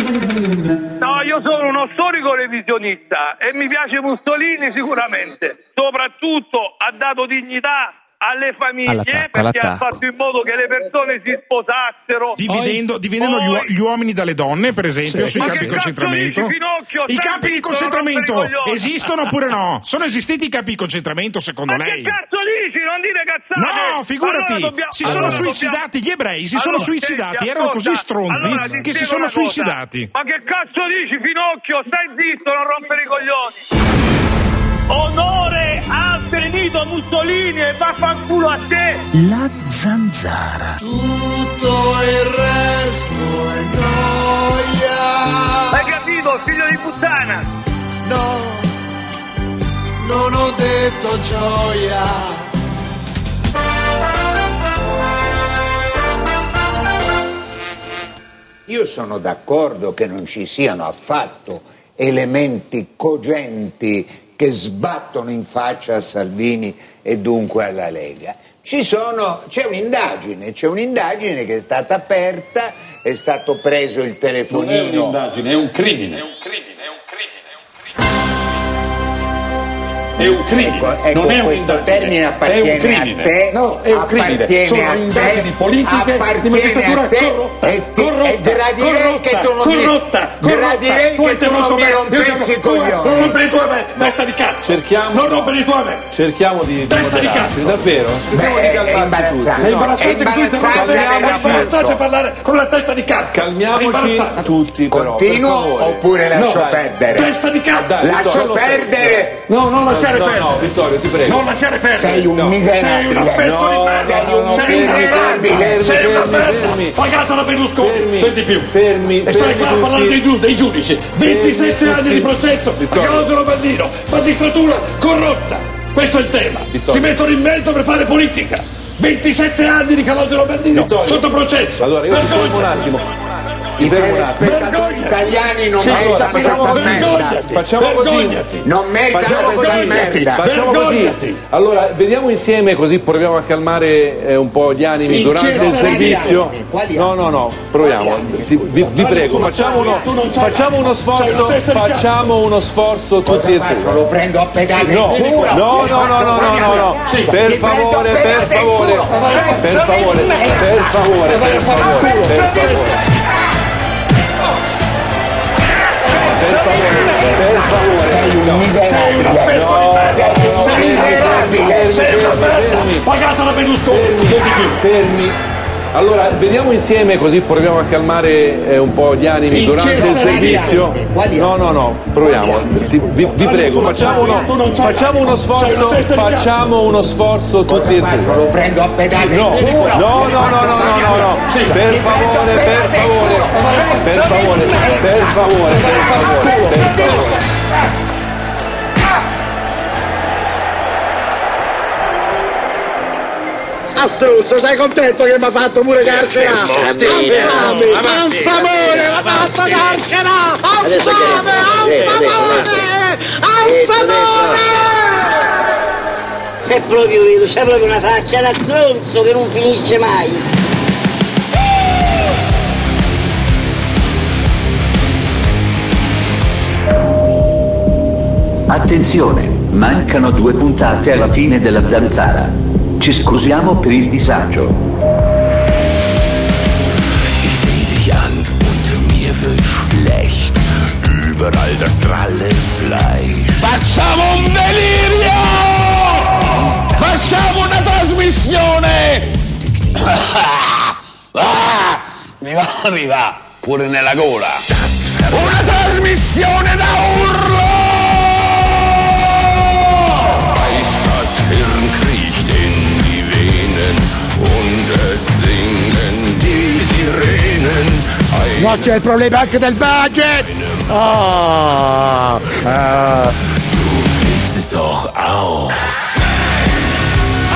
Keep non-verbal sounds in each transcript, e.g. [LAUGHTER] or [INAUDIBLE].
No, io sono uno storico revisionista e mi piace Mussolini sicuramente. Soprattutto ha dato dignità alle famiglie All'attacco, perché ha all'attacco. fatto in modo che le persone si sposassero. Dividendo, dividendo gli, uo- Poi- gli uomini dalle donne, per esempio, Sì. sui campi di concentramento. I campi di concentramento esistono oppure no? Sono esistiti i campi di concentramento secondo Ma lei? che cazzo cazzate! No, figurati, Allora dobbiamo- si sono allora suicidati, dobbiamo- gli ebrei si sono Allora, suicidati, senti, erano così stronzi che si sono suicidati. Ma che cazzo dici, Finocchio? Stai zitto, non rompere i coglioni! Onore al finito Mussolini e vaffanculo a te! La zanzara. Tutto il resto è noia. Hai capito, figlio di puttana? No, non ho detto gioia. Io sono d'accordo che non ci siano affatto elementi cogenti che sbattono in faccia a Salvini e dunque alla Lega. Ci sono, c'è un'indagine, c'è un'indagine che è stata aperta, è stato preso il Non è telefonino. un'indagine, è un crimine. È un crimine. Ecco, ecco, non è questo un'indagine. termine appartiene è un crimine. a te, No, è un crimine. Sono indagini politiche di magistratura corrotta. e ti- corrotta, e gradirei corrotta, che tu non mi- corrotta, gradirei corrotta. che tu non mi rompessi Io- i coglioni. Non rompere i tuoi me, testa di cazzo. Cerchiamo- Non no. rompere i tuoi me. Cerchiamo di, Testa di cazzo. davvero? Cerchiamo di è calmarci tutti. È imbarazzante che tu è imbarazzante parlare con la testa di cazzo. È Calmiamoci tutti, però. Continuo oppure lascio perdere? Testa di cazzo. Lascio perdere? No, non lasciare No, perdere. no, Vittorio, ti prego. Non lasciare perdere. Sei un No. miserabile. Sei una pezzo di No, merda. sei un Sei miserabile. Sei una Fermi, merda. fermi. Pagata da Berlusconi. Fermi, Per di più. fermi, E stai fermi qua a parlare dei, giu- dei giudici. 27 tutti. anni di processo. Vittorio. Calogero Bandino. Magistratura corrotta. Questo è il tema. Vittorio. Si mettono in mezzo per fare politica. 27 anni di Calogero Bandino. Vittorio. Sotto processo. Allora, io ti fermo un attimo. I telespettatori italiani non Sì, meritano facciamo questa così. merda. Vergognati. Facciamo così. Vergognati. Non meritano Facciamo questa così. merda. Facciamo così. Allora, vediamo insieme così proviamo a calmare eh, un po' gli animi In durante il servizio. animi? No, no, no, proviamo. Ti- vi, vi prego, facciamo uno, facciamo uno sforzo, facciamo uno sforzo tutti e tre. Lo prendo a pedate No, no, no, no, no, no, no, no. Per favore, per favore, per favore, per favore, per favore, per favore. Favore. Sei un Sei una miserabile. pezzo di merda. Sei miserabile. Sei una fermi, merda. fermi. Pagata da Berlusconi. Fermi, fermi. Allora, vediamo insieme così proviamo a calmare eh, un po' gli animi In durante il servizio. No, no, no, proviamo. Ti- vi, vi prego, facciamo uno, facciamo uno sforzo, facciamo uno sforzo tutti e tre. Lo prendo a pedate No, no, no, no, no, no. Per favore, per favore, per favore, per favore, per favore, per favore. Astruzzo, sei contento che mi ha fatto pure carcera? Affame, affamore, mi ha fatto carcera! Affame, affamore, affamore! È proprio vero, c'è proprio una faccia da stronzo che non finisce mai. Attenzione, mancano due puntate alla fine della zanzara. Ci scusiamo per il disagio. Ich seh dich an und mir wird schlecht. Überall das dralle Fleisch. Facciamo un delirio! Facciamo una trasmissione! Ah, [LAUGHS] mi va, mi va, pure nella gola. Una trasmissione da urlo! No, c'è il problema anche del budget! Du findest es doch auch.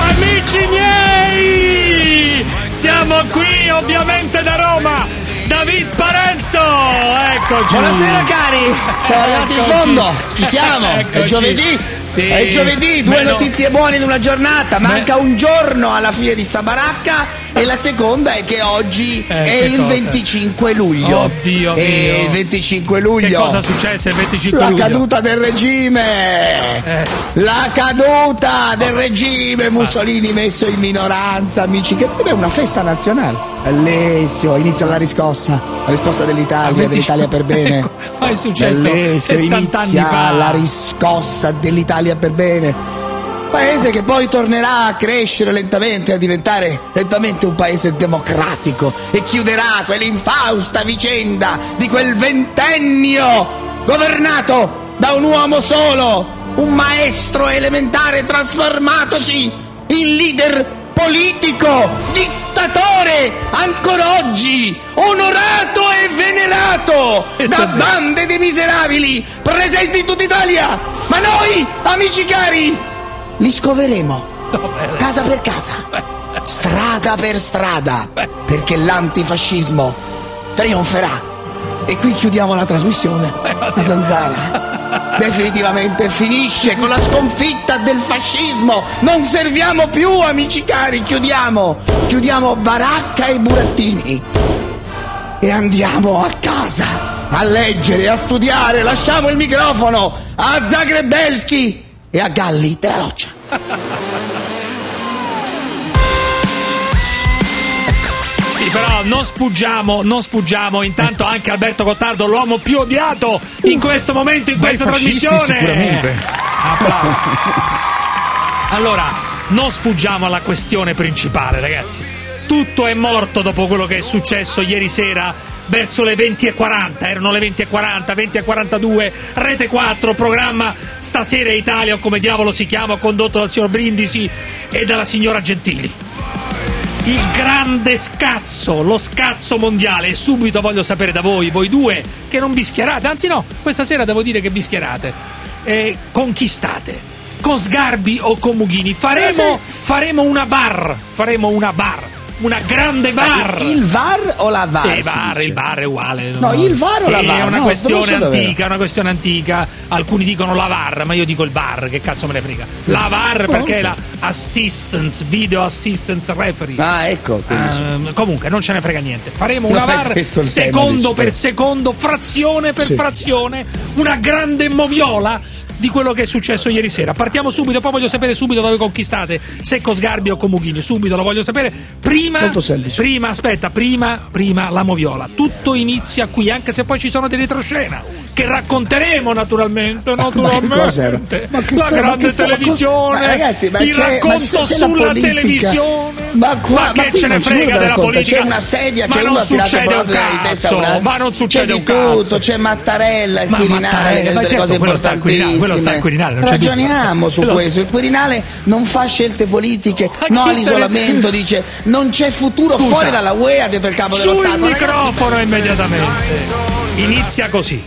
Amici miei! Siamo qui ovviamente da Roma! David Parenzo! Eccoci! Buonasera cari, siamo arrivati in fondo, ci siamo, è giovedì, Sì. è giovedì, due Meno- notizie buone in una giornata, manca un giorno alla fine di sta baracca e la seconda è che oggi Eh, è che il cosa? 25 luglio. Oddio E mio. il 25 luglio. Che cosa successe il 25 La luglio? caduta del regime! Eh. La caduta del regime! Mussolini messo in minoranza, amici, che è una festa nazionale. Alessio, inizia la riscossa, la riscossa dell'Italia, dell'Italia per bene. [LAUGHS] Ma è successo Alessio, 60 anni fa. la riscossa dell'Italia per bene. Paese che poi tornerà a crescere lentamente, a diventare lentamente un paese democratico e chiuderà quell'infausta vicenda di quel ventennio governato da un uomo solo, un maestro elementare trasformatosi in leader politico, dittatore, ancora oggi onorato e venerato da bande di miserabili presenti in tutta Italia. Ma noi, amici cari, li scoveremo casa per casa, strada per strada, perché l'antifascismo trionferà. E qui chiudiamo la trasmissione. La zanzara definitivamente finisce con la sconfitta del fascismo. Non serviamo più, amici cari. Chiudiamo. Chiudiamo baracca e burattini. E andiamo a casa a leggere, a studiare. Lasciamo il microfono a Zagrebelski e a Galli della Loccia. [LAUGHS] però non sfuggiamo, non sfuggiamo. Intanto anche Alberto Gottardo, l'uomo più odiato in questo momento, in questa trasmissione. sicuramente. Applausi. [LAUGHS] Allora, non sfuggiamo alla questione principale, ragazzi. Tutto è morto dopo quello che è successo ieri sera verso le 20.40, erano le 20.40, 20.42, Rete 4, programma Stasera Italia o come diavolo si chiama, condotto dal signor Brindisi e dalla signora Gentili il grande scazzo, lo scazzo mondiale. E subito voglio sapere da voi, voi due, che non vi schierate, anzi no, questa sera devo dire che vi schierate. Eh, conquistate. Con Sgarbi o con Mughini. Faremo, Eh, faremo una VAR. Faremo una VAR. Una grande VAR. Il VAR o la VAR? Eh, VAR, il VAR è uguale. No, il VAR o Sì, la VAR? È una No, questione antica, è una questione antica. Alcuni dicono la VAR, ma io dico il VAR, che cazzo me ne frega. La VAR No, perché è la Assistance, Video Assistance Referee. Ah, ecco. Ehm, comunque non ce ne frega niente. Faremo una VAR il tema, secondo dici, per secondo, frazione per Sì. frazione, una grande moviola di quello che è successo ieri sera. Partiamo subito, poi voglio sapere subito dove conquistate, se con Sgarbi o con Mughini, subito lo voglio sapere. Prima, prima, aspetta, prima, prima la moviola. Tutto inizia qui, anche se poi ci sono dei retroscena che racconteremo naturalmente, Ma che naturalmente. Ma che la sta- ma grande che sta- televisione, ma ragazzi, ma il racconto sulla televisione. Ma qua- ma che ce ne frega della politica? C'è una sedia ma che non uno ha tirato proprio testa ma non succede c'è di tutto, c'è Mattarella, il Quirinale, delle certo, cose al Quirinale, quello sta al Quirinale, non c'è dubbio. Ragioniamo su questo. Il Quirinale non fa scelte politiche, Ma no all'isolamento, ne- dice non c'è futuro Scusa. fuori dalla UE, ha detto il capo dello Sul Stato. Ragazzi, microfono immediatamente. Inizia così.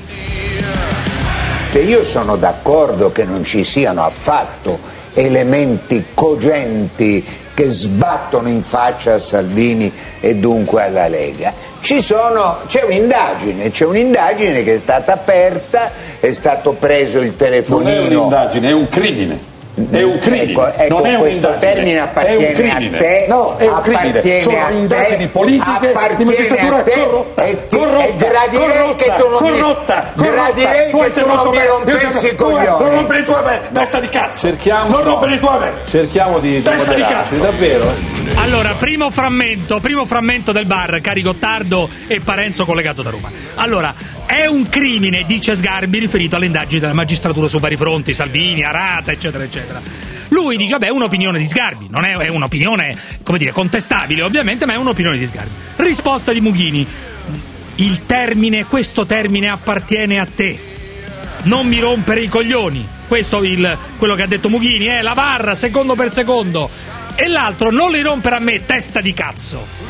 Io sono d'accordo che non ci siano affatto elementi cogenti che sbattono in faccia a Salvini e dunque alla Lega. Ci sono, c'è un'indagine, c'è un'indagine che è stata aperta, è stato preso il Non è telefonino. un'indagine, è un crimine. È un crimine. Ecco, ecco, non è questo termine è appartiene un crimine. a te. No, è un crimine. Sono te, indagini politiche di magistratura te corrotta. e ti- corrotta, e gradirei corrotta, che tu non mi- corrotta, gradirei corrotta. che tu non mi rompessi i coglioni. Non rompere i tuoi me- testa di cazzo. Cerchiamo, Non no. rompere i tuoi me- cerchiamo di, di Testa di cazzo. davvero. Allora, primo frammento, primo frammento del bar, cari Gottardo e Parenzo collegato da Roma. Allora, è un crimine, dice Sgarbi, riferito alle indagini della magistratura su vari fronti, Salvini, Arata, eccetera, eccetera. Lui dice, vabbè, è un'opinione di Sgarbi, non è, è un'opinione, come dire, contestabile ovviamente, ma è un'opinione di Sgarbi. Risposta di Mughini, il termine, questo termine appartiene a te, non mi rompere i coglioni. Questo è quello che ha detto Mughini, è la VAR secondo per secondo. E l'altro, non li rompere a me, testa di cazzo.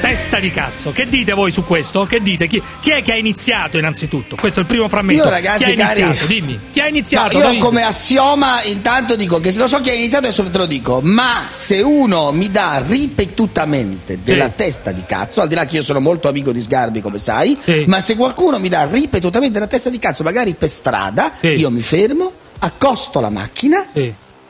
Testa di cazzo. Che dite voi su questo? Che dite? Chi, chi è che ha iniziato innanzitutto? Questo è il primo frammento. Io, ragazzi, chi ha cari- iniziato? Dimmi. Chi ha iniziato? No, io Dai. come assioma intanto dico che se lo so chi ha iniziato adesso te lo dico, ma se uno mi dà ripetutamente della testa di cazzo, al di là che io sono molto amico di Sgarbi come sai, ma se qualcuno mi dà ripetutamente della testa di cazzo, magari per strada, io mi fermo, accosto la macchina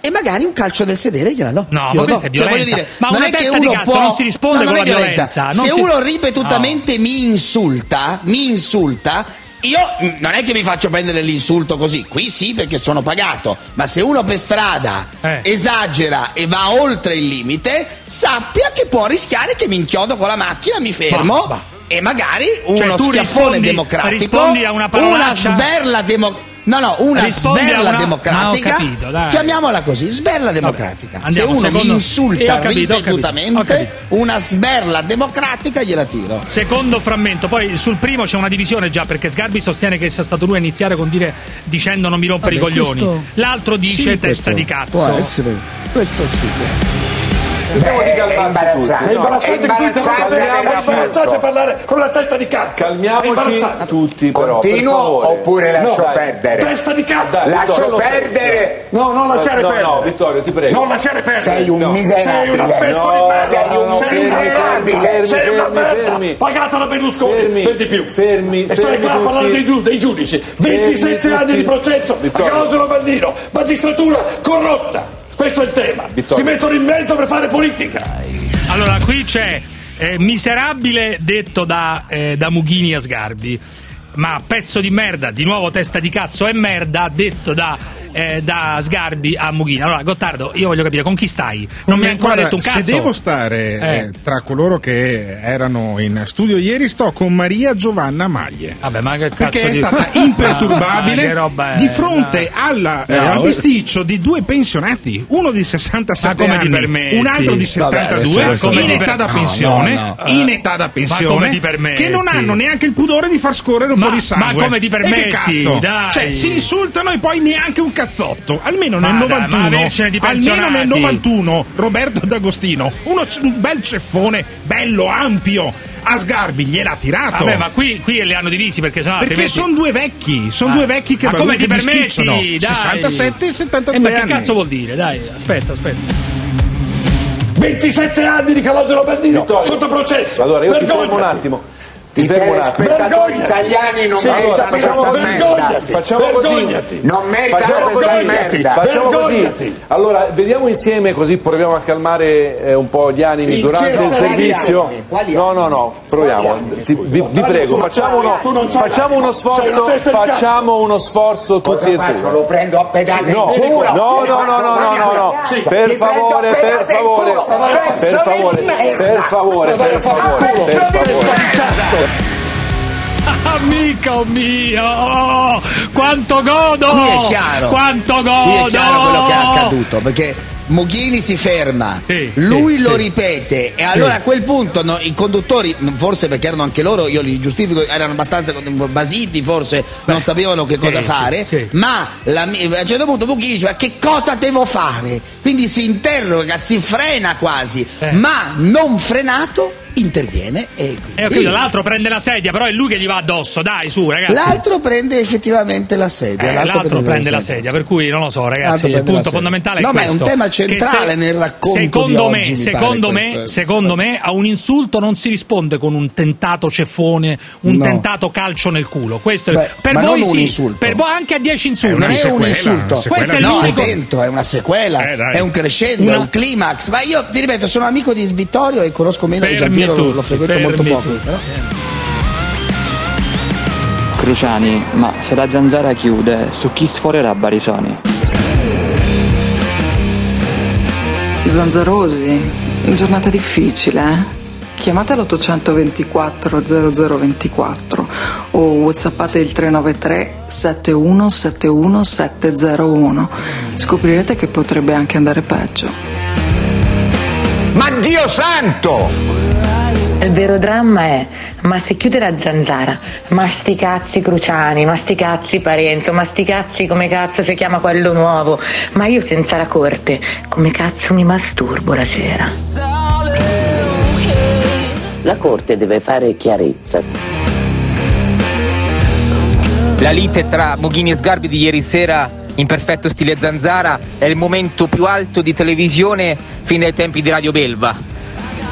e magari un calcio del sedere gliela do. No, Glielo ma questa do. è Cioè, violenza. dire, Ma non è che uno cazzo può- non si risponde no, con la violenza, non Se si- uno ripetutamente mi insulta, mi insulta, io non è che mi faccio prendere l'insulto così, qui sì perché sono pagato, ma se uno per strada Eh. esagera e va oltre il limite, sappia che può rischiare che mi inchiodo con la macchina, mi fermo. Bah, bah. E magari uno Cioè, schiaffone rispondi- democratico, rispondi a una una sberla democratica. No, no, una Rispondi a sberla una- democratica. Ah, capito, chiamiamola così, sberla democratica. andiamo, Se uno secondo- mi insulta Eh, capito, ho capito, ho ripetutamente, capito. una sberla democratica gliela tiro. Secondo frammento, poi sul primo c'è una divisione già perché Sgarbi sostiene che sia stato lui a iniziare con dire dicendo non mi rompere i Vabbè, coglioni. questo- L'altro dice Sì, testa questo di cazzo. Può essere. Questo sì. Cerchiamo di calmarci tutti. È imbarazzante che tu interrompi, è imbarazzante parlare con la testa di cazzo. Calmiamoci tutti però, per Continuo oppure lascio perdere? Testa di cazzo. Lascio perdere. No, non lasciare no, perdere. No, Vittorio, ti prego. Non lasciare perdere. Sei un No. miserabile. Sei un miserabile. fermi, sei una fermi, merda. fermi. Pagata da Berlusconi Fermi, per di più. fermi, E stai fermi qua a parlare tutti. dei, giu- dei giudici. 27 anni tutti. di processo a. Calogero Bandino. Magistratura corrotta. Questo è il tema. Vittorio. Si mettono in mezzo per fare politica. Allora, qui c'è eh, miserabile detto da, eh, da Mughini a Sgarbi. Ma pezzo di merda, di nuovo testa di cazzo è merda, detto da, eh, da Sgarbi a Mughini. Allora, Gottardo, io voglio capire con chi stai? Non mi hai ancora Guarda, detto un cazzo. Se devo stare Eh. eh, tra coloro che erano in studio ieri, sto con Maria Giovanna Maglie. Vabbè, ma che cazzo Perché è stata [LAUGHS] Ah, imperturbabile roba è, di fronte dai. alla, eh, No, al bisticcio di due pensionati, uno di 67 Ma come ti anni, permetti? un altro di Vabbè, 72, adesso come in età per- da no, pensione, no, no. in età da Ma pensione, permetti? che non hanno neanche il pudore di far scorrere un Ma- po' di sangue. ma come ti E che permetti? cazzo? Dai. Cioè, si insultano e poi neanche un cazzotto. Almeno nel Ma ma 91, avercene di almeno nel pensionati. 91, Roberto D'Agostino, uno, un bel ceffone, bello, ampio, a Sgarbi gliel'ha tirato. Vabbè, ma qui, qui li hanno divisi perché sennò Perché altrimenti- sono due vecchi, sono Ah. due vecchi che Ma come ti che permetti? Dai. 67 e 72 Eh, ma che anni. cazzo vuol dire? Dai, aspetta, aspetta. 27 anni di Calogero Bandino Vittorio. sotto processo. Allora, io ti fermo un Vergognati. attimo. Ti I fermo un attimo. Vergognati. italiani non Sì, meritano allora, facciamo questa così. merda. Vergognati. Facciamo così. Non meritano Facciamo questa merda. Facciamo così. Allora, vediamo insieme così proviamo a calmare eh, un po' gli animi In durante il servizio. animi? No, no, no, proviamo. Ti- vi, vi prego, facciamo uno, facciamo uno sforzo, facciamo uno sforzo tutti e due. Lo prendo a pedate No, no, no, no, no, no, no, no. Per favore, per favore, per Pezzo favore, per favore, per favore, per favore. [LAUGHS] Amico mio, quanto godo! Qui è chiaro. Quanto Qui godo! è chiaro quello che è accaduto perché Mughini si ferma, Sì, lui sì, lo sì. ripete e allora a quel punto no, i conduttori, forse perché erano anche loro, io li giustifico, erano abbastanza basiti forse, non sapevano che cosa fare, ma la- a un certo punto Mughini dice "Ma che cosa devo fare? Quindi si interroga, si frena quasi, Eh. ma non frenato interviene e E ho quindi capito, l'altro prende la sedia, però è lui che gli va addosso, dai, su, ragazzi. l'altro prende effettivamente la sedia. Eh, l'altro, prende la sedia, per cui non lo so, ragazzi. L'altro Il prende punto sedia. fondamentale No, è ma è un questo. tema centrale nel racconto Secondo di me, oggi, secondo me, questo. secondo me, a un insulto non si risponde con un tentato ceffone, un No. tentato calcio nel culo. Questo è- Beh, per ma voi non un sì, insulto. per voi anche a 10 insulti. non è un sequela, insulto, una sequela Questo è no, l'unico- è una sequela, Eh, è un crescendo, è un climax. Ma io ti ripeto, sono amico di Svittorio e conosco meno di Giampiero, lo, tutti, lo frequento molto poco. Cruciani, ma se la zanzara chiude, su chi sforerà Barisoni? Zanzarosi, giornata difficile, eh? Chiamate l'824 0024 o whatsappate il 393 7171 701. Scoprirete che potrebbe anche andare peggio. Ma Dio santo! Il vero dramma è, ma se chiude la zanzara, ma sti cazzi Cruciani, ma sti cazzi Parenzo, ma sti cazzi come cazzo si chiama quello nuovo, ma io senza la corte, come cazzo mi masturbo la sera? La Corte deve fare chiarezza. La lite tra Moghini e Sgarbi di ieri sera in perfetto stile zanzara è il momento più alto di televisione fin dai tempi di Radio Belva.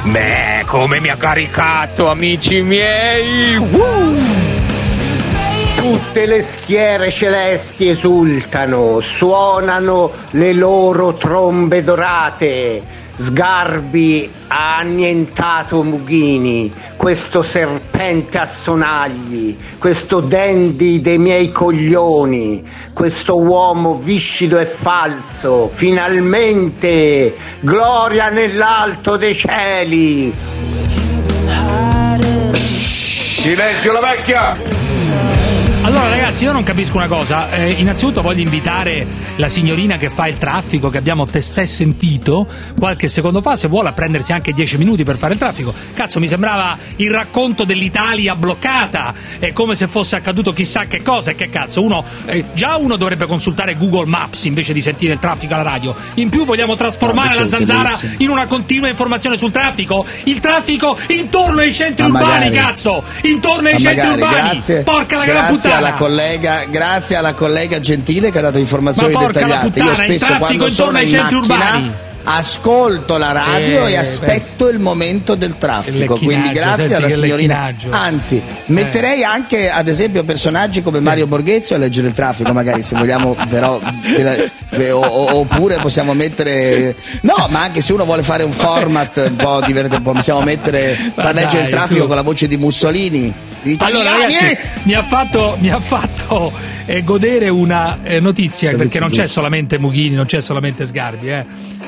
Beh, come mi ha caricato, amici miei! Woo! Tutte le schiere celesti esultano, suonano le loro trombe dorate. Sgarbi ha annientato Mughini, questo serpente a sonagli, questo dandy dei miei coglioni, questo uomo viscido e falso. Finalmente, gloria nell'alto dei cieli. Silenzio la vecchia! Allora ragazzi io non capisco una cosa, eh, innanzitutto voglio invitare la signorina che fa il traffico che abbiamo testè sentito qualche secondo fa se vuole a prendersi anche 10 minuti per fare il traffico. Cazzo mi sembrava il racconto dell'Italia bloccata, è come se fosse accaduto chissà che cosa e che cazzo, uno, eh, già uno dovrebbe consultare Google Maps invece di sentire il traffico alla radio, in più vogliamo trasformare No, la zanzara in una continua informazione sul traffico, il traffico intorno ai centri Ma urbani magari. cazzo, intorno ai Ma centri magari, urbani, grazie, porca la gran puttana. Alla collega, grazie alla collega Gentile che ha dato informazioni dettagliate. puttana, Io spesso quando sono ai in macchina urbani. ascolto la radio Eh, e aspetto il momento del traffico. Quindi grazie alla signorina. Anzi, metterei anche ad esempio personaggi come Mario Borghezio a leggere il traffico, magari se vogliamo, [LAUGHS] però eh, o- oppure possiamo mettere no, ma anche se uno vuole fare un format un po' divertente, possiamo mettere far leggere il traffico con la voce di Mussolini. Gli Allora, italiani, ragazzi, eh! mi ha fatto, mi ha fatto eh, godere una eh, notizia, Servizio perché non c'è giusto. solamente Mughini, non c'è solamente Sgarbi, eh.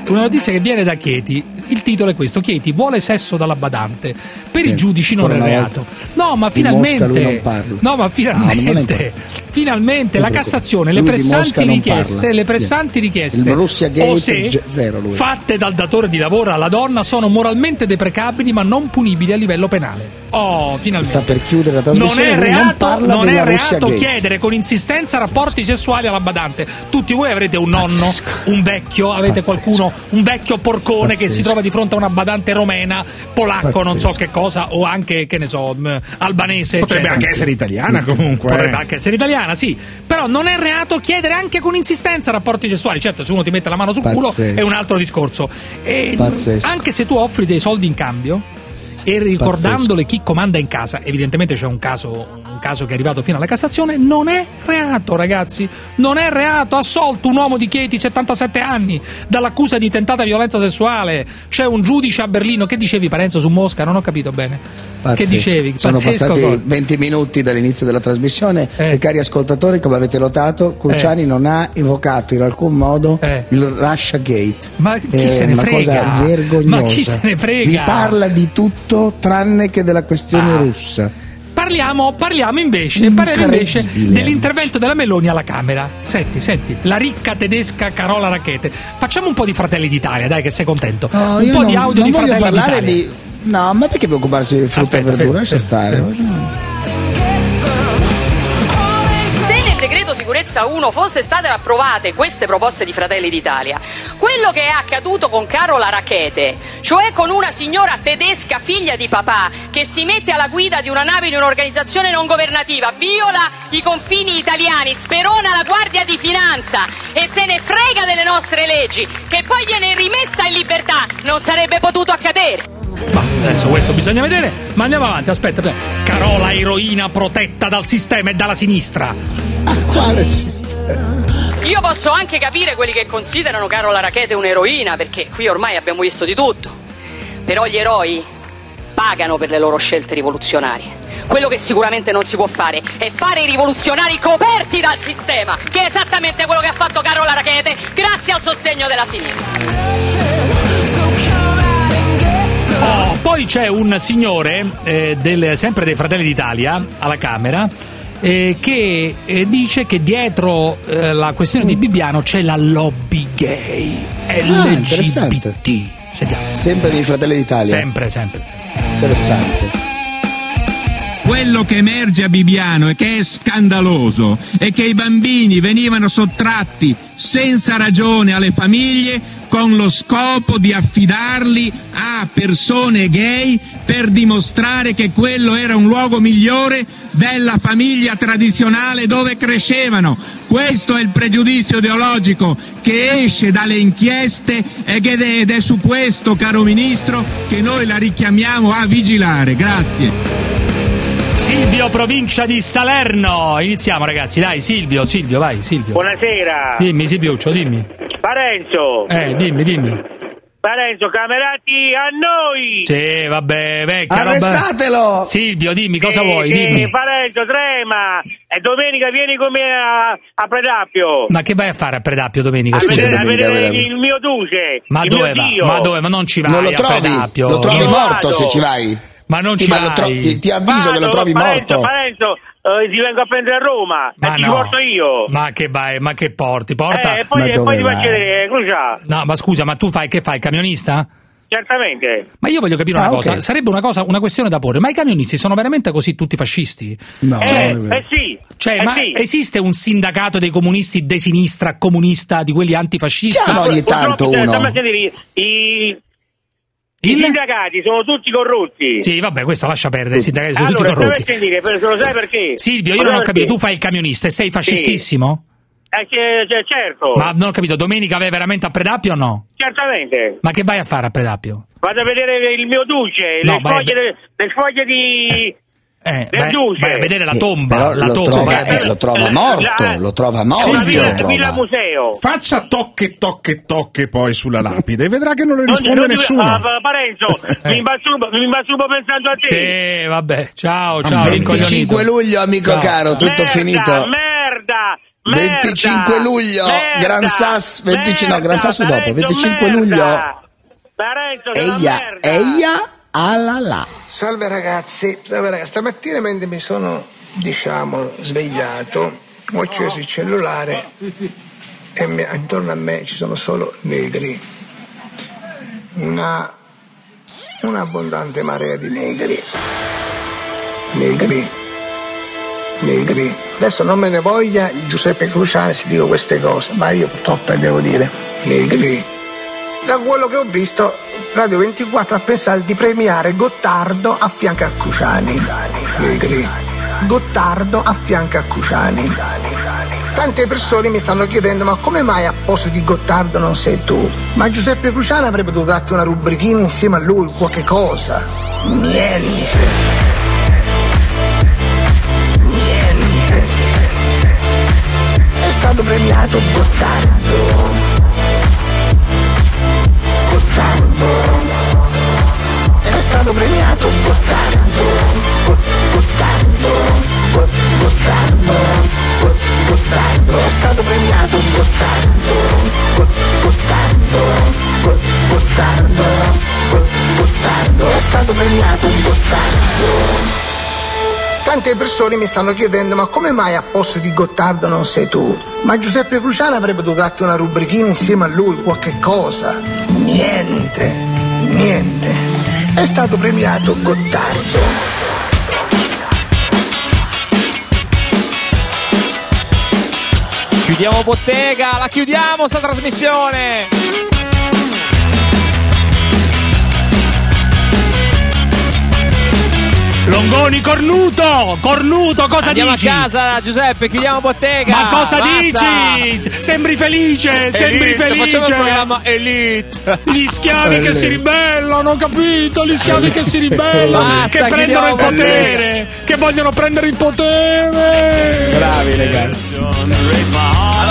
Una notizia che viene da Chieti. Il titolo è questo: Chieti vuole sesso dalla badante. Per i Eh, giudici non è reato. No, ma finalmente. non. No, ma Ah, non me ne finalmente. finalmente la Cassazione, le pressanti non richieste, le pressanti richieste. O se zero fatte dal datore di lavoro alla donna sono moralmente deprecabili ma non punibili a livello penale. Oh, finalmente. sta per chiudere la Non trasmissione è non reato, parla non è reato chiedere con insistenza rapporti sessuali alla badante. Tutti voi avrete un nonno, un vecchio, avete qualcuno, un vecchio porcone che si Pazzesco. trova di fronte a una badante romena, polacco, non so Pazzesco. che cosa, o anche, che ne so, albanese. Potrebbe eccetera. anche essere italiana comunque. Potrebbe eh. anche essere italiana, sì. Però non è reato chiedere anche con insistenza rapporti sessuali. Certo, se uno ti mette la mano sul culo Pazzesco. è un altro discorso. E Pazzesco. anche se tu offri dei soldi in cambio e ricordandole chi comanda in casa, evidentemente c'è un caso, un caso che è arrivato fino alla Cassazione, non è reato, ragazzi. Non è reato. Assolto un uomo di Chieti, 77 anni, dall'accusa di tentata violenza sessuale. C'è un giudice a Berlino. Che dicevi, Parenzo, su Mosca? Non ho capito bene. Che Pazzesco. dicevi? Sono Pazzesco passati cosa. 20 minuti dall'inizio della trasmissione e cari ascoltatori, come avete notato, Cruciani non ha evocato in alcun modo il Russia Gate. Ma chi È se ne frega? cosa vergognosa. Ma chi se ne frega? Vi parla di tutto tranne che della questione Ah. russa. Parliamo, parliamo invece, parliamo invece dell'intervento della Meloni alla Camera. Senti, senti, la ricca tedesca Carola Rachete. Facciamo un po' di Fratelli d'Italia, dai, che sei contento. No, un po' non- di audio di Fratelli d'Italia. di. No, ma perché preoccuparsi di frutta Aspetta, e verdura? fermo, Lascia fermo, stare. Se decreto sicurezza 1 fosse state approvate queste proposte di Fratelli d'Italia, quello che è accaduto con Carola Rachete, cioè con una signora tedesca figlia di papà che si mette alla guida di una nave di un'organizzazione non governativa, viola i confini italiani, sperona la Guardia di Finanza e se ne frega delle nostre leggi, che poi viene rimessa in libertà, non sarebbe potuto accadere. Ma adesso questo bisogna vedere. Ma andiamo avanti, aspetta. aspetta. Carola eroina protetta dal sistema e dalla sinistra. Quale Io posso anche capire quelli che considerano Carola Rachete un'eroina, perché qui ormai abbiamo visto di tutto. Però gli eroi pagano per le loro scelte rivoluzionarie. Quello che sicuramente non si può fare è fare i rivoluzionari coperti dal sistema, che è esattamente quello che ha fatto Carola Rachete grazie al sostegno della sinistra. Poi c'è un signore, eh, del- sempre dei Fratelli d'Italia, alla Camera, eh, che eh, dice che dietro eh, la questione di Bibbiano c'è la lobby gay. Ah. LGBT. Sentiamo. Sempre dei Fratelli d'Italia. Sempre, sempre. Interessante. Quello che emerge a Bibbiano e che è scandaloso è che i bambini venivano sottratti senza ragione alle famiglie con lo scopo di affidarli a persone gay per dimostrare che quello era un luogo migliore della famiglia tradizionale dove crescevano. Questo è il pregiudizio ideologico che esce dalle inchieste ed è, su questo, caro Ministro, che noi la richiamiamo a vigilare. Grazie. Silvio, provincia di Salerno. Iniziamo, ragazzi, dai, Silvio, Silvio, vai, Silvio. Buonasera. Dimmi, Silviuccio, dimmi. Parenzo. Eh, dimmi, dimmi. Parenzo, camerati a noi. Sì, vabbè, vecchia roba- Arrestatelo! Silvio, dimmi, cosa Sì, vuoi? sì, Dimmi. Parenzo, trema. E domenica vieni con me a, a Predappio. Ma che vai a fare a Predappio domenica? A scusa? vedere, a vedere il mio duce. Ma il dove mio va? Dio. Ma dove? Ma non ci vai Non lo a trovi? Predappio. Lo trovi morto se ci vai. Ma non Sì, ci ma tro- ti, ti avviso che lo Vado, trovi Parenzo, morto. Parenzo, eh, ti vengo a prendere a Roma. Ma e ti no. porto io. Ma che vai? Ma che porti? Porta. Eh, e poi, poi ti faccio vedere, Crucia. No, ma scusa, ma tu fai che fai? Camionista? Certamente. Ma io voglio capire Ah, una cosa, sarebbe una, cosa, una questione da porre, ma i camionisti sono veramente così tutti fascisti? No, Eh, non è vero. eh sì. Cioè, eh ma sì. esiste un sindacato dei comunisti de sinistra comunista di quelli antifascisti? Chiama ogni tanto uno. sentire, i, i- i Il? sindacati sono tutti corrotti. Sì, vabbè, questo lascia perdere, i sindacati sono tutti allora, a corrotti. per- lo sai perché? Silvio, io Lo non ho capito, perché? tu fai il camionista e sei fascistissimo? Eh, c'è- c'è- certo. Ma non ho capito, domenica vai veramente a Predappio o no? Certamente. Ma che vai a fare a Predappio? Vado a vedere il mio duce, No, le, foglie, de- le foglie di... Eh, Del vai, duce. vai a vedere la Eh, tomba, però la lo tomba. trova, eh, lo trova morto, la- lo trova morto. villa, lo villa trova. museo. Faccia tocche, tocche, tocche poi sulla lapide e vedrà che non le Non- risponde non nessuno. ah, pa- Parenzo, Eh. mi mi masturbo pensando a te. Sì, vabbè, ciao, ciao. 25 rincoglionito. luglio, amico Ciao. caro, tutto merda, finito. Merda, merda, 25 luglio, merda, Gran Sass, 25 no, Gran Sasso dopo, Parenzo, 25 merda. luglio. Parenzo, Eia, merda. eia, alla la. Salve ragazzi, salve ragazzi. Stamattina mentre mi sono, diciamo, svegliato, ho acceso il cellulare e mi- intorno a me ci sono solo negri. Una, un'abbondante marea di negri. Negri. Negri. Adesso non me ne voglia Giuseppe Cruciani se dico queste cose, ma io purtroppo devo dire. Negri. Da quello che ho visto, Radio 24 ha pensato di premiare Gottardo a fianco a Cruciani. Gottardo a fianco a Cruciani. Tante persone mi stanno chiedendo ma come mai a posto di Gottardo non sei tu? Ma Giuseppe Cruciani avrebbe dovuto darti una rubrichina insieme a lui, qualche cosa. Niente. Niente. È stato premiato. Gottardo. Stato premiato Gottardo. Got- Gottardo. Got- Gottardo. Got- Gottardo. È stato premiato Gottardo. Got- Gottardo. Got- Gottardo. Got- Gottardo. È stato premiato Gottardo. Tante persone mi stanno chiedendo ma come mai a posto di Gottardo non sei tu? Ma Giuseppe Cruciani avrebbe dovuto darti una rubrichina insieme a lui, qualche cosa. Niente, niente. È stato premiato Gottardo. Chiudiamo bottega, la chiudiamo sta trasmissione. Longoni cornuto! Cornuto, cosa Andiamo dici? a casa, Giuseppe, chiudiamo bottega. Ma cosa Basta. dici? Sembri felice, sembri Elite, felice. Facciamo il programma Elite. Gli schiavi che si ribellano, ho capito? Gli schiavi che si ribellano, Basta, che prendono il potere, che vogliono prendere il potere. Bravi ragazzi.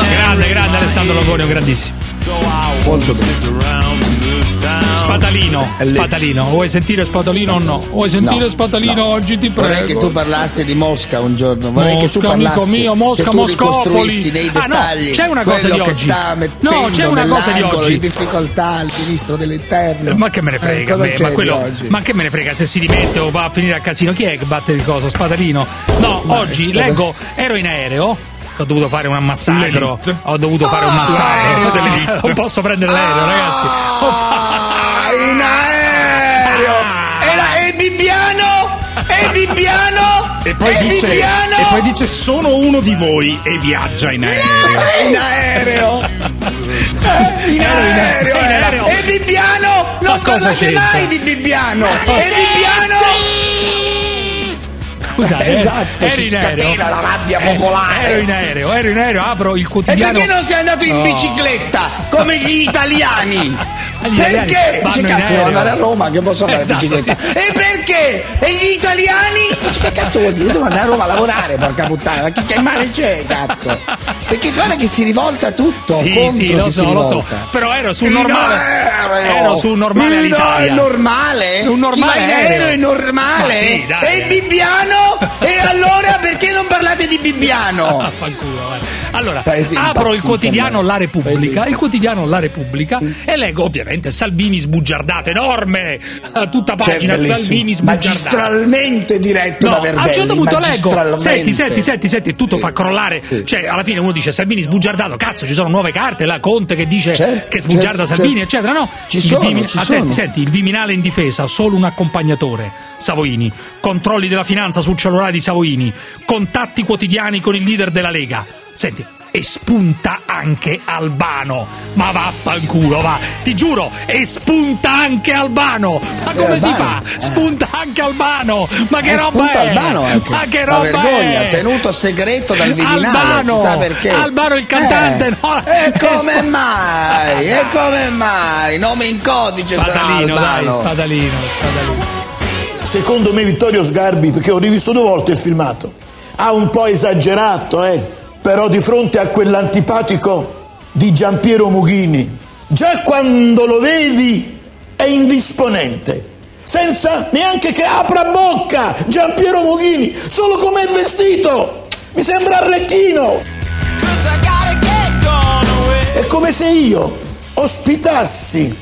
Grande, grande Alessandro Longoni, grandissimo. Molto bene. Spatalino, Spatalino. Vuoi sentire Spatalino o no? Vuoi sentire No, Spatalino no. oggi? Ti prego. Vorrei che tu parlassi di Mosca un giorno. Vorrei che tu Mosca, amico parlassi mio, Mosca, Moscopoli. nei Ah, no, dettagli c'è una cosa di oggi. No, c'è una cosa di oggi. in difficoltà il ministro dell'interno. Ma che me ne frega, Eh, me, ma, quello- oggi? ma che me ne frega se si dimette o va a finire a casino? Chi è che batte il coso? Spatalino? No, Ma oggi leggo, ero in aereo. Ho dovuto fare un massacro. L'elite. Ho dovuto fare un massacro. non posso prendere l'aereo, ragazzi. Ho fa- Ah, in aereo! E, la, e Bibbiano? E Bibbiano? E poi, e dice, e poi dice sono uno di voi e viaggia in aereo. in aereo! Eh, in in- aereo in era. aereo. E Bibbiano? Non Ma cosa parlate mai di Bibbiano! E Bibbiano? Scusate, eh, Esatto, ero si in aereo. la rabbia Eh, popolare. ero in aereo, ero in aereo, apro il E quotidiano. perché non sei andato in No. bicicletta come gli italiani? [LAUGHS] Perché? Dice cazzo devo andare a Roma che posso andare Esatto, in bicicletta. sì. E perché? E gli italiani? Dice che cazzo vuol dire? Devo andare a Roma a lavorare, porca puttana. Ma che, che male c'è, cazzo? Perché guarda che si rivolta tutto. Sì, contro sì, lo so, lo so. Però ero su un normale. aereo. Ero su un normale all'Italia. No, è normale? Un normale Chi va in aereo è normale? Ma sì, dai. E il Bibbiano? e allora perché non parlate di Bibbiano? [LAUGHS] Vaffanculo, vai. Allora, apro il quotidiano a. La Repubblica, il quotidiano La Repubblica e leggo ovviamente Salvini sbugiardato, enorme, a tutta Cioè, pagina bellissimo. Salvini sbugiardato. Magistralmente diretto No, da a Verdelli. un certo punto leggo, senti, senti, senti, senti, tutto fa crollare. Cioè, alla fine uno dice Salvini sbugiardato, cazzo, ci sono nuove carte, la Conte che dice Certo, che sbugiarda certo, Salvini, certo. eccetera, no? Ci Il sono, Vimi- ci ah, sono. Senti, senti, il Viminale in difesa, solo un accompagnatore, Savoini, controlli della finanza sul cellulare di Savoini, contatti quotidiani con il leader della Lega. Senti, e spunta anche Albano. Ma vaffanculo, va. Ti giuro, e spunta anche Albano. Ma come Eh, si fa? Spunta anche Albano. Ma che Eh, roba spunta è? Albano anche. Ma che roba vergogna, è? tenuto segreto dal Viminale, Albano, chissà perché. Albano il cantante, Eh, no? E come mai? E come mai? Nome in codice sarà Spadalino, dai, Albano. spadalino, spadalino. Secondo me Vittorio Sgarbi, perché ho rivisto due volte il filmato, ha un po' esagerato, eh? Però di fronte a quell'antipatico di Giampiero Mughini, già quando lo vedi è indisponente, senza neanche che apra bocca Giampiero Mughini, solo come è vestito, mi sembra arlecchino. È come se io ospitassi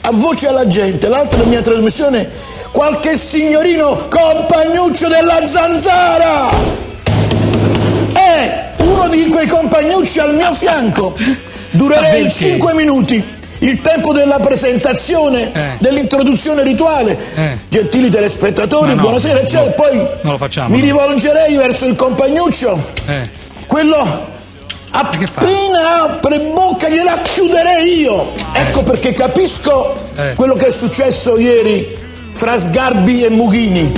a voce alla gente, l'altra mia trasmissione, qualche signorino compagnuccio della zanzara. È uno di quei compagnucci al mio fianco. Durerei perché? 5 minuti. Il tempo della presentazione, Eh. dell'introduzione rituale. Eh. Gentili telespettatori, no, buonasera, no, eccetera. Poi facciamo. mi no. rivolgerei verso il compagnuccio Eh. quello appena apre bocca gliela chiuderei io ecco perché capisco Eh. quello che è successo ieri fra Sgarbi e Mughini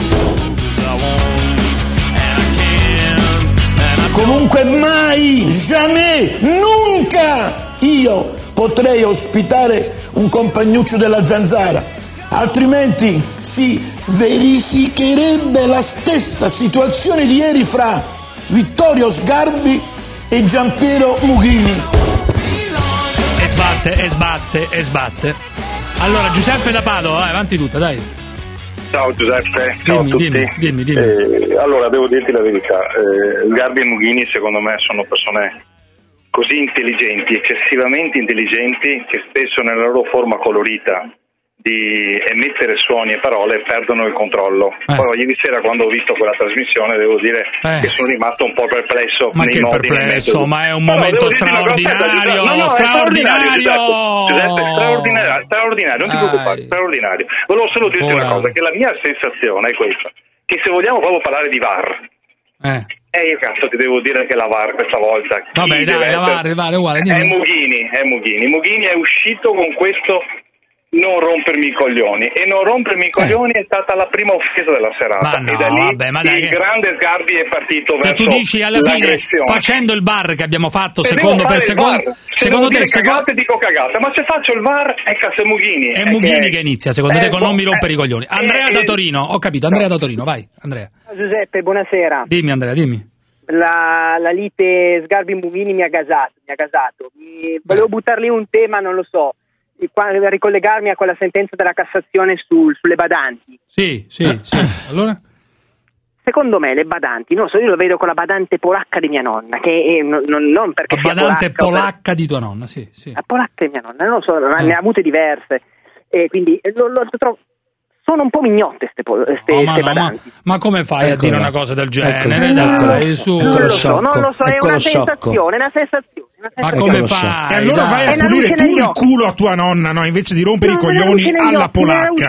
comunque mai jamais nunca io potrei ospitare un compagnuccio della zanzara altrimenti si verificherebbe la stessa situazione di ieri fra Vittorio Sgarbi e Giampiero Mughini. E sbatte, e sbatte, e sbatte. Allora, Giuseppe da Padova, vai, avanti tutta, dai. Ciao Giuseppe, ciao Dimmi, a tutti. dimmi, dimmi, dimmi. Eh, allora, devo dirti la verità, eh, Garbi e Mughini secondo me sono persone così intelligenti, eccessivamente intelligenti, che spesso nella loro forma colorita di emettere suoni e parole perdono il controllo. Poi ieri sera quando ho visto quella trasmissione devo dire Eh. che sono rimasto un po' perplesso Ma che perplesso, ma è un No, momento straordinario, no, no, straordinario. Giuseppe, straordinario, straordinario, non ti preoccupare, straordinario. Volevo solo dirti Ora. una cosa, che la mia sensazione è questa, che se vogliamo proprio parlare di VAR, Eh. eh io cazzo ti devo dire che la VAR questa volta chi Vabbè, dai, la VAR, la VAR, uguale, è. Mughini, è Mughini. Mughini è uscito con questo non rompermi i coglioni e non rompermi i coglioni è stata la prima offesa della serata Ma no, e da lì vabbè, ma dai il che- grande Sgarbi è partito Cioè, verso tu dici alla fine, facendo il bar che abbiamo fatto Se secondo per secondo, se secondo te, secondo, cagate dico cagate, ma se faccio il VAR è cazzo è Mughini. è eh, Mughini che inizia, secondo te, eh, con non mi boh, rompere eh, i coglioni. Andrea eh, da eh, Torino, ho capito, Andrea da Torino, vai, Andrea. Giuseppe, buonasera. Dimmi Andrea, dimmi. La, la lite Sgarbi-Mughini mi ha gasato. Mi ha gasato. Mi- volevo buttar lì un tema, non lo so, ricollegarmi a quella sentenza della Cassazione sul- sulle badanti. Sì, sì, sì. [COUGHS] Allora? Secondo me le badanti, non so, io lo vedo con la badante polacca di mia nonna, che è- non, non- perché La badante polacca, o per- polacca di tua nonna, sì, sì. La polacca di mia nonna, non lo so, ma Eh. ne ha avute diverse. E quindi eh, lo- lo trovo- sono un po' mignotte queste Oh, ma, no, ma, badanti. ma come fai a Eccola. dire una cosa del genere? Eccola. Dai, Eccolo. su. Non lo so, non lo so, è una sciocco. sensazione, è una sensazione. Ma come Eccolo fai? E allora vai a una pulire tu il culo a tua nonna, no? Invece di rompere i coglioni alla polacca.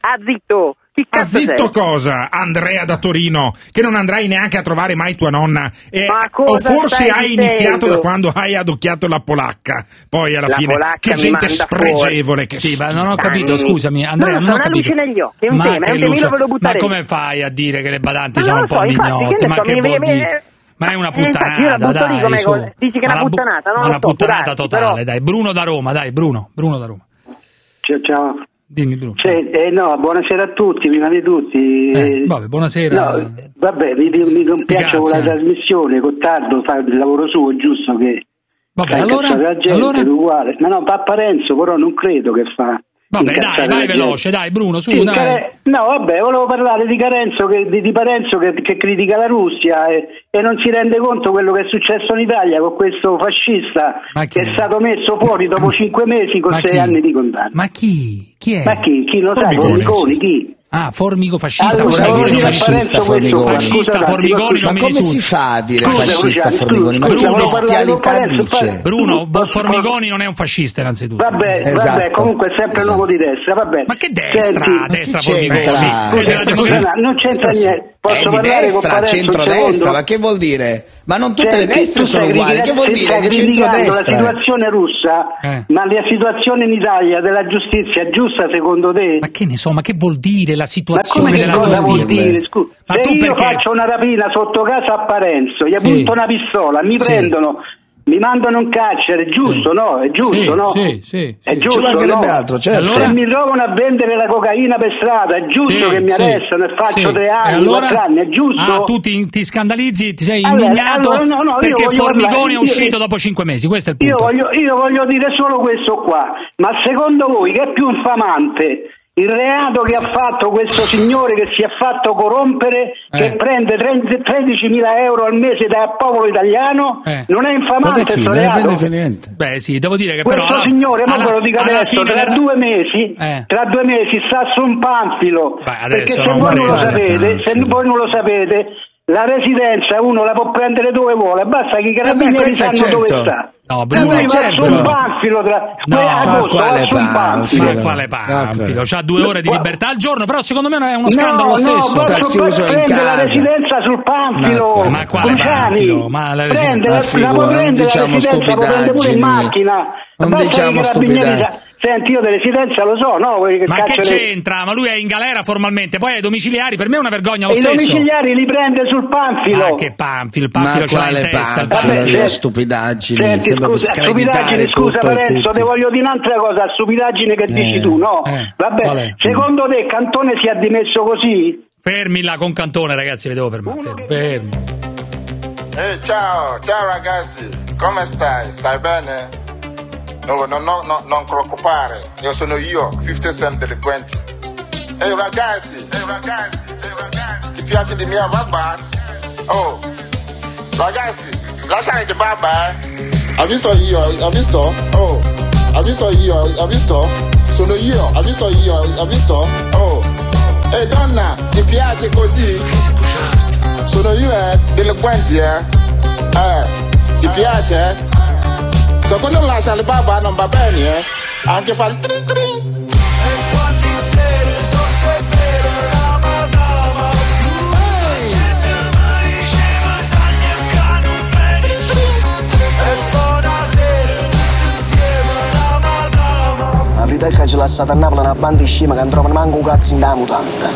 Ah, zitto! Ah, zitto sei? cosa, Andrea da Torino, che non andrai neanche a trovare mai tua nonna. E- Ma o forse hai dicendo? iniziato da quando hai adocchiato la polacca. Poi alla La fine, che gente spregevole che Sì, ma non ho capito, scusami, Andrea, Non non so, ho capito. negli occhi, ma tema, come fai a dire che le badanti Ma sono un lo po' so, infatti, mignotte? Ma so, che mi- vuol mi- dire? Ma è una Eh, infatti, io la puttanata, lì dai, come su. dici che è una bu- puttanata, lo una so, puttanata può darsi, totale, però- dai. Bruno da Roma, dai, Bruno, Bruno da Roma. Ciao, ciao. Dimmi Bruno. Cioè, eh, no, buonasera a tutti, prima di tutti. Eh, vabbè, buonasera. No, vabbè, mi, mi compiaccio con la eh. trasmissione, Gottardo fa il lavoro suo, è giusto che Vabbè, fa allora- la gente, allora? uguale. Ma no, Papa Renzo però non credo che fa. Vabbè, dai, vai gente. veloce, dai Bruno, su, Sì, dai. Care- No, vabbè, volevo parlare di Carenzo che, di, di Parenzo che, che critica la Russia e, e non si rende conto quello che è successo in Italia con questo fascista che è stato messo fuori dopo cinque mesi con Ma sei chi? anni di condanna. Ma chi? Chi è? Ma chi? Chi lo sa? Formigoni, chi? Ah, Formigo fascista. Allora, Formigoni. volevo dire a Parenzo questo qua, Fascista, Formigoni, ma come si fa a dire Scusa, fascista Formigoni? Ma che bestialità dice? Bruno, Formigoni non è un fascista innanzitutto. Vabbè, Esatto. vabbè, comunque sempre un uomo di destra, vabbè. Ma che destra? Senti, destra Formigoni. Sì, Eh, destra, non c'entra niente. Posso È di parlare con destra, centrodestra, ma che vuol dire? Ma non tutte le Senti, destre sono uguali, che vuol dire? Che centrodestra? La situazione russa, Eh. ma la situazione in Italia della giustizia è giusta secondo te? Ma che ne so, ma che vuol dire la Ma situazione della cosa vuol giustizia? dire? Scusa, Ma se tu io perché? faccio una rapina sotto casa a Parenzo, gli Sì. punto una pistola, mi Sì. prendono, mi mandano in carcere, è giusto, no? È giusto, Sì, no? sì, sì, È sì. giusto, Ci mancherebbe no? altro, certo. Se mi trovano a vendere la cocaina per strada, è giusto Sì, che mi sì, arrestano e faccio sì. tre anni, allora? quattro anni, è giusto? Ah, tu ti, ti scandalizzi, ti sei Allora, indignato allora, no, no, io perché Formigoni è uscito io- dopo cinque mesi, questo è il Io punto. voglio, io voglio dire solo questo qua, ma secondo voi che è più infamante? Il reato che ha fatto questo signore che si è fatto corrompere, Eh. che prende 30 13.000 euro al mese dal popolo italiano, Eh. non è Ma infamante chi? questo reato? prende per niente. Beh, sì, devo dire che Questo però alla- signore, ma alla- ve lo dico adesso, fine tra della- due mesi, Eh. tra due mesi sta su un panfilo, Beh, perché se non voi non lo vale sapete, se voi non lo sapete, la residenza uno la può prendere dove vuole, basta che i carabinieri questo è sanno dove certo. sta. No, Eh Bruno, beh, Lui va certo. su un panfilo tra No, agosto, quale panfilo? panfilo. quale no, panfilo? C'ha due ore di libertà al giorno, però secondo me è uno No, scandalo lo no, stesso. posso Sta chiuso in la residenza sul panfilo. Ma- ma quale panfilo? Ma la residenza- Prende, la, la può non prendere diciamo la residenza, la può prendere pure in macchina. Non Basta diciamo stupidaggini. Senti, io delle residenze lo so, no? Che Ma che c'entra? Ma lui è in galera formalmente, poi ai domiciliari, per me è una vergogna lo E I stesso. domiciliari li prende sul panfilo. Ma che panfilo, il Ma panfilo ce l'ha in quale testa. il panfilo? Vabbè, se- stupidaggini, Senti, sembra scusa, screditare stupidaggine, scusa tutti. ti voglio dire un'altra cosa, stupidaggine che dici tu, no? eh, Vabbè, è? secondo te Cantone si è dimesso così? Fermi là con Cantone, ragazzi, vi devo fermare. Fermi, fermi. Ehi, ciao, ciao ragazzi, come stai? Stai bene? No, no, no, no, non preoccupare, io sono io, 50 Cent delinquenti. Ehi ragazzi, ehi ragazzi, ehi ragazzi, ti piace di mia babà? Oh, ragazzi, lasciare di babà, eh? Hai visto io, hai visto? Oh, hai visto io, hai visto? Sono io, hai visto io, hai visto? Oh, ehi donna, ti piace così? Sono io, eh, delinquenti, eh? Eh, ti piace, eh? Secondo lascia le babà non va bene, eh? Anche fare il tri tri. La verità è che ci lasciate a Napoli una banda di scema che non trovano manco un cazzo in da mutanda.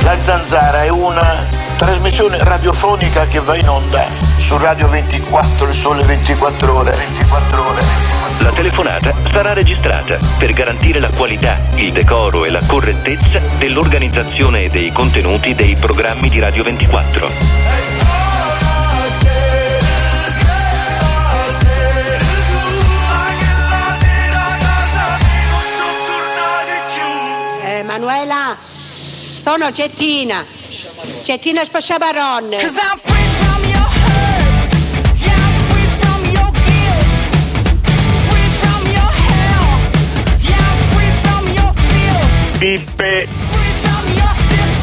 La Zanzara è una trasmissione radiofonica che va in onda su Radio 24, il sole 24 ore. 24 ore. La telefonata sarà registrata per garantire la qualità, il decoro e la correttezza dell'organizzazione e dei contenuti dei programmi di Radio 24. Emanuela, sono Cettina. Cettina Spasciabaron. Pippe.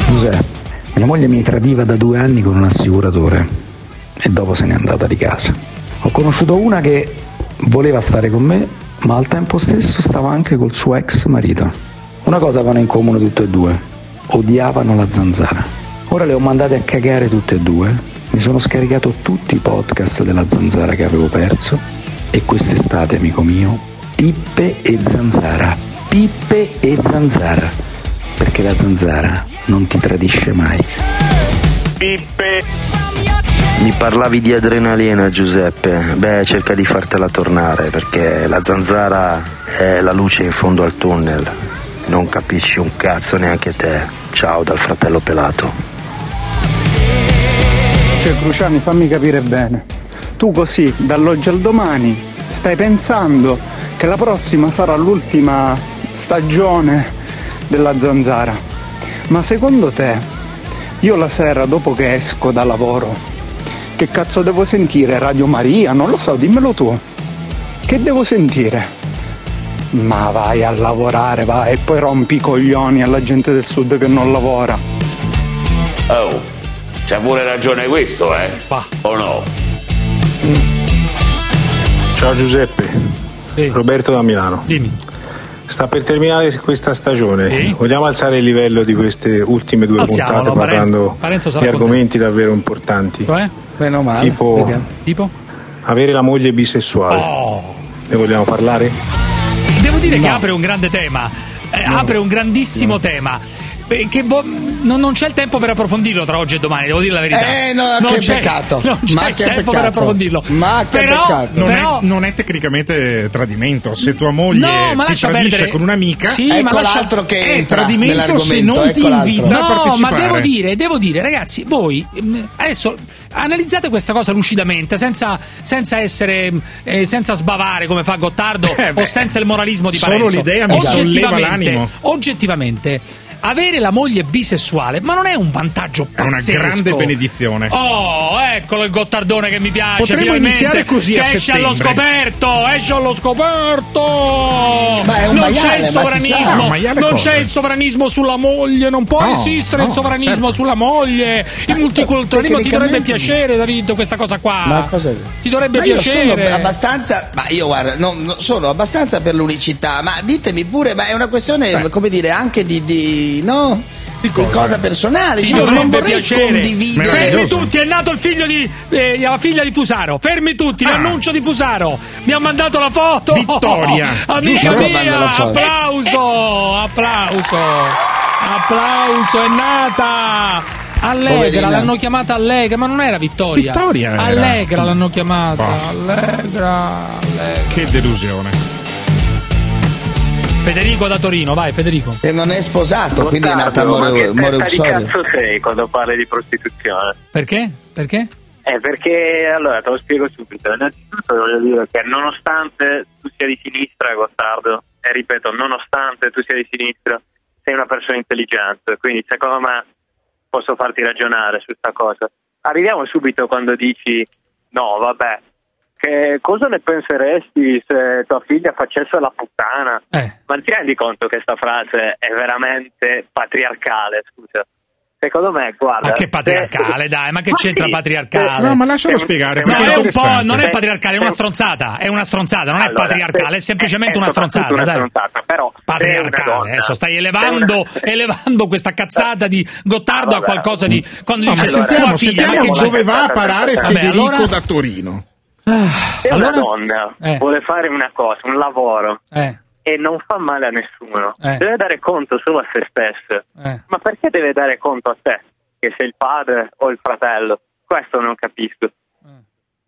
Giuseppe, mia moglie mi tradiva da due anni con un assicuratore e dopo se n'è andata di casa. Ho conosciuto una che voleva stare con me, ma al tempo stesso stava anche col suo ex marito. Una cosa avevano in comune tutte e due, odiavano la zanzara. Ora le ho mandate a cagare tutte e due, mi sono scaricato tutti i podcast della zanzara che avevo perso e quest'estate, amico mio, pippe e zanzara, pippe e zanzara, perché la zanzara non ti tradisce mai. Pippe. Mi parlavi di adrenalina Giuseppe, beh cerca di fartela tornare perché la zanzara È la luce in fondo al tunnel. Non capisci un cazzo neanche te. Ciao dal fratello pelato. Cioè, Cruciani, fammi capire bene. Tu così, dall'oggi al domani, stai pensando che la prossima sarà l'ultima stagione della zanzara. Ma secondo te, io la sera dopo che esco da lavoro, che cazzo devo sentire? Radio Maria? Non lo so, dimmelo tu. Che devo sentire? Ma vai a lavorare, vai, e poi rompi i coglioni alla gente del sud che non lavora. Oh, c'ha pure ragione questo, eh? O no? Ciao Giuseppe, Roberto da Milano. Sta per terminare questa stagione. Vogliamo alzare il livello di queste ultime due Alziamolo, puntate Parenzo- parlando Parenzo di sarà argomenti davvero importanti. Cioè? Meno male. Tipo. Tipo? avere la moglie bisessuale. Oh. Ne vogliamo parlare? Devo dire che apre un grande tema, eh, apre un grandissimo tema. Eh, Che vo- non, non c'è il tempo per approfondirlo tra oggi e domani, devo dire la verità. Eh, no, non che c'è, peccato. Non c'è Ma il che tempo per peccato. approfondirlo. Ma che però, peccato. Non, però- è, non è tecnicamente tradimento. Se tua moglie No, ma ti lascia tradisce perdere. con un'amica, Sì, ma Ecco lascia- l'altro che è entra tradimento se non ti ecco l'altro. invita a No, ma partecipare. devo dire, devo dire, ragazzi, voi ehm, adesso analizzate questa cosa lucidamente, senza, senza essere eh, senza sbavare come fa Gottardo Eh, beh, o senza il moralismo di solo Parenzo. l'idea mi solleva l'animo. Oggettivamente, avere la moglie bisessuale, ma non è un vantaggio È una pazzesco. grande benedizione. Oh, eccolo il gottardone che mi piace. Potremmo iniziare così che a esce allo settembre. scoperto, esce allo scoperto. Ma è un non maiale, c'è il sovranismo, non cosa? c'è il sovranismo sulla moglie, non può No, esistere il no, sovranismo certo. sulla moglie. Il multiculturalismo ti dovrebbe piacere, David, questa cosa qua. Ma cosa Ti dovrebbe Ma io piacere. sono abbastanza, ma io guarda, no, no, sono abbastanza per l'unicità, ma ditemi pure, ma è una questione, come dire, anche di, di no? Di cosa, personale, Ti cioè, io non vorrei piacere. condividere. Fermi tutti, è nato il figlio di eh, la figlia di Fusaro. Fermi tutti, l'annuncio di Fusaro. Mi ha mandato la foto. Vittoria. [LAUGHS] Amica Giusto. Mia, applauso, applauso. Applauso, è nata. Allegra, Poverina. l'hanno chiamata Allegra, ma non era Vittoria. Vittoria era. Allegra l'hanno chiamata. Allegra, Allegra. Che delusione. Federico da Torino, vai Federico. E non è sposato, quindi è nata ma more, che more di uxorio. cazzo sei quando parli di prostituzione? Perché? Perché? Eh, perché allora te lo spiego subito. Innanzitutto voglio dire che nonostante tu sia di sinistra, Gottardo, e ripeto, nonostante tu sia di sinistra, sei una persona intelligente, quindi secondo me posso farti ragionare su questa cosa. Arriviamo subito quando dici no, vabbè, che cosa ne penseresti se tua figlia facesse la puttana? Eh. Ma ti rendi conto che questa frase è veramente patriarcale, scusa? Secondo me, guarda... Ma che patriarcale, dai, ma che Ma c'entra sì, patriarcale? se- No, ma lascialo se- spiegare, No, è un po', non è patriarcale, è una stronzata, è una stronzata, non è Allora, patriarcale, è semplicemente è- una stronzata, una dai. stronzata, però Patriarcale, donna- adesso stai elevando, [LAUGHS] una- elevando questa cazzata di Gottardo Ah, a qualcosa di quando No, ma dice sentiamo, tua figlia, sentiamo ma che dove va a parare Federico allora- da Torino. Se una Allora? donna Eh. vuole fare una cosa, un lavoro, Eh, e non fa male a nessuno, Eh. deve dare conto solo a se stesso. eh. Ma perché deve dare conto a te, che sei il padre o il fratello? Questo non capisco.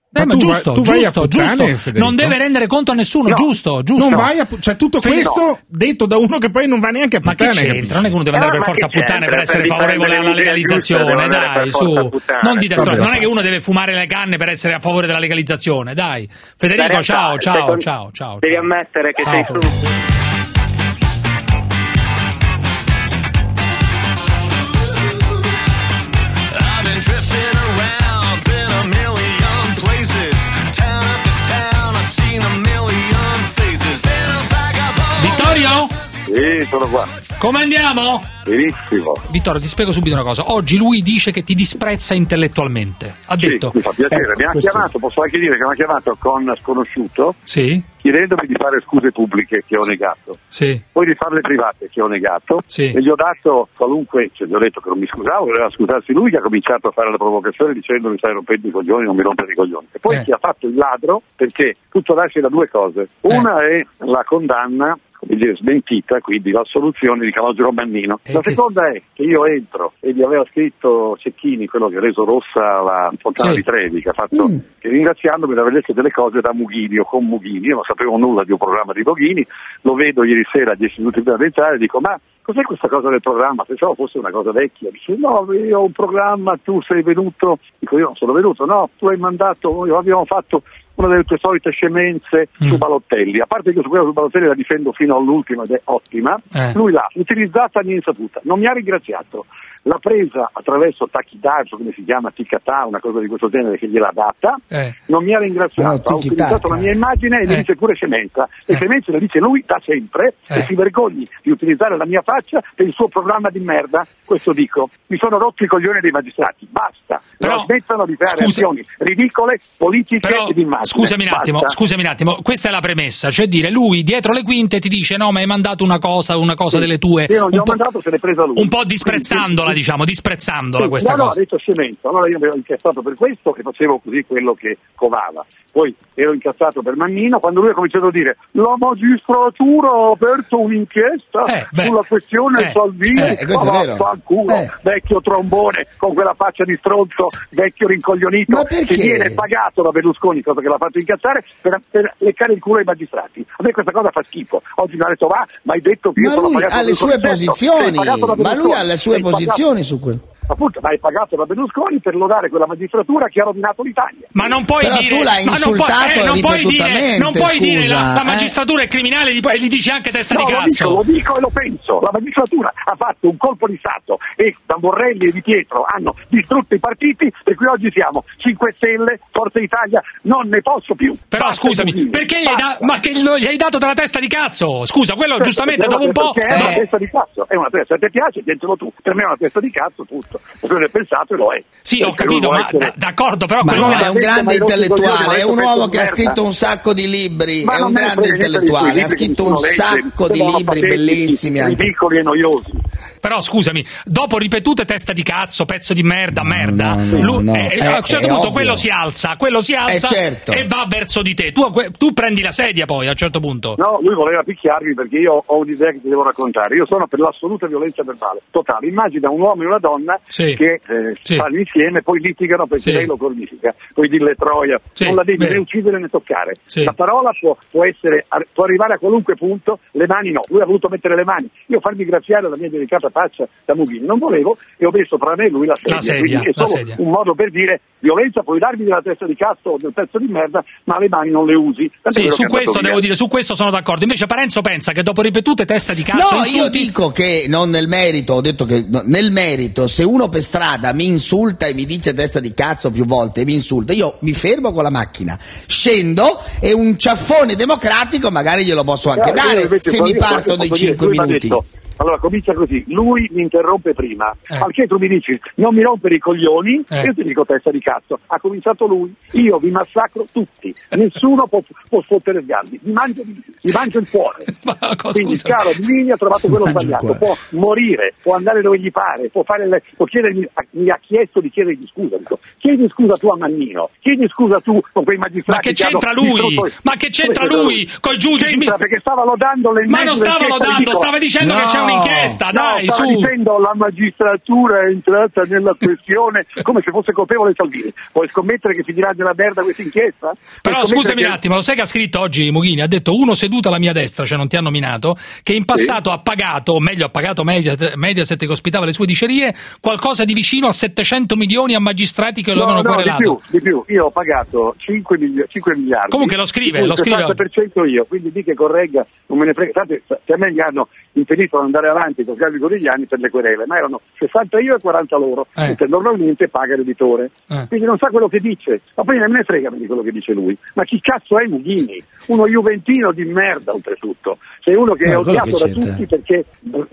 Dai, Ma ma, tu vai- giusto, tu vai a giusto, puttane, giusto. Federico? Non deve rendere conto a nessuno, No. giusto, giusto. Non vai a cioè tutto Fe- questo detto da uno che poi non va neanche a Ma che puttane, c'entra? Non è che uno deve andare Eh, per forza a puttane per c'entra? essere Per favorevole alla legalizzazione, dai, su. puttane. Non dite Vabbè. stronze, non è che uno deve fumare le canne per essere a favore della legalizzazione, dai. Federico, realtà, ciao, ciao, ciao, ciao. Devi ciao. ammettere che Ciao, sei tu. Sì, sono qua. Come andiamo? Benissimo. Vittorio, ti spiego subito una cosa. Oggi lui dice che ti disprezza intellettualmente. Ha Sì, detto. mi fa piacere. Ecco, mi ha questo- chiamato, posso anche dire che mi ha chiamato con sconosciuto Sì, chiedendomi di fare scuse pubbliche che ho negato. sì. Poi di farle private che ho negato Sì. e gli ho dato qualunque, cioè gli ho detto che non mi scusavo, voleva scusarsi lui che ha cominciato a fare la provocazione dicendo mi stai rompendo i coglioni, non mi rompere i coglioni. E poi Eh. chi ha fatto il ladro perché tutto nasce da due cose. Una è la condanna dire, smentita, quindi l'assoluzione di Calogero Mannino. Eh, La seconda è che io entro e gli aveva scritto Cecchini, quello che ha reso rossa la fontana Sì. di Trevi, che ha fatto, che ringraziandomi di aver letto delle cose da Mughini o con Mughini, io non sapevo nulla di un programma di Mughini, lo vedo ieri sera a 10 minuti prima di entrare e dico ma cos'è questa cosa del programma? Pensavo fosse una cosa vecchia. Dice no, io ho un programma, tu sei venuto, dico io non sono venuto, no, tu hai mandato, abbiamo fatto una delle tue solite scemenze su Balottelli. A parte che io su quella su Balottelli la difendo fino all'ultima ed è ottima, Eh. lui l'ha utilizzata a mia insaputa, non mi ha ringraziato. L'ha presa attraverso Tachidaggio, come si chiama, Ticatà, una cosa di questo genere che gliel'ha data, Eh. non mi ha ringraziato, No, ha utilizzato la mia immagine e mi Eh. dice pure scemenza. Le scemenze le dice lui da sempre Eh. e si vergogni di utilizzare la mia faccia per il suo programma di merda. Questo dico. Mi sono rotto i coglioni dei magistrati. Basta. Però- non smettano di fare scusa- azioni ridicole, politiche Però, e di immagine. scusami un attimo, Basta. scusami un attimo, questa è la premessa, cioè dire lui dietro le quinte ti dice no ma hai mandato una cosa, una cosa Sì. delle tue, un ho po', mandato, se l'è presa lui. un po' disprezzandola diciamo, disprezzandola questa no, no, cosa. ha detto scemenza. Allora io mi ero incazzato per questo e facevo così quello che covava. Poi ero incazzato per Mannino quando lui ha cominciato a dire la magistratura ha aperto un'inchiesta Eh, beh. sulla questione Eh, Salvini. eh, vaffanculo, Eh. vecchio trombone con quella faccia di stronzo, vecchio rincoglionito che viene pagato da Berlusconi, cosa che l'ha fatto incazzare, per, per leccare il culo ai magistrati. A me questa cosa fa schifo. Oggi mi ha detto va, ma hai detto che io Ma sono lui pagato ha le sue posizioni, ma lui ha le sue sei pagato- posizioni su quello. Appunto, ma è pagato da Berlusconi per lodare quella magistratura che ha rovinato l'Italia. Ma non puoi Però dire tu l'hai ma non puoi, insultato eh, non puoi dire, non puoi dire scusa, la, la eh. magistratura è criminale e gli, e gli dici anche testa No, di lo cazzo. dico, lo dico e lo penso. La magistratura ha fatto un colpo di Stato e Tamborelli e Di Pietro hanno distrutto i partiti per cui oggi siamo 5 Stelle, Forza Italia, non ne posso più. Però Basta, scusami, Giulini, perché gli hai, da- ma che lo- gli hai dato della testa di cazzo? Scusa, quello Certo, giustamente dopo un po'. Perché è una eh, testa di cazzo, è una testa, se ti piace, dentro tu. Per me è una testa di cazzo, tutto. Perché ne ho pensato e lo è. Sì, ho capito, ma essere- d'accordo, però Ma quello no, che- è un grande intellettuale, è un uomo che ha scritto un sacco di libri, Ma è non un grande intellettuale, ha scritto un sacco di libri bellissimi. Ridicoli e noiosi. Però scusami, dopo ripetute testa di cazzo, pezzo di merda, merda, no, lui- no, eh, è- a un certo è punto ovvio. quello si alza, quello si alza certo. e va verso di te. Tu, tu prendi la sedia poi a un certo punto. No, lui voleva picchiarmi perché io ho un'idea che ti devo raccontare. Io sono per l'assoluta violenza verbale, totale. Immagina un uomo e una donna Sì. che eh, Sì. stanno insieme, poi litigano perché Sì. lei lo cornifica, poi dille troia. Sì, Non la devi né uccidere né toccare. Sì. La parola può, può essere, può arrivare a qualunque punto, le mani no. Lui ha voluto mettere le mani. Io farmi graziare la mia delicata faccia da Mughini. Non volevo e ho messo tra me e lui la sedia. La sedia, Quindi è solo sedia. un modo per dire violenza, puoi darmi della testa di cazzo o del pezzo di merda, ma le mani non le usi. Sì, su questo via. devo dire, su questo sono d'accordo. Invece Parenzo pensa che dopo ripetute testa di cazzo No, io insulti dico che non nel merito, ho detto che no, nel merito, se uno per strada mi insulta e mi dice testa di cazzo più volte e mi insulta, io mi fermo con la macchina, scendo e un ciaffone democratico magari glielo posso anche Eh, io dare se mi io partono i posso dire, 5 lui mi ha minuti. detto, allora comincia così, lui mi interrompe prima, Eh. al che tu mi dici non mi rompere i coglioni, Eh. io ti dico testa di cazzo, ha cominciato lui, io vi massacro tutti, nessuno può, può sfottere Sgarbi, vi mangio, vi mangio il cuore. [LAUGHS] Ma cosa, Quindi scusa. caro Dimini ha trovato quello sbagliato, può morire, può andare dove gli pare, può, fare le, può chiedergli, mi ha chiesto di chiedergli scusa, dico, chiedi scusa tu a Mannino, chiedi scusa tu con quei magistrati Ma che hanno c'entra lui? distrutto- Ma che c'entra lui coi giudici? C'entra Mi- perché stava lodando le Ma non stava lodando, stava dicendo che c'è un'inchiesta, dai, no, stava su. dicendo la magistratura è entrata nella questione come se fosse colpevole Salvini. Puoi scommettere che finirà nella merda questa inchiesta? Però scusami che- un attimo, lo sai che ha scritto oggi Mughini? Ha detto uno seduto alla mia destra, cioè non ti ha nominato, che in passato ha pagato, o meglio ha pagato Mediaset, Mediaset che ospitava le sue dicerie, qualcosa di vicino a 700 milioni a magistrati che lo No, avevano no, di querelato. più, di più. Io ho pagato 5, mili- 5 miliardi. Comunque lo scrive, di lo il scrive 60% io, quindi di che corregga, non me ne frega. Tanto se a me mi hanno impedito di andare avanti con Sgarbi Corigliani per le querele, ma erano 60 io e 40 loro, Eh. mentre normalmente paga l'editore. Eh. Quindi non sa quello che dice, ma poi non me ne frega di quello che dice lui. Ma chi cazzo è Mughini? Uno juventino di merda oltretutto. Sei uno che Ma è quello odiato che da tutti perché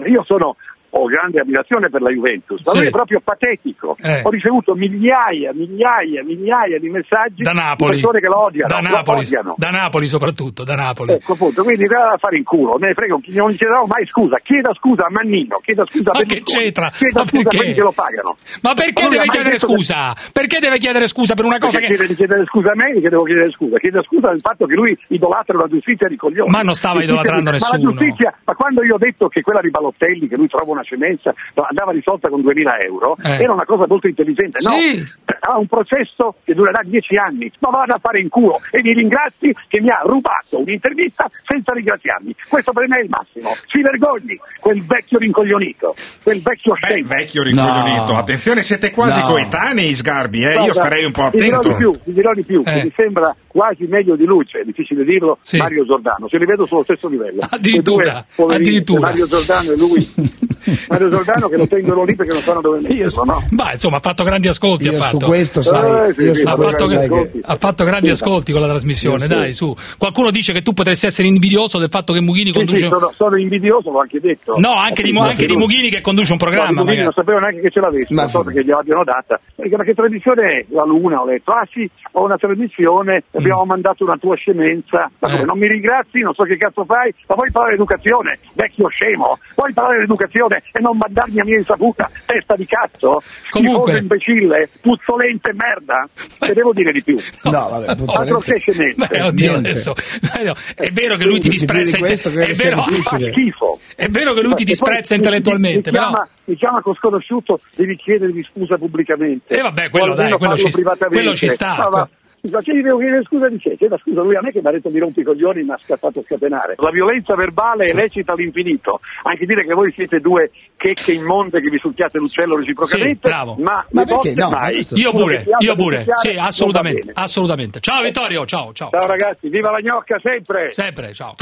io sono ho grande ammirazione per la Juventus, ma Sì. lui è proprio patetico. Eh. Ho ricevuto migliaia, migliaia, migliaia di messaggi Da di Napoli. persone che lo odiano. Da Napoli, odiano. da Napoli soprattutto, da Napoli. Ecco appunto, quindi da fare in culo, me ne frega, non gli chiederò mai scusa, chieda scusa a Mannino, chieda scusa a Ma che c'entra? chieda Ma scusa a perché? quelli che lo pagano. Ma perché lui deve chiedere detto che- scusa? Perché deve chiedere scusa per una cosa Perché che... chiede di chiedere scusa a me, che devo chiedere scusa. Chiede scusa del fatto che lui idolatra la giustizia di coglioni. Ma non stava idolatrando Ma nessuno. la giustizia, ma quando io ho detto che quella di Balotelli, che lui trova una scemenza, andava risolta con 2000 euro, Eh. era una cosa molto intelligente. No, Sì. ha un processo che durerà 10 anni, ma vada a fare in culo e mi ringrazi che mi ha rubato un'intervista senza ringraziarmi. Questo per me è il massimo. Si vergogni, quel vecchio rincoglionito, quel vecchio Beh, scemo. vecchio ricoglionito. No. Attenzione, siete quasi No. coetanei, Sgarbi, eh? Io Guarda, starei un po' Ti dirò attento. di più, ti dirò di più, Eh. che mi sembra quasi meglio di lui, cioè, è difficile dirlo, Mario Giordano, ce li vedo sullo stesso livello. [LAUGHS] Addirittura, due addirittura. Mario Giordano e lui. [LAUGHS] Mario Giordano che lo tengono lì perché non sanno dove metterlo, no? Ma insomma ha fatto grandi ascolti. Io ha su fatto. questo, sai, Eh, sì, io su ha, fatto, sai che- ha fatto grandi Sì, ascolti con la trasmissione. Sì, sì. Dai, su. Qualcuno dice che tu potresti essere invidioso del fatto che Mughini Sì, conduce. sì, sono, sono invidioso, l'ho anche detto. No, anche di, anche di Mughini che conduce un No, programma. Mughini magari. non sapevo neanche che ce l'avessi, non so perché gliel'abbiano data. Perché ma che tradizione è? La Luna, ho detto, ah sì, ho una tradizione, abbiamo mandato una tua scemenza. Eh. non mi ringrazi, non so che cazzo fai, ma vuoi parlare di educazione, vecchio scemo? Vuoi parlare di educazione e non mandarmi a mia insaputa, testa di cazzo? Comunque- imbecille, puzzolente merda. Che devo dire di più? [LAUGHS] No, vabbè, Altro che scemenze. Beh, oddio, adesso. eh, no, È vero che lui ti di disprezza. questo È vero, [LAUGHS] schifo. è vero che lui ti E disprezza mi- intellettualmente, mi, però. chiama, mi chiama con sconosciuto, devi chiedermi scusa pubblicamente. Eh, vabbè, quello, dai, quello ci- quello ci sta. Ma va, Gli devo chiedere scusa di che? Chieda scusa lui a me che mi ha detto mi rompi i coglioni e mi ha scappato a scatenare. La violenza verbale è lecita all'infinito. Anche dire che voi siete due checche immonde che vi succhiate l'uccello reciprocamente. Sì, bravo. Ma, Ma perché? No, ma mai. Io pure, io pure. Sì, assolutamente, assolutamente. Ciao Vittorio, ciao, ciao. Ciao ragazzi, viva la gnocca sempre! Sempre, ciao.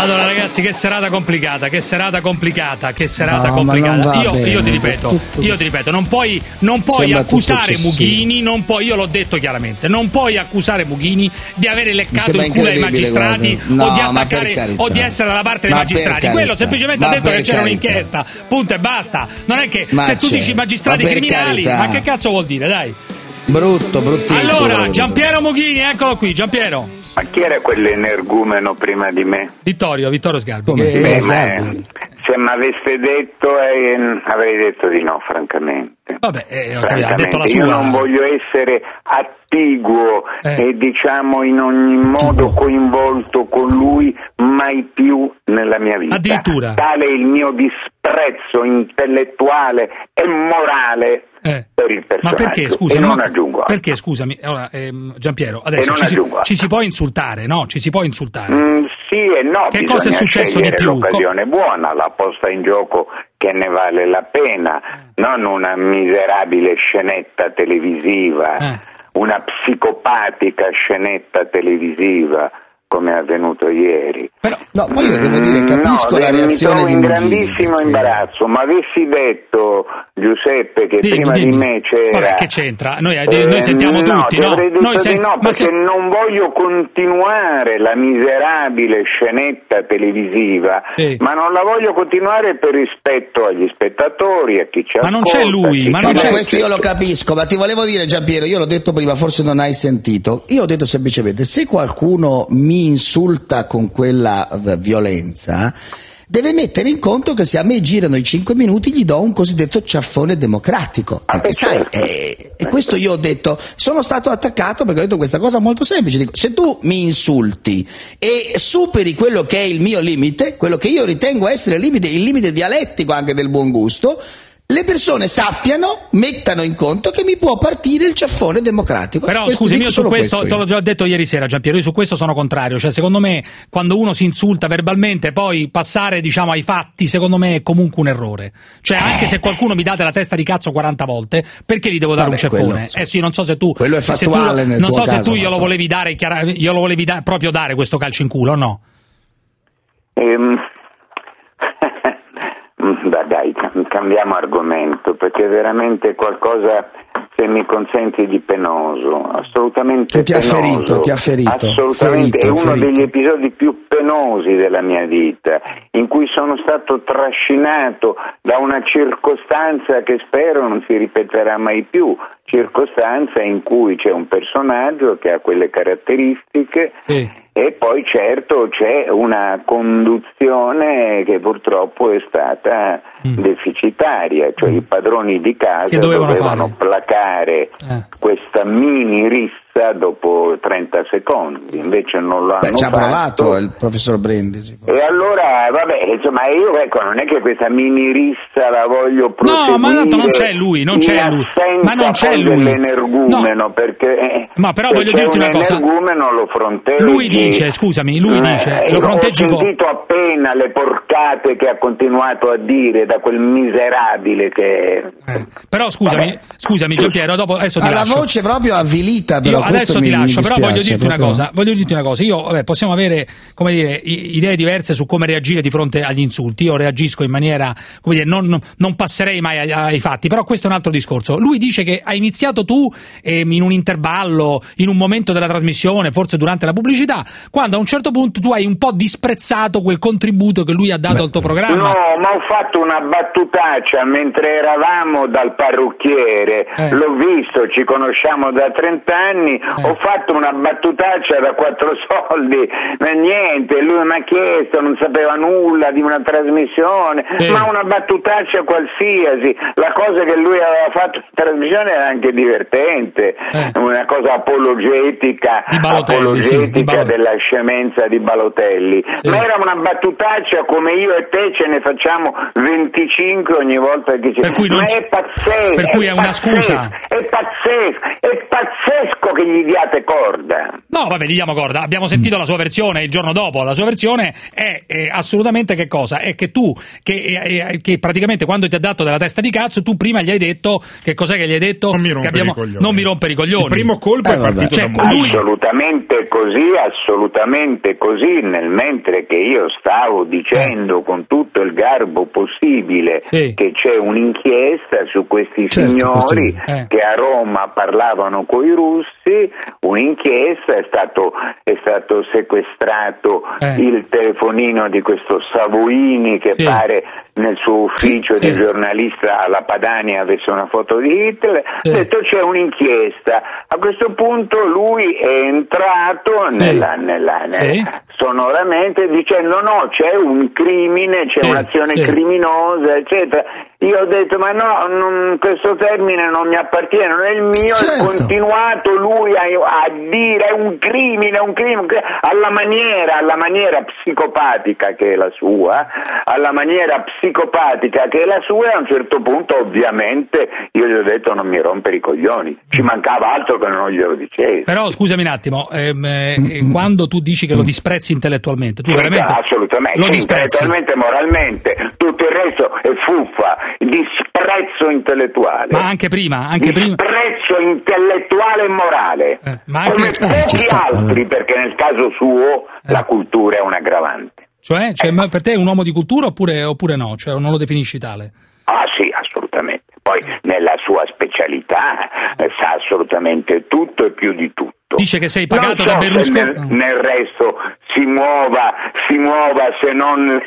Allora ragazzi, che serata complicata, che serata complicata, che serata No, complicata. Io, bene, io ti ripeto, tutto- io ti ripeto, non puoi, non puoi accusare. Mughini, non puoi, io l'ho detto chiaramente, non puoi accusare Mughini di avere leccato il culo ai magistrati guarda. o di No, attaccare o di essere dalla parte dei Ma magistrati. Quello semplicemente ha detto che c'era carità. un'inchiesta, punto e basta. Non è che Ma se tu dici magistrati ma criminali, carità. ma che cazzo vuol dire, dai? Brutto, bruttissimo. Allora. Giampiero Mughini, eccolo qui, Giampiero. Ma chi era quell'energumeno prima di me? Vittorio, Vittorio Sgarbi. Come? che- Beh, Eh, Sgarbi. se mi aveste detto, eh, avrei detto di no, francamente. Vabbè, eh, capito, ha Francamente, detto la Io sua. non voglio essere attiguo Eh. e diciamo in ogni modo coinvolto con lui mai più nella mia vita. Addirittura. Tale è il mio disprezzo intellettuale e morale Eh. per il Ma personaggio. perché, scusa? Non ma- aggiungo altro. Perché, scusami, ora, ehm, Giampiero, adesso ci si, ci si può insultare, no? Ci si può insultare. Mm, sì e no, Che cosa è successo di più? l'occasione buona, la posta in gioco che ne vale la pena, non una miserabile scenetta televisiva, Eh. una psicopatica scenetta televisiva come è avvenuto ieri. No, poi io devo dire, capisco Mm, la no, reazione mi trovo di in grandissimo imbarazzo, ma avessi detto Giuseppe che Dimmi, prima dimmi. di me c'era Vabbè, che c'entra? Noi, eh, eh, noi sentiamo no, tutti, ti no? Noi di sen- no, ma perché se- non voglio continuare la miserabile scenetta televisiva, Sì. ma non la voglio continuare per rispetto agli spettatori, a chi ci Ma non ascolta, c'è lui, ma non Ma c'è- questo io lo capisco, ma ti volevo dire Giampiero, io l'ho detto prima, forse non hai sentito. Io ho detto semplicemente, se qualcuno mi insulta con quella eh, violenza, deve mettere in conto che se a me girano i 5 minuti gli do un cosiddetto ciaffone democratico. Perché sai, eh, e questo io ho detto, sono stato attaccato perché ho detto questa cosa molto semplice, dico, se tu mi insulti e superi quello che è il mio limite, quello che io ritengo essere il limite, il limite dialettico anche del buon gusto, le persone sappiano, mettano in conto che mi può partire il ciaffone democratico. Però Questo scusami, io su questo, te io. l'ho già detto ieri sera, Giampiero, io su questo sono contrario. Cioè, secondo me, quando uno si insulta verbalmente, poi passare, diciamo, ai fatti, secondo me è comunque un errore. Cioè, anche se qualcuno mi date la testa di cazzo 40 volte, perché gli devo dare Vabbè, un ceffone? quello, eh sì, non so se tu. Quello è se tu- fattuale nel Non tuo so se caso, tu non glielo so. volevi dare, glielo volevi da- proprio dare questo calcio in culo o no? Ehm, Dai, dai, cambiamo argomento perché veramente qualcosa se mi consenti di penoso, assolutamente Che ti ha penoso. ferito, ti ha ferito. Assolutamente, Ferito, è uno ferito. degli episodi più penosi della mia vita, in cui sono stato trascinato da una circostanza che spero non si ripeterà mai più, circostanza in cui c'è un personaggio che ha quelle caratteristiche e poi certo c'è una conduzione che purtroppo è stata deficitaria, cioè i padroni di casa Mm. Dovevano dovevano placare questa mini rissa dopo 30 secondi, invece non lo hanno Beh, ci ha provato il professor Brindisi. E allora, vabbè, insomma, io ecco, non è che questa mini rissa la voglio proseguire No, ma tanto non c'è lui, non c'è lui. Ma non c'è lui. dell'energumeno, perché eh, Ma però voglio dirti un una cosa. lo fronteggi. Lui dice, scusami, lui Eh, dice, eh, lo ho fronteggi co- sentito appena le porcate che ha continuato a dire da quel miserabile che... Però scusami, scusami Giampiero, dopo adesso ti la voce proprio avvilita, però adesso mi- ti lascio, però voglio dispiace, dirti una proprio. cosa. Voglio dirti una cosa. Io, vabbè, possiamo avere, come dire, idee diverse su come reagire di fronte agli insulti. Io reagisco in maniera, come dire, non, non passerei mai ai, ai fatti, però questo è un altro discorso. Lui dice che hai iniziato tu ehm, in un intervallo, in un momento della trasmissione, forse durante la pubblicità, quando a un certo punto tu hai un po' disprezzato quel contributo che lui ha dato al tuo programma. No, ma ho fatto una battutaccia mentre eravamo dal parrucchiere, Eh. l'ho visto, ci conosciamo da 30 anni, ho fatto una battutaccia da quattro [LAUGHS] soldi, ma niente, lui mi ha chiesto, non sapeva nulla di una trasmissione, Sì. ma una battutaccia qualsiasi, la cosa che lui aveva fatto in trasmissione era anche divertente, una cosa apologetica, sì, apologetica Balotelli. della scemenza di Balotelli, ma era una battutaccia come io e te ce ne facciamo 25 ogni volta che ci Per cui non ma è pazzesco per cui è una pazzesco, scusa. è pazzesco è pazzesco che gli diate corda No, vabbè, gli diamo corda. Abbiamo sentito la sua versione il giorno dopo. La sua versione è, eh, assolutamente che cosa? È che tu, che, eh, eh, che praticamente quando ti ha dato della testa di cazzo, tu prima gli hai detto che cos'è che gli hai detto? Non mi rompere i coglioni. Non mi rompere i coglioni. Il primo colpo Eh, è partito Cioè, da lui, assolutamente così assolutamente così nel mentre che io stavo dicendo con tutto il garbo possibile che c'è un'inchiesta su questi Certo, signori questo- eh. che a Roma parlavano coi russi un'inchiesta è stato, è stato sequestrato Eh. il telefonino di questo Savoini che Sì. pare nel suo ufficio di sì. giornalista alla Padania avesse una foto di Hitler Sì. ha detto c'è un'inchiesta a questo punto lui è entrato nella, nella- nel- Sì. sonoramente dicendo no c'è un crimine c'è Sì, un'azione sì. criminosa eccetera io ho detto ma no non- questo termine non mi appartiene non è il mio Certo. e continuato lui a, a dire è un crimine è un crimine un crimine", alla maniera alla maniera psicopatica che è la sua alla maniera psicopatica che è la sua e a un certo punto ovviamente io gli ho detto non mi rompere i coglioni ci mancava altro che non glielo dicessi Però scusami un attimo, ehm, eh, quando tu dici che lo disprezzi intellettualmente, tu Sì, veramente assolutamente, lo sì, disprezzi? intellettualmente, moralmente, tutto il resto è fuffa, disprezzo intellettuale. Ma anche prima, anche prima. Disprezzo intellettuale e morale. ma anche- Come Eh, pochi sta, altri, perché nel caso suo la cultura è un aggravante. Cioè, cioè, ma per te è un uomo di cultura oppure, oppure no? Cioè, non lo definisci tale? Ah sì, assolutamente. Poi nella sua specialità eh, sa assolutamente tutto e più di tutto. Dice che sei pagato so da Berlusconi. Nel, nel resto si muova, si muova se non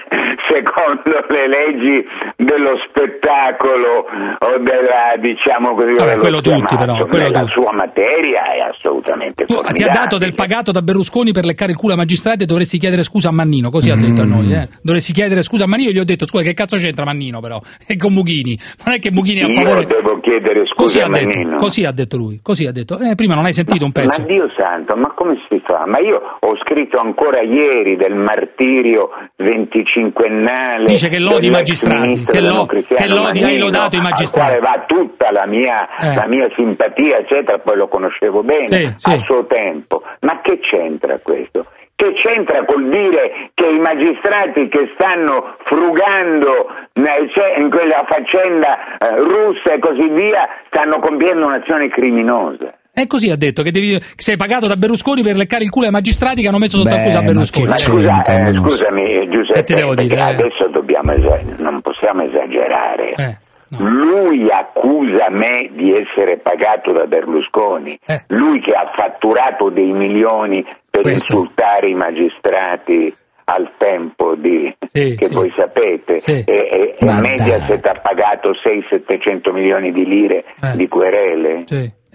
secondo le leggi dello spettacolo o della, diciamo così, Vabbè, quello tutti, però, quello tutti. sua materia è assolutamente Tu, ti ha formidabile. dato del pagato da Berlusconi per leccare il culo ai magistrati e dovresti chiedere scusa a Mannino, così ha detto a Mm. noi, eh. Dovresti chiedere scusa a Mannino, io gli ho detto, scusa, che cazzo c'entra Mannino però? E con Mughini. Non è che Mughini è a Io favore... devo chiedere Così scusa ha, a detto, Mannino. così ha detto lui, così ha detto. Eh, prima non hai sentito un pezzo. Ma Dio santo, ma come si fa? Ma io ho scritto ancora ieri del martirio venticinquennale. Dice che lodi i magistrati, che lo- che lodi- hai lodato i magistrati. Al quale va tutta la mia, Eh. la mia simpatia, eccetera, poi lo conoscevo bene Sì, sì. a suo tempo. Ma che c'entra questo? Che c'entra col dire che i magistrati che stanno frugando in quella faccenda eh, russa e così via stanno compiendo un'azione criminosa? E così ha detto che, devi, che sei pagato da Berlusconi per leccare il culo ai magistrati che hanno messo sotto Beh, accusa Berlusconi. Ma scusa, eh, scusami ti Giuseppe, devo dire, eh? adesso dobbiamo esa- non possiamo esagerare. Eh. Lui accusa me di essere pagato da Berlusconi, Eh. lui che ha fatturato dei milioni per Questo. insultare i magistrati al tempo di, che voi sapete, e, e, e Mediaset ha pagato 600-700 milioni di lire Eh. di querele.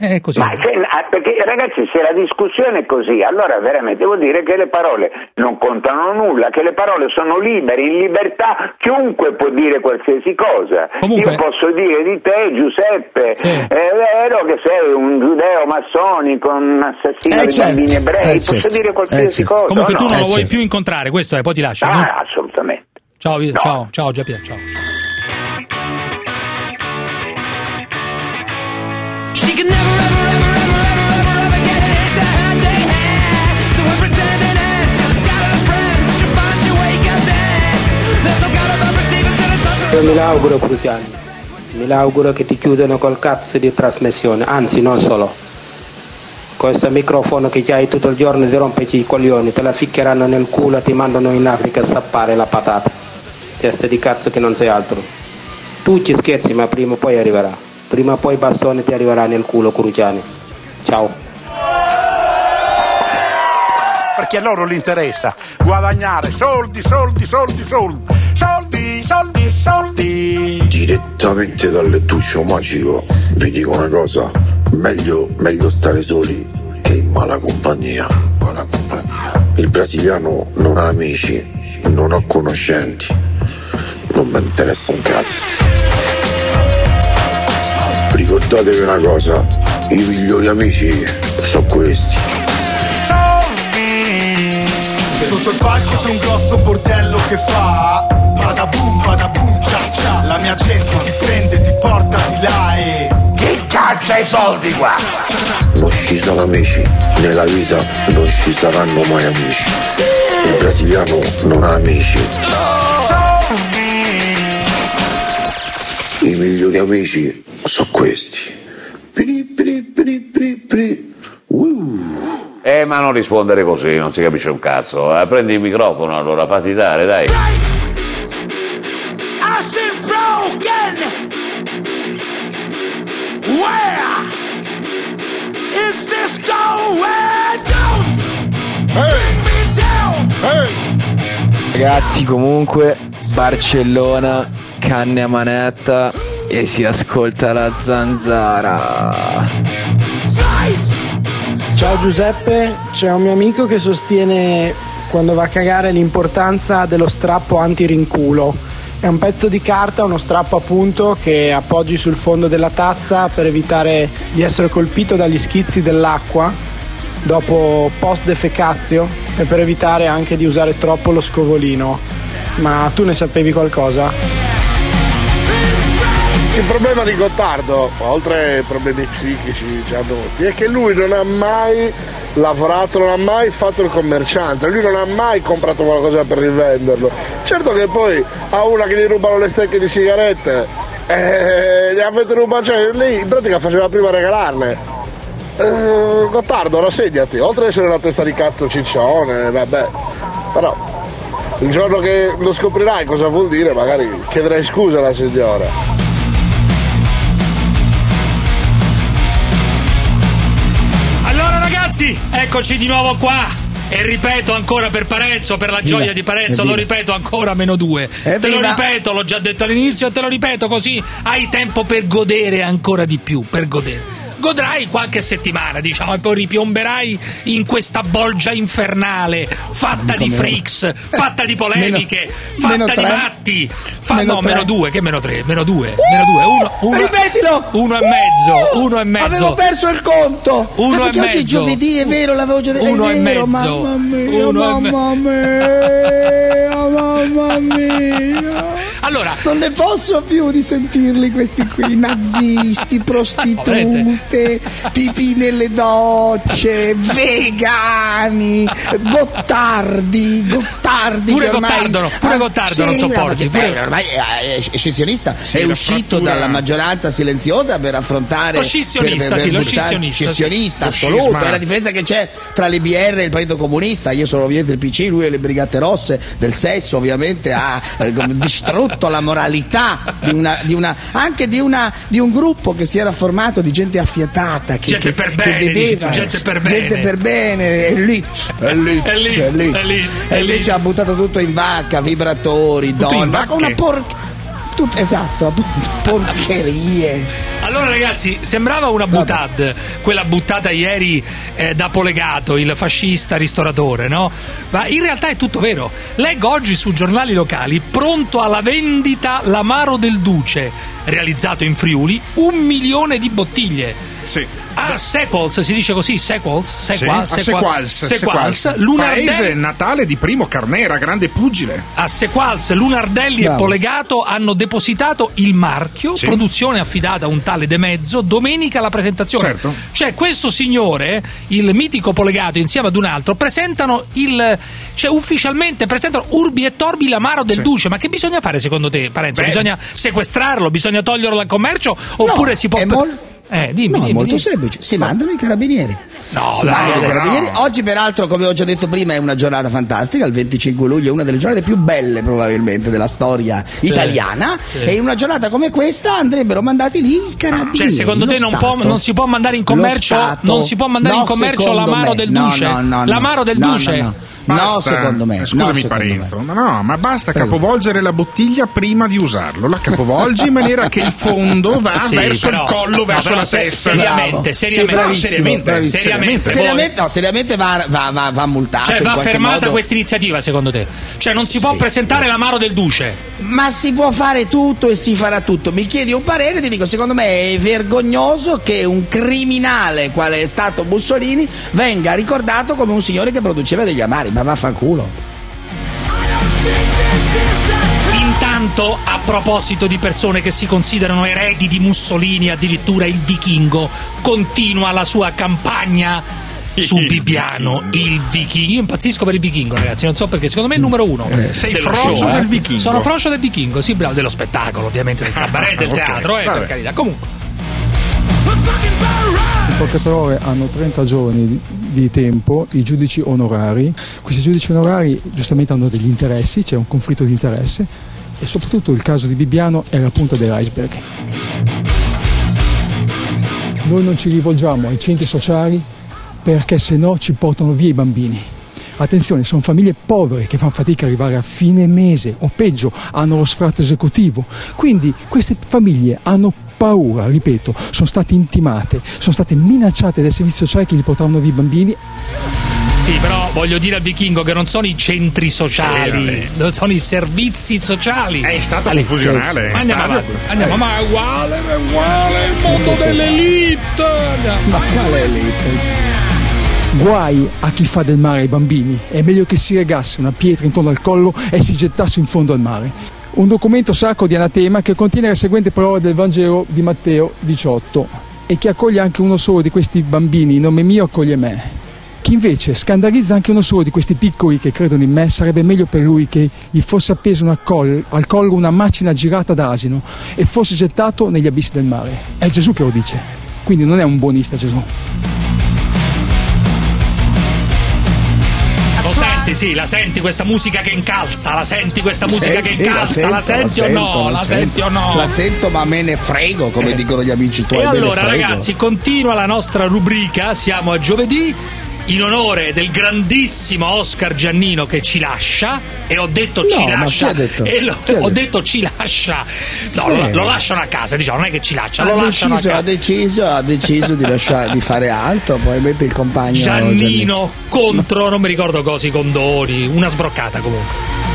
È così. Ma se- perché ragazzi, se la discussione è così, allora veramente vuol dire che le parole non contano nulla, che le parole sono libere, in libertà chiunque può dire qualsiasi cosa. Io posso dire di te, Giuseppe, è vero che sei un giudeo massonico, un assassino Eh, di certo. bambini ebrei, Eh, posso certo. dire qualsiasi Eh, cosa. Comunque o tu no? non lo vuoi più incontrare, questo è, poi ti lascio. no? Ah, assolutamente. Ciao, Vi- ciao, ciao Giappier, ciao. Io me l'auguro Cruciani, me l'auguro che ti chiudano col cazzo di trasmissione, anzi non solo. Questo microfono che hai tutto il giorno ti rompeci i coglioni, te la ficcheranno nel culo e ti mandano in Africa a sappare la patata. Testa di cazzo che non sei altro. Tu ci scherzi ma prima o poi arriverà. Prima o poi bastone ti arriverà nel culo Cruciani. Ciao. perché a loro gli interessa guadagnare soldi, soldi, soldi, soldi, soldi, soldi, soldi. Direttamente dal lettuccio magico vi dico una cosa, meglio, meglio stare soli che in mala compagnia. Mala compagnia. Il brasiliano non ha amici, non ha conoscenti, non mi interessa un cazzo. Ricordatevi una cosa, i migliori amici sono questi. Sotto il palco c'è un grosso bordello che fa Bada boom, bada boom, cia cia La mia gente ti prende, ti porta di là e Chi caccia i soldi qua? Non ci sono amici, nella vita non ci saranno mai amici. Il brasiliano non ha amici. I migliori amici sono questi. Pri, pri, pri, pri, pri. Uh. Eh, ma non rispondere così, non si capisce un cazzo. Eh, prendi il microfono allora, fatti dare, dai. Ragazzi, comunque, Barcellona, canne a manetta e si ascolta la zanzara. Ciao Giuseppe, c'è un mio amico che sostiene quando va a cagare l'importanza dello strappo anti-rinculo. È un pezzo di carta, uno strappo appunto che appoggi sul fondo della tazza per evitare di essere colpito dagli schizzi dell'acqua dopo post defecazio e per evitare anche di usare troppo lo scovolino. Ma tu ne sapevi qualcosa? Il problema di Gottardo, oltre ai problemi psichici già noti, è che lui non ha mai lavorato, non ha mai fatto il commerciante, lui non ha mai comprato qualcosa per rivenderlo. Certo che poi a una che gli rubano le stecche di sigarette, eh, gli ha fatto rubare, cioè lei in pratica faceva prima regalarle. Eh, Gottardo, rassegnati, oltre ad essere una testa di cazzo ciccione, vabbè, però il giorno che lo scoprirai cosa vuol dire, magari chiederai scusa alla signora. Ragazzi, eccoci di nuovo qua. E ripeto ancora per Parenzo, per la gioia di Parenzo, lo Evviva. ripeto ancora meno due. Te lo Evviva. ripeto, l'ho già detto all'inizio te lo ripeto così hai tempo per godere ancora di più, per godere. Godrai qualche settimana, diciamo, e poi ripiomberai in questa bolgia infernale, fatta di freaks, fatta di polemiche, Meno- [LAUGHS] meno fatta di tre. matti. Fa- Meno no, tre. meno due, che meno tre? Meno due, meno due. Uno, uno, Ripetilo! uno e mezzo, uno e mezzo. Avevo perso il conto! Uno e perché oggi è mezzo. giovedì, è vero, l'avevo già detto. Uno e mezzo. Mamma mia, Uno mamma mia, mamma mia. Allora, non ne posso più di sentirli questi qui, nazisti, [LAUGHS] prostituti. Niente pipì nelle docce, vegani, Gottardi, Gottardi. Pure ormai- Gottardo pure Ah, Gottardo non sopporti, pure- beh, ormai è eccessionista, Sì, è uscito frattura- dalla maggioranza silenziosa per affrontare Lo scissionista, per- per sì, lo scissionista, scissionista sì. assoluto, è la differenza che c'è tra l'IBR e il Partito Comunista, io sono ovviamente il PC, lui e le Brigate Rosse del sesso, ovviamente ha eh, [LAUGHS] distrutto la moralità di una, di una- anche di, una, di un gruppo che si era formato di gente affiatata, che, Gente che- per che bene, vedeva, dici tu, gente per gente bene. per bene, elite, elite, Elite, elite. elite, e invece ha buttato tutto in vacca, vibratori, Tutto donne, vacche? una por- tut- esatto, [LAUGHS] porcherie. Allora ragazzi, sembrava una butad, quella buttata ieri eh, da Polegato, il fascista ristoratore, no? Ma in realtà è tutto vero. Leggo oggi su giornali locali, pronto alla vendita l'amaro del Duce, realizzato in Friuli, un milione di bottiglie. Sì. A Sequels, si dice così, Sequels? Sì, Sequels, a Sequals, Sequals, Sequals. Lunardelli- Paese natale di Primo Carnera, grande pugile. a Sequals, Lunardelli Bravo. e Polegato hanno depositato il marchio, Sì. produzione affidata a un tale De Mezzo, domenica la presentazione. Certo. Cioè questo signore, il mitico Polegato insieme ad un altro, presentano il... cioè ufficialmente presentano Urbi e Torbi l'amaro del Sì. Duce. Ma che bisogna fare secondo te, Parenzo? Beh. Bisogna sequestrarlo? Bisogna toglierlo dal commercio? Oppure si può... è mol- Eh, dimmi, no, dimmi, è molto dimmi. semplice, si mandano i carabinieri. No, Si dai, mandano i no. Oggi, peraltro, come ho già detto prima, è una giornata fantastica. Il 25 luglio è una delle giornate più belle, probabilmente, della storia italiana. sì. E in una giornata come questa andrebbero mandati lì i carabinieri. Cioè, secondo te non, Stato. può- non si può mandare in commercio, non si può mandare No, in commercio l'amaro me. del Duce? no, no, no. l'amaro del Duce? No. Basta. No, secondo me. Eh, Scusami, No, Parenzo, ma no, ma basta capovolgere la bottiglia prima di usarlo. La capovolgi in maniera che il fondo va [LAUGHS] Sì, verso però- il collo, no, verso però la se- testa. seriamente, seriamente, Sì, seriamente, bravissimo. seriamente. Seriamente, no, seriamente va, va, va, va multato. Cioè, va fermata questa iniziativa, secondo te? Cioè, non si può Sì. presentare l'amaro del Duce? Ma si può fare tutto e si farà tutto. Mi chiedi un parere, ti dico, secondo me è vergognoso che un criminale quale è stato Mussolini venga ricordato come un signore che produceva degli amari, ma vaffanculo. Intanto, a proposito di persone che si considerano eredi di Mussolini, addirittura il vichingo continua la sua campagna su Il Bibbiano, il vichingo. Io impazzisco per il vichingo, ragazzi, non so perché, secondo me è il numero uno. Eh, sei frocio show, eh. del vichingo. Sono frocio del vichingo, sì, bravo, dello spettacolo, ovviamente, del [LAUGHS] cabaret, del Ok, teatro, eh, vabbè. per carità. Comunque. In poche parole hanno 30 giorni di- di tempo i giudici onorari. Questi giudici onorari giustamente hanno degli interessi, c'è un conflitto di interesse e soprattutto il caso di Bibbiano è la punta dell'iceberg. Noi non ci rivolgiamo ai centri sociali perché se no ci portano via i bambini. Attenzione, sono famiglie povere che fanno fatica ad arrivare a fine mese o peggio, hanno lo sfratto esecutivo. Quindi queste famiglie hanno paura, ripeto, sono state intimate, sono state minacciate dai servizi sociali che gli portavano via i bambini Sì, però voglio dire al vichingo che non sono i centri sociali, Sì, non sono i servizi sociali. È stato Allez, confusionale. Andiamo È stato- avanti, andiamo, ma è uguale, è uguale, il mondo dell'elite. Andiamo. Ma quale elite? Guai a chi fa del mare ai bambini, è meglio che si regasse una pietra intorno al collo e si gettasse in fondo al mare. Un documento sacro di anatema che contiene le seguenti parole del Vangelo di Matteo 18 e che accoglie anche uno solo di questi bambini, in nome mio accoglie me. Chi invece scandalizza anche uno solo di questi piccoli che credono in me, sarebbe meglio per lui che gli fosse appesa una col- al collo una macina girata d'asino e fosse gettato negli abissi del mare. È Gesù che lo dice, quindi non è un buonista Gesù. Senti, sì, la senti questa musica che incalza, la senti questa musica che Sì, sì, incalza, la, sento, senti o sento, no? La, sento. senti o no? La sento, ma me ne frego, come dicono gli amici tuoi. E allora ragazzi, continua la nostra rubrica, siamo a giovedì. In onore del grandissimo Oscar Giannino che ci lascia, e ho detto ci No, ma lascia, detto? e lo- ho detto? detto ci lascia, no, lo, lo lasciano a casa, diciamo, non è che ci lascia, lo ha deciso, ha deciso, ha deciso di, lasciare, di fare altro, probabilmente il compagno Giannino contro, non mi ricordo cosa, i condoni, una sbroccata comunque.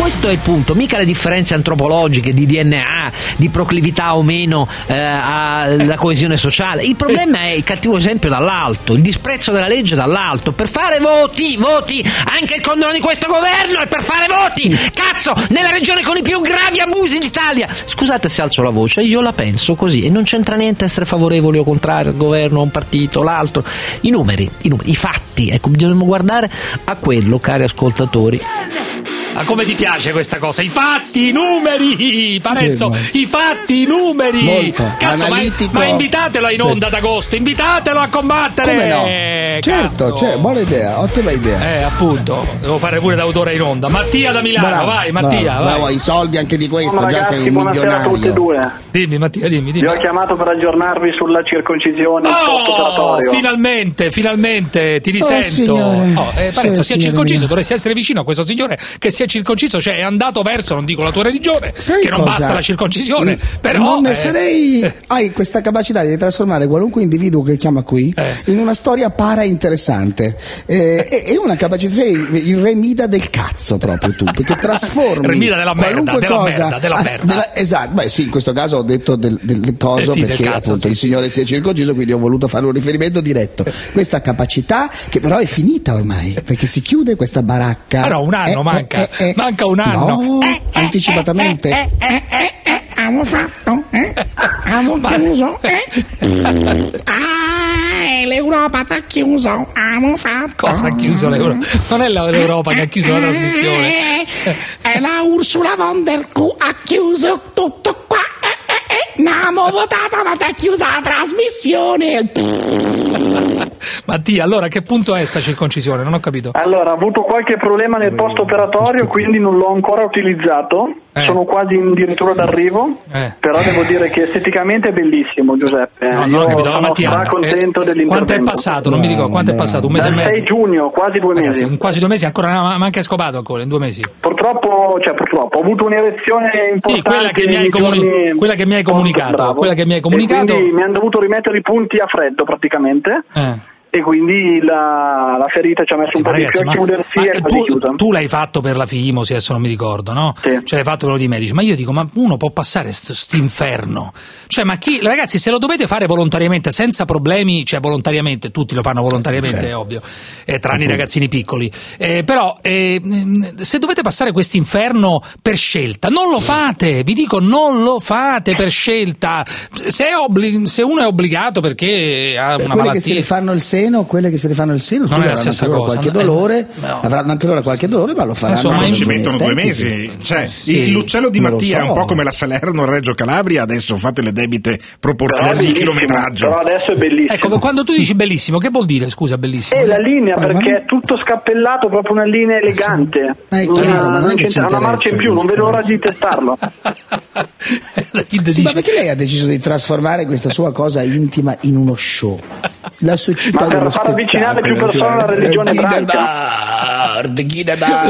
Questo è il punto, mica le differenze antropologiche di DNA, di proclività o meno eh, alla coesione sociale. Il problema è il cattivo esempio dall'alto, il disprezzo della legge dall'alto. Per fare voti, voti, anche il condono di questo governo è per fare voti. Cazzo, nella regione con i più gravi abusi d'Italia. Scusate se alzo la voce, io la penso così e non c'entra niente essere favorevoli o contrari al governo, a un partito l'altro. I numeri, i numeri, i fatti, ecco, bisogna guardare a quello, cari ascoltatori. Ma come ti piace questa cosa? I fatti, i numeri! Parenzo, Sì, i fatti, i numeri! Molto. Cazzo, ma, ma invitatelo in Sì, onda sì. ad agosto, invitatelo a combattere! Come no? Certo, cioè, buona idea, ottima idea. Eh, appunto, devo fare pure d'autore in onda. Mattia da Milano, Bravo, vai, Mattia, bravo, vai. bravo, i soldi anche di questo, Buongiorno, già ragazzi, sei un buonasera a tutti e milionario. due. Dimmi, Mattia, dimmi, dimmi. Vi ho chiamato per aggiornarvi sulla circoncisione Oh, finalmente, finalmente ti risento. signore. Oh, eh, Sì, Parenzo, si è circonciso, mio. dovresti essere vicino a questo signore che si è circonciso, cioè è andato verso, non dico la tua religione, Sai che non cosa? basta la circoncisione, Mm, però non ne eh, farei. Hai questa capacità di trasformare qualunque individuo che chiama qui Eh. in una storia para interessante. Eh, è, è una capacità, sei il remida del cazzo proprio tu, perché trasformi. [LAUGHS] Remida della merda, qualunque della cosa, merda, della Ah, merda. esatto, beh sì, in questo caso ho detto del, del coso Eh sì, del perché cazzo, appunto sì. il signore si è circonciso, quindi ho voluto fare un riferimento diretto. Questa capacità che però è finita ormai, perché si chiude questa baracca. Però un anno Eh, manca, eh, eh, manca un anno. No, anticipatamente. Abbiamo fatto, eh? [LAUGHS] Abbiamo chiuso, eh? Ah, l'Europa ti ha chiuso, abbiamo fatto. Cosa ha chiuso l'Europa? Non è l'Europa che ha chiuso la trasmissione. Eh, È la Ursula von der Q ha chiuso tutto qua. Eh, abbiamo votato, ma ti ha chiuso la trasmissione. Mattia, allora a che punto è sta circoncisione? Non ho capito. Allora, ho avuto qualche problema nel post operatorio, quindi non l'ho ancora utilizzato. Eh. Sono quasi addirittura d'arrivo. Eh. Però devo dire che esteticamente è bellissimo, Giuseppe. No, ho capito, la sono Mattia. contento eh, dell'intervento. quanto è passato? Non mi ricordo, quanto è passato? Un mese e Dal 6 mezzo? giugno, quasi due mesi. Ragazzi, in quasi due mesi ancora manca scopato ancora, in due mesi. Purtroppo, cioè purtroppo, ho avuto un'erezione importante. Sì, quella che mi hai, nei comuni- giorni- quella che mi hai comunicato, E comunicato. quindi mi hanno dovuto rimettere i punti a freddo praticamente. Eh. E quindi la, la ferita ci ha messo un po' Ragazzi, di più a ma- chiudersi ma e quasi tu, chiusa. tu l'hai fatto per la fimosi, adesso non mi ricordo, no? Cioè l'hai fatto per lo di medici, ma io dico, ma uno può passare sto inferno? Cioè, ma chi, ragazzi, se lo dovete fare volontariamente, senza problemi, cioè volontariamente, tutti lo fanno volontariamente, Certo. è ovvio, eh, tranne i ragazzini piccoli, Eh, però eh, se dovete passare quest'inferno per scelta, non lo fate, vi dico, non lo fate per scelta. Se, è obbli- se uno è obbligato perché ha una quelle che se malattia... ne fanno il seno, quelle che se ne fanno il seno, Non è la avranno stessa anche loro cosa, qualche eh, dolore, no. avranno anche loro qualche dolore, ma lo faranno. Insomma, con ci mettono due mesi. Cioè, Sì, l'uccello di Mattia è un so. po' come la Salerno Reggio Calabria, adesso fate le debite proporzioni di chilometraggio. però adesso è bellissimo. Ecco, quando tu dici bellissimo, che vuol dire, scusa, bellissimo? È la linea perché è tutto scappellato, proprio una linea elegante. è Una- chiaro, ma non è che ci una marcia in più, non vedo l'ora di testarlo. [LAUGHS] Sì, ma perché lei ha deciso di trasformare questa sua cosa intima in uno show? La società Ma per far avvicinare più persone alla cioè, religione ebraica.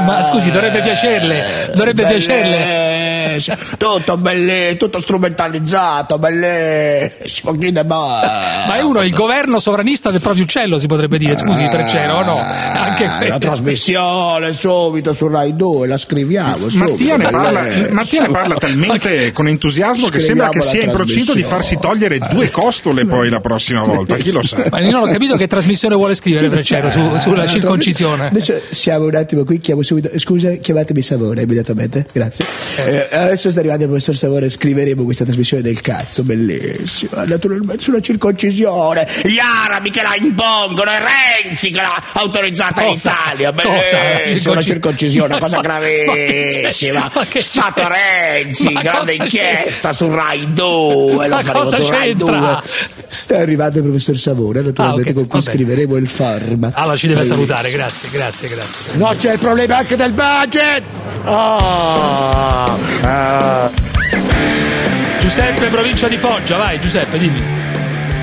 Ma scusi, dovrebbe piacerle, dovrebbe piacerle. Tutto bellissimo, tutto strumentalizzato, bellissimo. Ma è uno il governo sovranista del proprio uccello, si potrebbe dire, scusi, Treccero, o no? Anche Ah, quello. la trasmissione subito su Rai 2, la scriviamo subito. Mattia ne, parla. Mattia ne parla talmente con entusiasmo che sembra che sia in procinto di farsi togliere due costole poi la prossima volta, chi lo sa. Ma io non ho capito che trasmissione vuole scrivere Treccero su- [LAUGHS] sulla circoncisione. Adesso siamo un attimo qui, chiamo subito. Scusa, chiamatemi Savore immediatamente. Grazie. Eh, adesso sta arrivando il professor Savore, scriveremo questa trasmissione del cazzo, bellissima. Naturalmente sulla circoncisione. Gli arabi che la impongono, è Renzi che l'ha autorizzata in? Italia. Cosa? Bellissima la circoncisione, cosa gravissima. Ma che? Stato Renzi, grande inchiesta su Rai 2. Lo faremo cosa su Rai c'entra? 2. Sta arrivando il professor Savore, naturalmente, Ah, ok, con cui va bene. scriveremo il farma. Allora ci deve salutare, grazie, grazie, grazie. No, c'è il problema anche del budget! Ah, ah. Giuseppe, provincia di Foggia, vai Giuseppe, dimmi.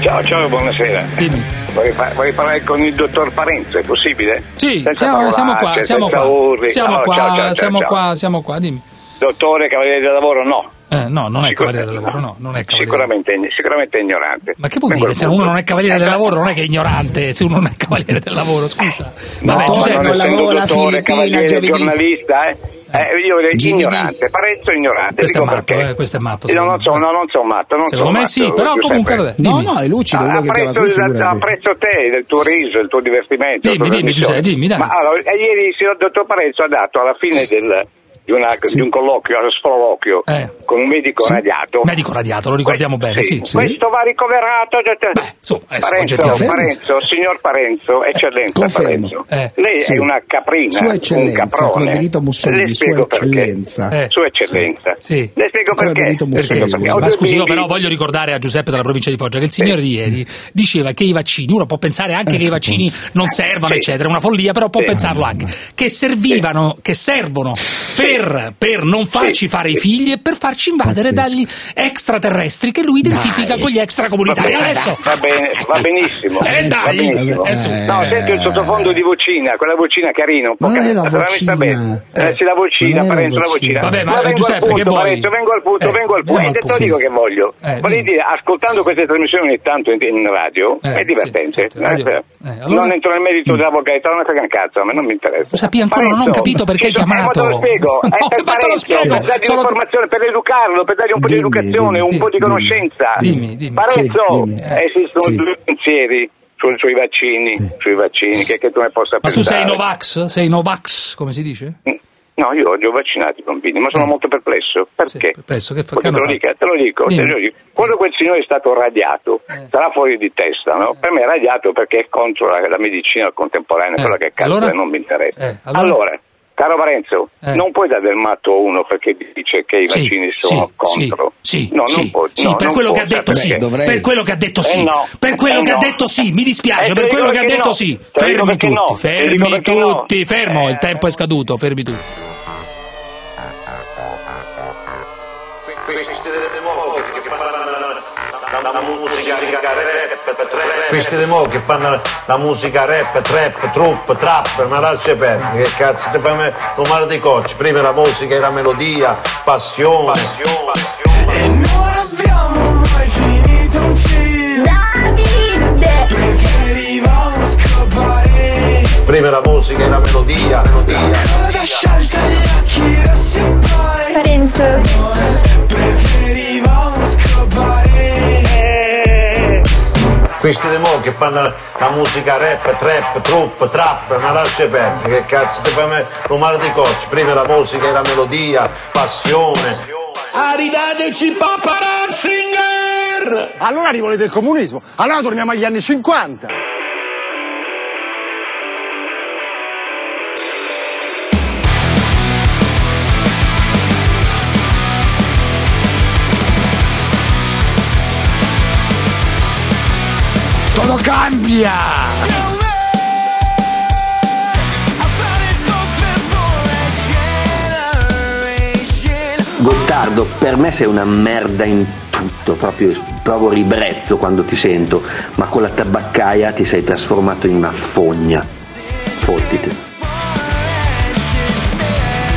Ciao, ciao, buonasera. Dimmi. Vorrei, parlare con il dottor Parenzo, è possibile? Sì, siamo, siamo qua, siamo qua, urli. siamo No, qua, ciao, ciao, ciao, siamo ciao. qua, siamo qua, dimmi. Dottore, cavaliere del lavoro, no. Eh, no, non è cavaliere del lavoro, no, non è cavaliere. Sicuramente, sicuramente è ignorante. Ma che vuol dire? Se uno non è cavaliere del lavoro, non è che è ignorante, se uno non è cavaliere del lavoro, scusa. No, Vabbè, ma Giuseppe, non essendo dottore, cavaliere, giornalista, eh? Eh, io direi Gigi ignorante, Parenzo ignorante. Questo è matto, eh, questo è matto. Io secondo non me. so, no, non so matto, non Secondo so me matto, sì, però comunque vabbè. No, no, è lucido Ah, quello che chiama apprezzo, qui, apprezzo te, del tuo riso, il tuo divertimento. Dimmi, la dimmi. Giuseppe, dimmi, dai. Ma allora, eh, ieri il signor dottor Parenzo ha dato alla fine [LAUGHS] del- di, una- di un colloquio, uno sproloquio, Eh. con un medico radiato. Medico radiato, lo ricordiamo bene, sì. Questo va ricoverato. insomma, adesso Parenzo. Parenzo, signor Parenzo, eccellenza confermo. Parenzo. Eh, Lei sì. è una caprina, Sua un eccellenza, caprone. come Benito Mussolini, sua perché. eccellenza. Eh. Sua eccellenza. Sì. Le spiego Come perché. Benito Mussolini, Perché? scusi. Ho Ma scusi, io però voglio ricordare a Giuseppe della provincia di Foggia che il signore di ieri diceva che i vaccini, uno può pensare anche che i vaccini non servano, Sì. eccetera, è una follia, però può Sì. pensarlo anche, che servivano, che servono per, per non farci fare i figli e per farci invadere Pazzesco. dagli extraterrestri che lui identifica Dai. con gli extracomunitari. Va bene, Adesso, va bene, va benissimo. [LAUGHS] Eh, va dai, benissimo. eh. No, senti il sottofondo di vocina, quella vocina carina, un po' Ma è la carina, sta vocina. bene. Eh, sì, la vocina, Ma è la la vocina. Vabbè, ma, vengo al Giuseppe, punto, che vuoi? Parenzo, vengo al punto, Eh, vengo al punto. Eh, te lo punto. dico che voglio. Eh, Voglio dire, ascoltando queste trasmissioni ogni tanto in, in radio, Eh, è divertente. sì, certo. Eh, Eh, allora- Non entro nel merito della vocalità, non me frega un cazzo, a me non mi interessa. Giuseppe, io ancora non ho capito perché. Eh, ma te lo spiego, [LAUGHS] Per ma te lo spiego. per dargli Solo- un'informazione, per educarlo, per dargli un po' di Dimmi, educazione, dimmi, un po' di conoscenza. dimmi, dimmi. Parenzo, Sì, dimmi. eh, esistono Sì. due pensieri sui, sui vaccini, sui vaccini, che, che tu ne possa Ma tu sei pensare. Novax? Sei Novax, come si dice? No, io oggi ho vaccinato i bambini, ma sono molto perplesso. Perché? perplesso, che fa- che te, lo dico, te lo dico, te lo dico. Quando quel signore è stato radiato, sarà fuori di testa, no? Per me è radiato perché è contro la, la medicina contemporanea, Eh, quella che cazzo allora? non mi interessa. Eh, allora? allora? Caro Parenzo, Eh. non puoi dare del matto a uno perché dice che i Sì, vaccini sono sì, contro. Sì, no, sì, non puoi. sì, no, per non quello che ha detto perché? dovrei. per quello che ha detto sì, Eh no, per quello eh che ha no. detto sì, mi dispiace, Eh, per te quello che ha detto no. sì. Fermi tutti, fermi tutti, fermo, Eh. il tempo è scaduto, fermi tutti. la musica rap, trap, questi di mo che fanno la musica rap, trap, trupp, trap, ma lascia perdere, che cazzo ti fai un male di cocci, prima la musica e la melodia, passione. E non abbiamo mai finito un film. Davide! Preferivamo scopare Prima la musica e la melodia, melodia. Coda sciolta gli occhi rossi e poi Parenzo Preferivamo scopare Questi di mo che fanno la musica rap, trap, trupp, trap, ma lascia perdere, che cazzo ti fai un male di cocci, prima la musica e la melodia, passione. Aridateci Papa Ratzinger! Allora rivolete il comunismo, allora torniamo agli anni 50. Todo cambia! Gottardo, per me sei una merda in tutto, proprio provo ribrezzo quando ti sento, ma con la tabaccaia ti sei trasformato in una fogna. Fottiti.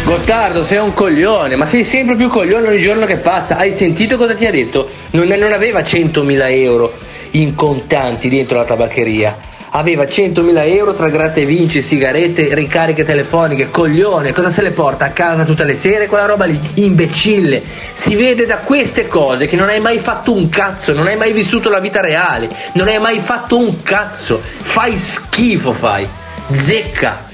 Gottardo, sei un coglione, ma sei sempre più coglione ogni giorno che passa. Hai sentito cosa ti ha detto? Non, non aveva 100.000 euro in contanti dentro la tabaccheria. Aveva 100.000 euro tra gratta e vinci, sigarette, ricariche telefoniche. Coglione, cosa se le porta a casa tutte le sere? Quella roba lì, imbecille. Si vede da queste cose che non hai mai fatto un cazzo, non hai mai vissuto la vita reale, non hai mai fatto un cazzo. Fai schifo, fai. Zecca.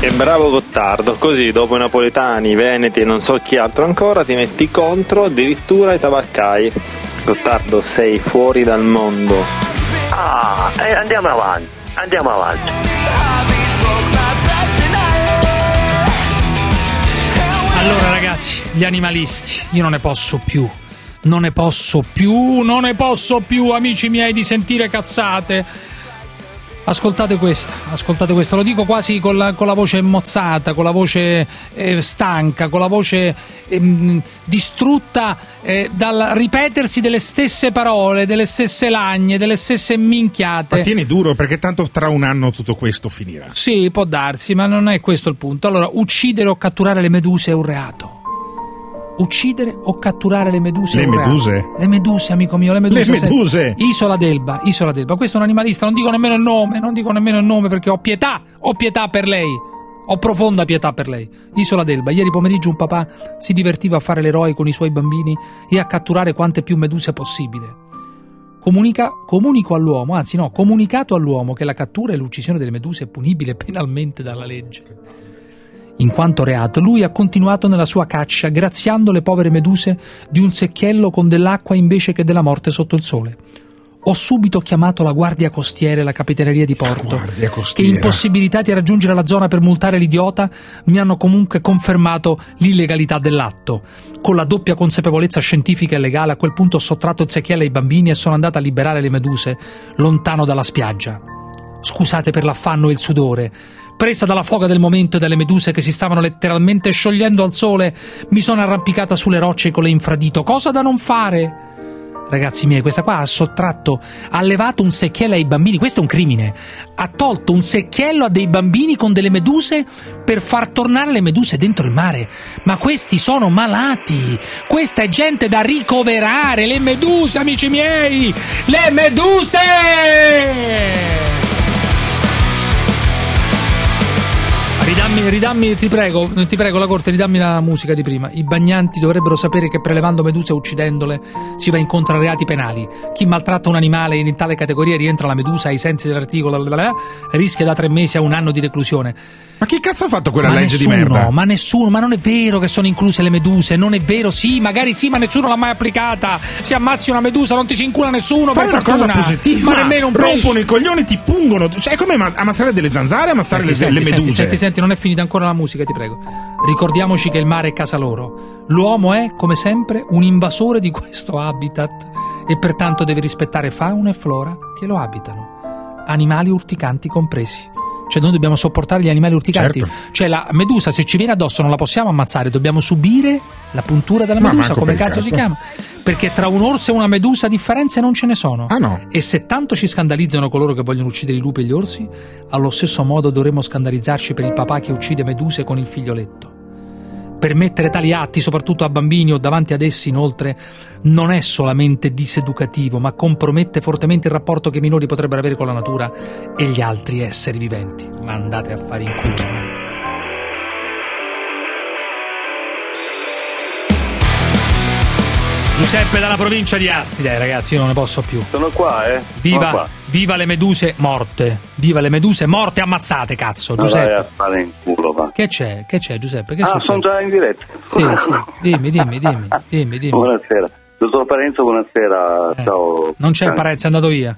E bravo Gottardo, così dopo i napoletani, i veneti e non so chi altro ancora ti metti contro addirittura i tabaccai. Gottardo, sei fuori dal mondo. Ah, eh, andiamo avanti, andiamo avanti. Allora ragazzi, gli animalisti, io non ne posso più. Non ne posso più, non ne posso più, amici miei, di sentire cazzate. Ascoltate questa, ascoltate questa, lo dico quasi con la, con la voce mozzata, con la voce eh, stanca, con la voce ehm, distrutta eh, dal ripetersi delle stesse parole, delle stesse lagne, delle stesse minchiate. Ma tieni duro perché tanto tra un anno tutto questo finirà. Sì, può darsi, ma non è questo il punto. Allora, uccidere o catturare le meduse è un reato. Uccidere o catturare le meduse Le meduse? Le meduse, amico mio, le meduse. Le meduse? Isola d'Elba, Isola d'Elba. Questo è un animalista, non dico nemmeno il nome, non dico nemmeno il nome perché ho pietà, ho pietà per lei. Ho profonda pietà per lei. Isola d'Elba, ieri pomeriggio un papà si divertiva a fare l'eroe con i suoi bambini e a catturare quante più meduse possibile. Comunica, comunico all'uomo, anzi no, comunicato all'uomo che la cattura e l'uccisione delle meduse è punibile penalmente dalla legge. In quanto reato, lui ha continuato nella sua caccia, graziando le povere meduse di un secchiello con dell'acqua invece che della morte sotto il sole. Ho subito chiamato la guardia costiera e la capitaneria di porto, che impossibilitati a raggiungere la zona per multare l'idiota, mi hanno comunque confermato l'illegalità dell'atto. Con la doppia consapevolezza scientifica e legale, a quel punto ho sottratto il secchiello ai bambini e sono andata a liberare le meduse, lontano dalla spiaggia. Scusate per l'affanno e il sudore. Presa dalla foga del momento e dalle meduse che si stavano letteralmente sciogliendo al sole, mi sono arrampicata sulle rocce con le infradito. Cosa da non fare? Ragazzi miei, questa qua ha sottratto, ha levato un secchiello ai bambini, questo è un crimine. Ha tolto un secchiello a dei bambini con delle meduse per far tornare le meduse dentro il mare. Ma questi sono malati. Questa è gente da ricoverare. Le meduse, amici miei! Le meduse! Ridammi, ridammi, ti prego, ti prego la corte, ridammi la musica di prima. I bagnanti dovrebbero sapere che prelevando meduse e uccidendole si va incontro a reati penali. Chi maltratta un animale in tale categoria rientra la medusa ai sensi dell'articolo rischia da tre mesi a un anno di reclusione. Ma chi cazzo ha fatto quella Ma legge nessuno, di merda? Ma nessuno, ma non è vero che sono incluse le meduse, non è vero, sì, magari sì, ma nessuno l'ha mai applicata. Se ammazzi una medusa non ti si incula nessuno, Fai per una cosa fortuna. positiva. Ma nemmeno un pesce. Rompono i coglioni, ti pungono. Cioè, è come ma- ammazzare delle zanzare ammazzare le, Senti, le senti, meduse. Senti, senti, non è finita ancora la musica, ti prego. Ricordiamoci che il mare è casa loro. L'uomo è, come sempre, un invasore di questo habitat e pertanto deve rispettare fauna e flora che lo abitano, animali urticanti compresi. Cioè noi dobbiamo sopportare gli animali urticanti. Certo. Cioè la medusa se ci viene addosso non la possiamo ammazzare, dobbiamo subire la puntura della medusa, come per cazzo si chiama? Perché tra un orso e una medusa differenze non ce ne sono. Ah no. E se tanto ci scandalizzano coloro che vogliono uccidere i lupi e gli orsi, allo stesso modo dovremmo scandalizzarci per il papà che uccide meduse con il figlioletto. Permettere tali atti, soprattutto a bambini o davanti ad essi, inoltre, non è solamente diseducativo, ma compromette fortemente il rapporto che i minori potrebbero avere con la natura e gli altri esseri viventi. Ma andate a fare in culo. Giuseppe dalla provincia di Asti, dai ragazzi, io non ne posso più. Sono qua, eh. Sono Viva, qua. viva le meduse morte. Viva le meduse morte ammazzate, cazzo. Ma vai Giuseppe. a fare in culo, va. Che c'è? Che c'è, Giuseppe? Che ah, succede? sono già in diretta. Sì, sì. Dimmi, dimmi, dimmi, dimmi, dimmi. Buonasera. Dottor Parenzo, buonasera. Ciao. Eh, Non c'è il Parenzo, è andato via.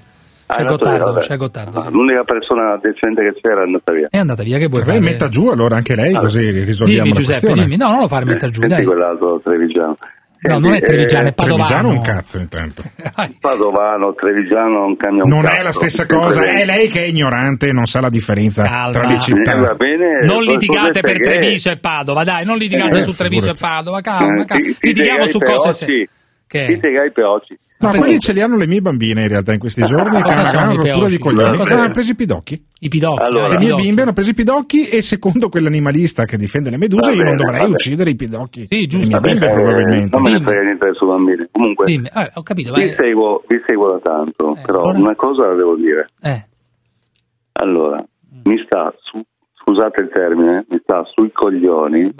Ah, C'è è andato Gottardo, via, c'è Gottardo. sì. L'unica persona decente che c'era è andata via. È andata via, che vuoi Vai, fare? metta giù allora anche lei, così risolviamo Dimmi la Giuseppe, questione. dimmi. No, non lo fare mettere giù, Senti dai. quell'altro trevigiano. No, non è trevigiano, è padovano. Trevigiano un cazzo intanto. Padovano, trevigiano, non cambia un Non cazzo. è la stessa cosa, è lei che è ignorante e non sa la differenza tra le città. Eh, va bene, Non litigate per che- Treviso e Padova, dai, non litigate Eh, su Treviso e. Padova, calma, Eh, calma. ti- ti Litighiamo su cose peocchi. se... Che? Ti piega i perché? quelli ce li hanno le mie bambine in realtà in questi giorni, che hanno una rottura di coglioni. Cosa Hanno preso i pidocchi. I pidocchi. Allora, Le mie pidocchi. bimbe hanno preso i pidocchi e secondo quell'animalista che difende le meduse Va io non bene, dovrei uccidere i pidocchi. Sì, Le giusto. mie bimbe Eh, probabilmente. Non me ne frega niente suoi bambini. Comunque, Dimmi, eh, ho capito, vi vai. seguo, vi seguo da tanto, però allora? una cosa la devo dire. Eh. Allora, mi sta su, scusate il termine, mi sta sui coglioni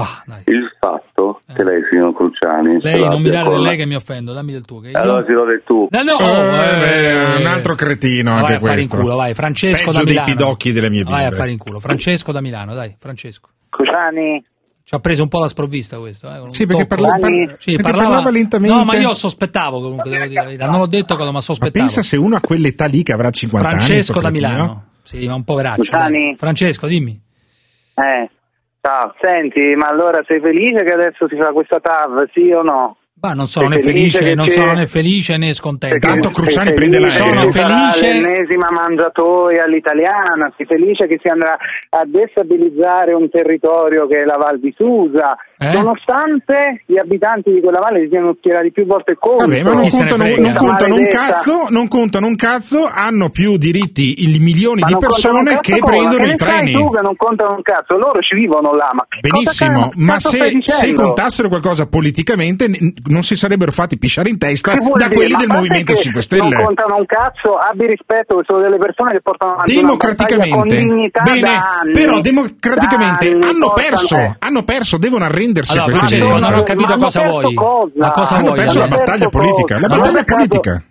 il fatto che lei, signor Cruciani, Eh. Lei, non mi dare del lei che mi offendo, dammi del tuo. Che io- Allora ti do del tu. No, no, Eh, eh, beh, un altro cretino vai anche a fare in questo. culo, vai. Francesco Peggio da dei Milano. pidocchi delle mie Vai a fare in culo. Francesco da Milano, dai, Francesco. Cruciani. Ci ha preso un po' la sprovvista questo. Eh, Sì, perché parla- par- Sì, perché parlava... parlava lentamente. No, ma io sospettavo comunque, devo dire la verità. Non l'ho detto cosa, ma Ma sospettavo. pensa se uno a quell'età lì che avrà 50 Francesco da anni. sto cretino. Milano. Sì, ma un poveraccio. Francesco, dimmi. Eh, ciao, senti, ma allora sei felice che adesso si fa questa TAV, sì o no? Ma non sono né felice, che non c'è- sono né felice né scontento. Tanto Cruciani prende felice l'aereo. Sono felice. l'ennesima mangiatoia all'italiana, sei felice che si andrà a destabilizzare un territorio che è la Val di Susa, Eh? nonostante gli abitanti di quella valle si siano schierati più volte contro. Vabbè, ma non contano, non contano un cazzo, non contano un cazzo, hanno più diritti i milioni Ma di persone che come? prendono Ma i che sai treni. tu che non contano un cazzo, loro ci vivono là, ma che cosa Benissimo, ma se, se contassero qualcosa politicamente, non si sarebbero fatti pisciare in testa da quelli Ma del Movimento 5 Stelle. Non contano un cazzo, abbi rispetto, sono delle persone che portano avanti democraticamente. Bene, anni, però democraticamente anni, hanno perso, eh. hanno perso, devono arrendersi allora, a questo. Non ho capito cosa vuoi. Cosa? Cosa hanno vuoi, perso la battaglia politica, la battaglia politica.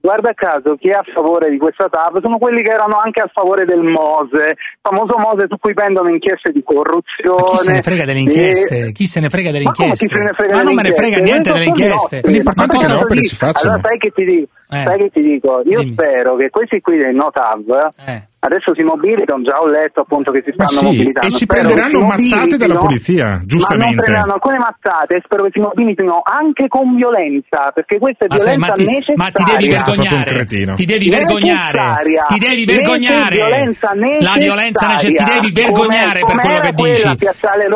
Guarda caso, chi è a favore di questa TAV sono quelli che erano anche a favore del Mose, famoso Mose su cui pendono inchieste di corruzione. Ma chi se ne frega delle inchieste? E... Chi se ne frega delle inchieste? Ma, ma delle non inchieste? me ne frega niente delle inchieste. L'importante è che le opere si facciano. Allora sai che ti dico? Eh. Sai che ti dico? Io Dimmi. spero che questi qui del No TAV eh. Adesso si mobilitano, già ho letto appunto che si stanno ma sì, mobilitando. E si spero prenderanno si mazzate dalla polizia, giustamente. Ma prenderanno alcune mazzate e spero che si mobilitino anche con violenza, perché questa ah, è ma violenza sei, ma ti, necessaria. Ma ti devi vergognare, ti devi vergognare, ti devi vergognare. Violenza la violenza necessaria, ti devi vergognare per quello che dici.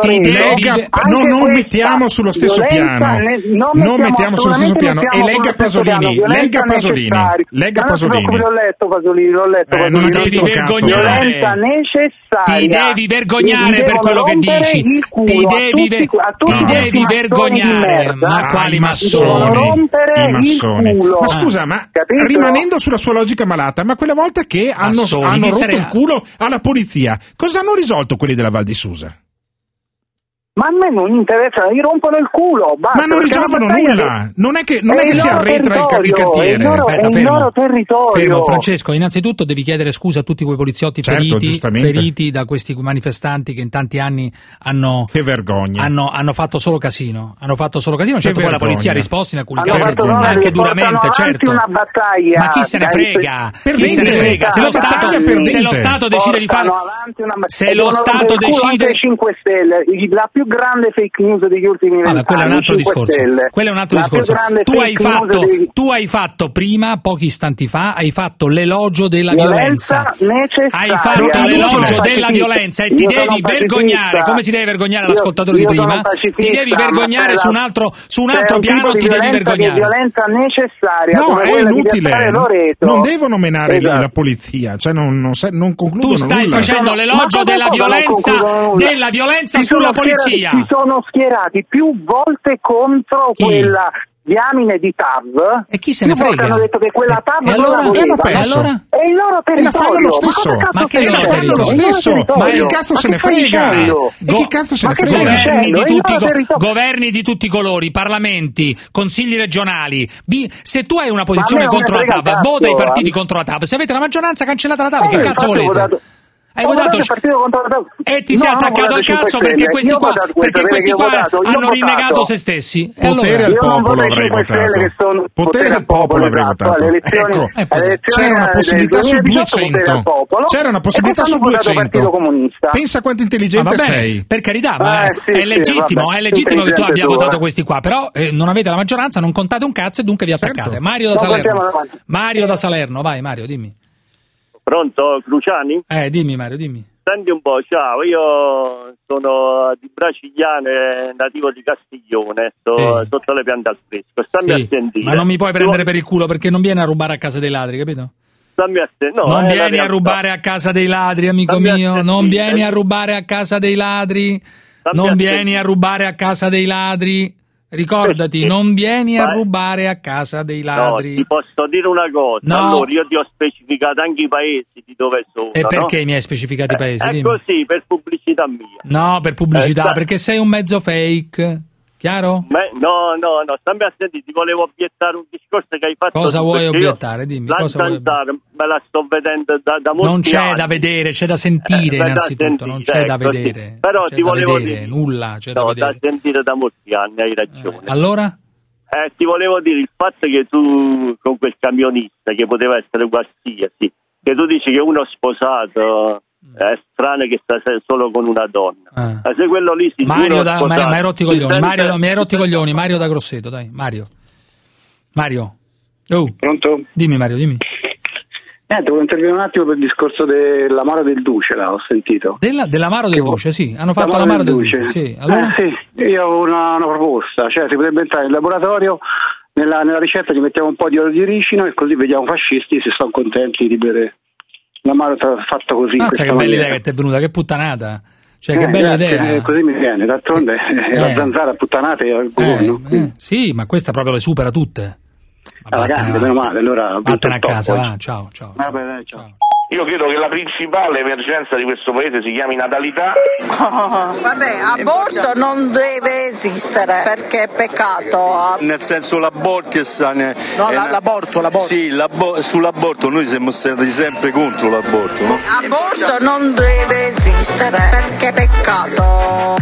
Ti devi... no, non mettiamo sullo stesso piano, ne, non, mettiamo sullo stesso piano. E legga Pasolini, legga Pasolini, legga Pasolini. L'ho letto Pasolini, l'ho letto eh, Pasolini cazzo. Violenza necessaria. Ti devi vergognare per quello che dici. Ti devi, ver- tutti, no. devi vergognare. Ma quali massoni? I massoni. Ma scusa, ma Capito? rimanendo sulla sua logica malata, ma quella volta che hanno, massoni, hanno rotto sarà? il culo alla polizia, cosa hanno risolto quelli della Val di Susa? Ma a me non interessa, gli rompono il culo. Basta, ma non risolvono nulla. Non è che, non è è che si arretra il, il cantiere. È il loro, Aspetta, è il loro territorio. Fermo, Francesco, innanzitutto devi chiedere scusa a tutti quei poliziotti certo, feriti, feriti, da questi manifestanti che in tanti anni hanno, hanno, hanno fatto solo casino. Hanno fatto solo casino. Certo, poi la polizia ha risposto in alcuni hanno casi anche duramente. Certo. ma chi se ne frega? Chi se ne frega? Se lo, stato, se lo Stato decide di fare. Se lo Stato decide. 5 Stelle, più più grande fake news degli ultimi vent'anni. Allora, quello è un altro discorso. Quello è un altro discorso. Tu hai, fatto, dei... tu hai, fatto, prima, pochi istanti fa, hai fatto l'elogio della violenza. violenza. Hai fatto l'elogio della violenza e io ti devi vergognare. Come si deve vergognare io, l'ascoltatore io di prima? Ti devi vergognare su un altro, su un altro un piano. Di ti devi vergognare. È violenza necessaria. No, è inutile. Non devono menare esatto. la polizia. Cioè non, non, non Tu stai nulla. facendo l'elogio della violenza, della violenza sulla polizia. Italia. si sono schierati più volte contro chi? quella diamine di TAV. E chi se ne frega? hanno detto che quella TAV e allora, non la voleva, e allora? è il loro territorio e la fanno lo stesso? ma, ma che la fanno lo stesso? ma che cazzo se ne frega? e chi cazzo se ne frega? governi di, tutti, go- governi di, tutti, i colori parlamenti consigli regionali. Vi- se tu hai una posizione contro la TAV vota i partiti eh. contro la TAV. Se avete la maggioranza cancellate la TAV eh, che cazzo volete. Hai votato, e eh, ti no, sei attaccato al cazzo perché questi qua, perché questi qua votato, hanno rinnegato se stessi. Potere allora? al popolo avrei votato. Ecco. Eh, potere al popolo avrei votato. Ecco, c'era una possibilità su 200. C'era una possibilità su 200. Pensa quanto intelligente ah, sei. Per carità, ma è legittimo, è legittimo che tu abbia votato questi qua, però eh, non avete la maggioranza, non contate un cazzo e dunque vi attaccate. Certo. Mario da Salerno. Mario da Salerno, vai Mario, dimmi. Pronto, Cruciani? Eh, dimmi Mario, dimmi. Senti un po', ciao, io sono di Bracigliano, nativo di Castiglione, sto eh. sotto le piante al fresco. Stammi sì, a sentire. Ma non mi puoi prendere per il culo perché non vieni a rubare a casa dei ladri, capito? Stammi a sentire. No, non vieni a rubare a casa dei ladri, amico Stammi mio, non vieni a rubare a casa dei ladri. Stammi non a vieni a rubare a casa dei ladri. Ricordati, Perché? non vieni a rubare a casa dei ladri. No, ti posso dire una cosa. No. Allora, io ti ho specificato anche i paesi di dove sono. E perché no? mi hai specificato eh, i paesi? È dimmi. così, per pubblicità mia. No, per pubblicità, eh, perché sei un mezzo fake. Chiaro? Beh, no, no, no, stammi attenti, ti volevo obiettare un discorso che hai fatto. Cosa vuoi obiettare? Dimmi. La cosa zanzara vuoi... me la sto vedendo da, da molti Non c'è anni. da vedere, c'è da eh, sentire eh, innanzitutto, sentire, non c'è ecco, da vedere. Sì. Però c'è ti volevo vedere, dire... Nulla, c'è no, da vedere. da sentire da molti anni, hai ragione. Eh, allora? Eh, ti volevo dire il fatto che tu, con quel camionista, che poteva essere qualsiasi, che tu dici che uno sposato Mm. eh, strane che sta solo con una donna. Ah. Ma se quello lì si Mario da, Mario, ma hai i coglioni, Mario, da, mi hai rotto i coglioni, Mario da Grosseto, dai, Mario. Mario. Oh. Pronto? Dimmi Mario, dimmi. Niente, volevo intervenire un attimo per il discorso dell'amaro del duce, là, ho sentito. Della, dell'amaro del duce, sì, hanno fatto l'amaro, del, del duce. duce. Sì. Allora... Eh, sì. io ho una, una, proposta, cioè si potrebbe entrare in laboratorio, nella, nella ricetta gli mettiamo un po' di olio di ricino e così vediamo fascisti se sono contenti di bere l'amaro tra- fatto così. in Mazza che bella maniera. idea che ti è venuta, che puttanata. Cioè, che Eh, bella grazie, idea. eh, così mi viene, d'altronde eh, la Eh. zanzara puttanate al governo. Eh, sì, ma questa proprio le supera tutte. Alla grande, meno male, allora Vattene a il casa, va, ciao, ciao. Vabbè, dai, ciao. Io credo che la principale emergenza di questo paese si chiami natalità. [LAUGHS] Vabbè, aborto non deve esistere perché è peccato. Nel senso l'aborto che sa ne- No, è la- una- l'aborto, l'aborto. Sì, l'abo- sull'aborto noi siamo stati sempre contro l'aborto, no? Aborto non deve esistere perché è peccato.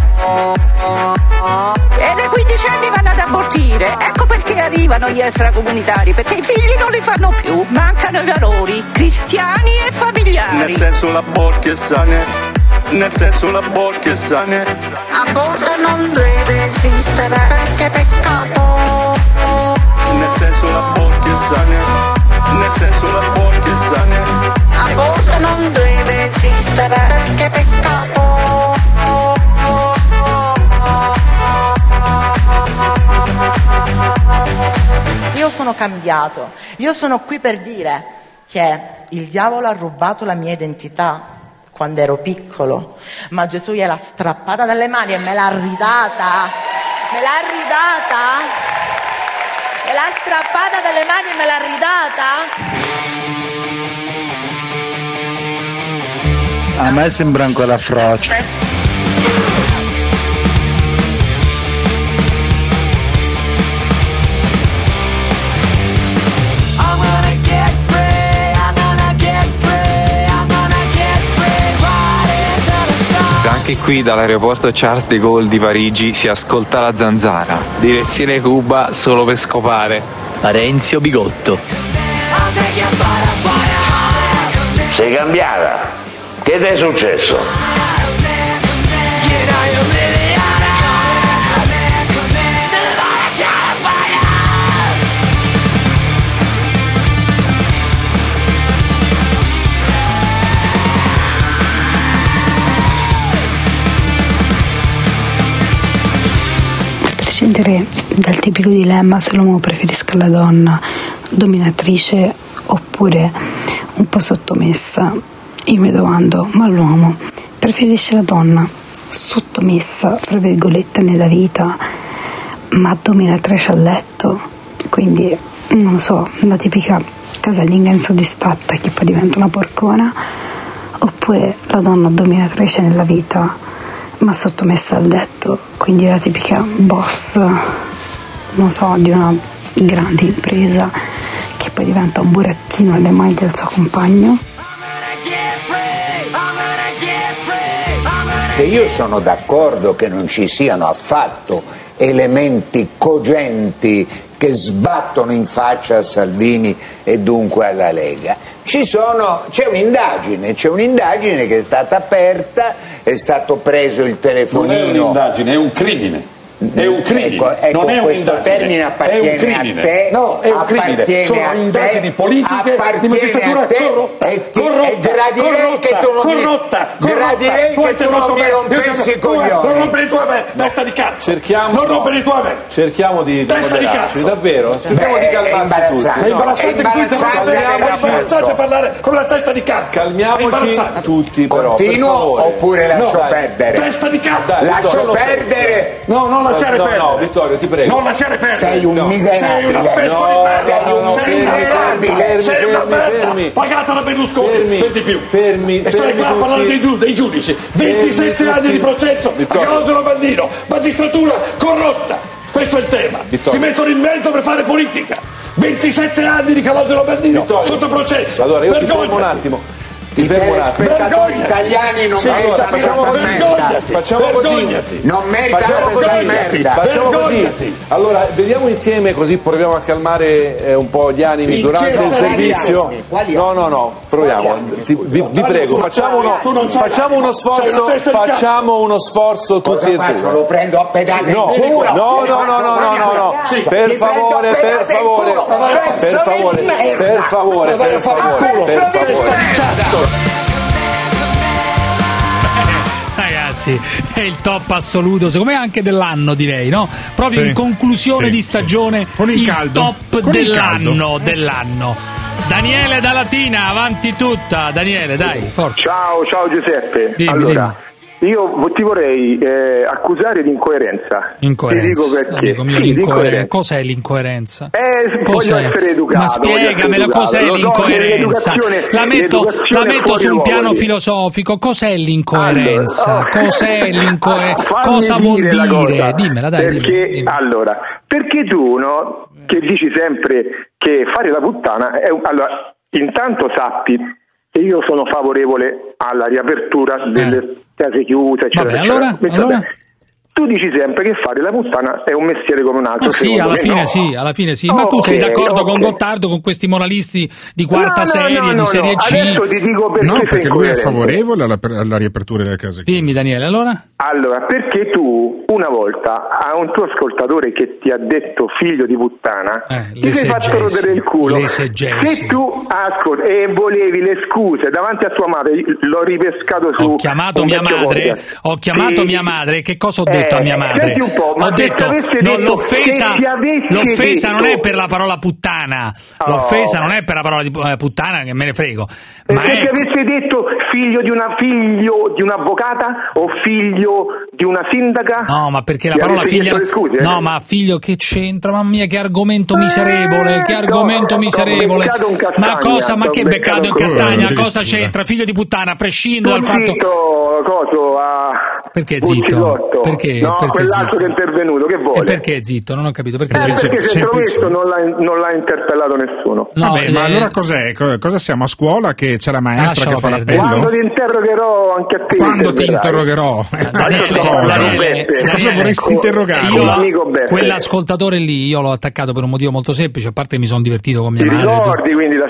E dai 15 anni vanno ad abortire. Ecco perché arrivano gli extracomunitari, perché i figli non li fanno più. Mancano i valori cristiani e familiari. Nel senso l'aborto che sa ne- Nel senso l'aborto che sa ne- Aborto non deve esistere perché è peccato. Nel senso l'aborto che sa ne- Nel senso l'aborto che sa ne- Aborto non deve esistere perché è peccato. Io sono cambiato, io sono qui per dire che il diavolo ha rubato la mia identità quando ero piccolo, ma Gesù gliel'ha strappata dalle mani e me l'ha ridata, me l'ha ridata, me l'ha strappata dalle mani e me l'ha ridata. A me sembra ancora frase. Anche qui dall'aeroporto Charles de Gaulle di Parigi si ascolta la zanzara. Direzione Cuba solo per scopare. Parenzio Bigotto. Sei cambiata? Che ti è successo? A prescindere dal tipico dilemma se l'uomo preferisca la donna dominatrice oppure un po' sottomessa, io mi domando, ma l'uomo preferisce la donna sottomessa, fra virgolette, nella vita, ma dominatrice a letto? Quindi, non so, la tipica casalinga insoddisfatta che poi diventa una porcona, oppure la donna dominatrice nella vita ma sottomessa al letto, quindi la tipica boss, non so, di una grande impresa che poi diventa un burattino alle mani del suo compagno. Io sono d'accordo che non ci siano affatto elementi cogenti che sbattono in faccia a Salvini e dunque alla Lega. Ci sono, c'è un'indagine, c'è un'indagine che è stata aperta, è stato preso il telefonino. Non è un'indagine, è un crimine. È un crimine, Ecco, ecco, non è questo un'indagine, termine è appartiene un crimine. a te. No, è un crimine. Sono a te, indagini politiche di magistratura a te corrotta. e ti- corrotta, e corrotta, che tu non mi- corrotta, gradirei corrotta. che tu non fatto mi me- rompessi i coglioni. Non rompere i tuoi me, testa di cazzo. Cerchiamo, non no, rompere i tuoi me. cerchiamo di, Testa di cazzo. davvero. Cerchiamo Beh, di è calmarci tutti. È imbarazzante che tu imbarazzante è parlare con la testa di cazzo. È Calmiamoci tutti, però. per Continuo oppure lascio No, perdere? Testa di cazzo. Lascio perdere? No, non lasciare no, perdere. No, Vittorio, ti prego. Non lasciare perdere. Sei un No. miserabile. Sei una pezzo No, di merda. sei un miserabile. Sei una Fermi, merda. fermi. Pagata da Berlusconi Fermi, per di più. fermi, E stai fermi qua a parlare dei, giu- dei giudici. 27 Fermi anni tutti. di processo a Vittorio. Calogero Bandino. Magistratura corrotta. Questo è il tema. Vittorio. Si mettono in mezzo per fare politica. 27 anni di Calogero Bandino Vittorio. sotto processo. Allora, io ti fermo un Vergognati. attimo. I telespettatori Vergognati. italiani non Sì, meritano facciamo questa così. merda. Facciamo così. Vergognati. Non meritano Facciamo questa così. merda. Facciamo così. Vergognati. Allora, vediamo insieme così proviamo a calmare eh, un po' gli animi durante il servizio. animi? No, no, no, proviamo. Ti- vi, vi prego, facciamo uno, facciamo uno sforzo, facciamo uno sforzo tutti e tre. Lo prendo a pedate No, in no, no, no, no, no, no? Per favore, per in favore, per favore, per favore, per favore, Ragazzi, è il top assoluto, secondo me anche dell'anno direi, no? Proprio Sì, in conclusione sì, di sì, stagione, Con il caldo. top Con il dell'anno, caldo. dell'anno. Daniele da Latina, avanti tutta. Daniele, dai, forza. Ciao, ciao Giuseppe. Dimmi, allora, io ti vorrei eh, accusare di incoerenza. Incoerenza. Ti dico perché. Amico mio, Sì, incoerenza. Cos'è l'incoerenza? Eh, voglio Cos'è? essere educato. Ma voglio educato. cos'è Lo l'incoerenza? La metto, la metto su un luogo piano filosofico. Cos'è l'incoerenza? Allora, oh. [LAUGHS] Cos'è l'incoerenza? Cosa vuol dire cosa. Dimmela, dai. Perché, dimmi, allora, perché tu, no, che dici sempre che fare la puttana è un- allora, intanto sappi che io sono favorevole alla riapertura delle case chiuse, eccetera. Vabbè, eccetera. allora- Metti allora? Tu dici sempre che fare la puttana è un mestiere come un altro. Ma sì, alla fine no. sì, alla fine sì. Ma tu sei Ok, d'accordo con ok. Gottardo, con questi moralisti di quarta No, serie, no, di no, serie no. C? Adesso ti dico perché No, sei perché lui è favorevole alla, alla riapertura delle case. Dimmi Daniele, allora? Allora, perché tu una volta a un tuo ascoltatore che ti ha detto figlio di puttana, Eh, ti sei fatto rodere il culo. Se tu ascolti e volevi le scuse davanti a tua madre, l'ho ripescato su. Ho chiamato mia madre, podcast. ho chiamato Sì. mia madre, che cosa ho detto Eh, a mia madre? un po', ma ho detto, no, detto- l'offesa, l'offesa non è detto- per la parola puttana, Oh. l'offesa non è per la parola di eh, puttana che me ne frego, ma Perché è se avesse detto figlio di una figlio di un'avvocata o figlio di una sindaca? No, ma perché la parola chiesto le scuse? No, ma figlio che c'entra? Mamma mia, che argomento miserevole! Che argomento Eh, t'ho miserevole! in castagna, Ma cosa? Ma che beccato in castagna? Cosa c'entra? Figlio di puttana, a prescindere dal fatto. coso, a... Perché zitto? Perché? No, Perché quell'altro zitto? che è intervenuto, che vuole? E perché zitto? Non ho capito perché. Eh, perché se questo non l'ha, non l'ha interpellato nessuno. Vabbè, ma eh, allora cos'è? Co- Cosa siamo a scuola che c'è la maestra Lascialo che fa l'appello? Quando ti interrogherò anche a te. Quando ti interrogherò? Adesso Su devo cosa? Cosa Daniele, vorresti l'amico Beppe. Quell'ascoltatore lì io l'ho attaccato per un motivo molto semplice, a parte che mi sono divertito con mia Ti madre. ricordi quindi la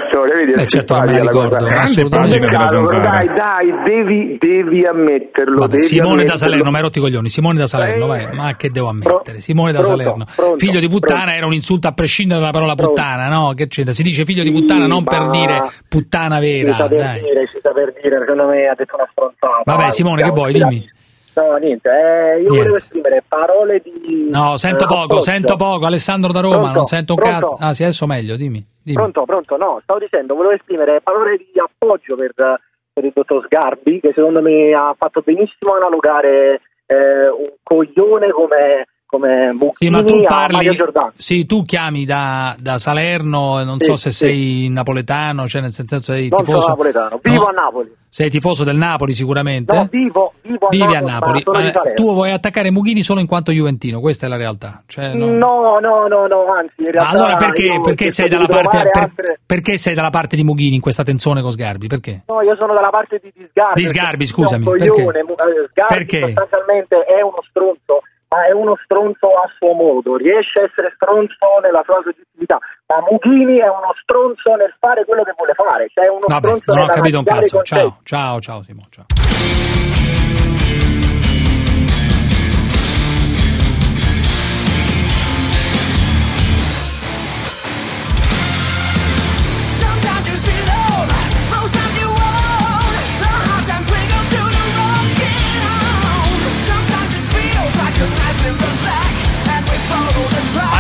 Eh, certo che me la ricordo. Grande assolutamente. Ma pagina della zanzara. Dai, dai, devi, devi ammetterlo. Vabbè, devi Simone da ammetterlo. Salerno, mi hai rotto i coglioni. Simone da Salerno, Eh. vai. Ma che devo ammettere? Simone da pronto, Salerno. pronto, figlio di puttana pronto. era un insulto a prescindere dalla parola Pronto. puttana, no? Che c'entra? Si dice figlio di puttana non per ma- dire puttana vera, si sta per dai. dire, si sta per dire, secondo me ha detto una stronzata. Vabbè, Simone, che vuoi? Dimmi. No, niente, eh, io Niente. volevo esprimere parole di... No, sento eh, poco, appoggio. sento poco. Alessandro da Roma, Pronto? non sento un Pronto? cazzo. Ah, sì, adesso meglio, dimmi. dimmi. Pronto, pronto, no, stavo dicendo, volevo esprimere parole di appoggio per, per il dottor Sgarbi, che secondo me ha fatto benissimo analogare eh, un coglione come, come Sì, ma Mucchini tu a parli. Sì, tu chiami da, da Salerno, non Sì, so se sì. sei napoletano, cioè nel senso sei Non tifoso. sono napoletano, vivo No? a Napoli. Sei tifoso del Napoli sicuramente? No, vivo, vivo a Vivi Napoli, a ma Napoli, ma Salerno. tu vuoi attaccare Mughini solo in quanto juventino, questa è la realtà. Cioè, no- No, no, no, no, anzi, in realtà allora perché, perché sei dalla parte, per- altre- perché sei dalla parte di Mughini in questa tensione con Sgarbi? Perché? No, io sono dalla parte di, di Sgarbi. Di Sgarbi, scusami, perché? eh, Sgarbi Perché? sostanzialmente è uno stronzo, ma è uno stronzo a suo modo. Riesce a essere stronzo nella sua soggettività, ma Mughini è uno stronzo nel fare quello che vuole fare. Cioè è uno Vabbè, stronzo non ho capito un cazzo. Ciao, ciao, ciao Simo, ciao.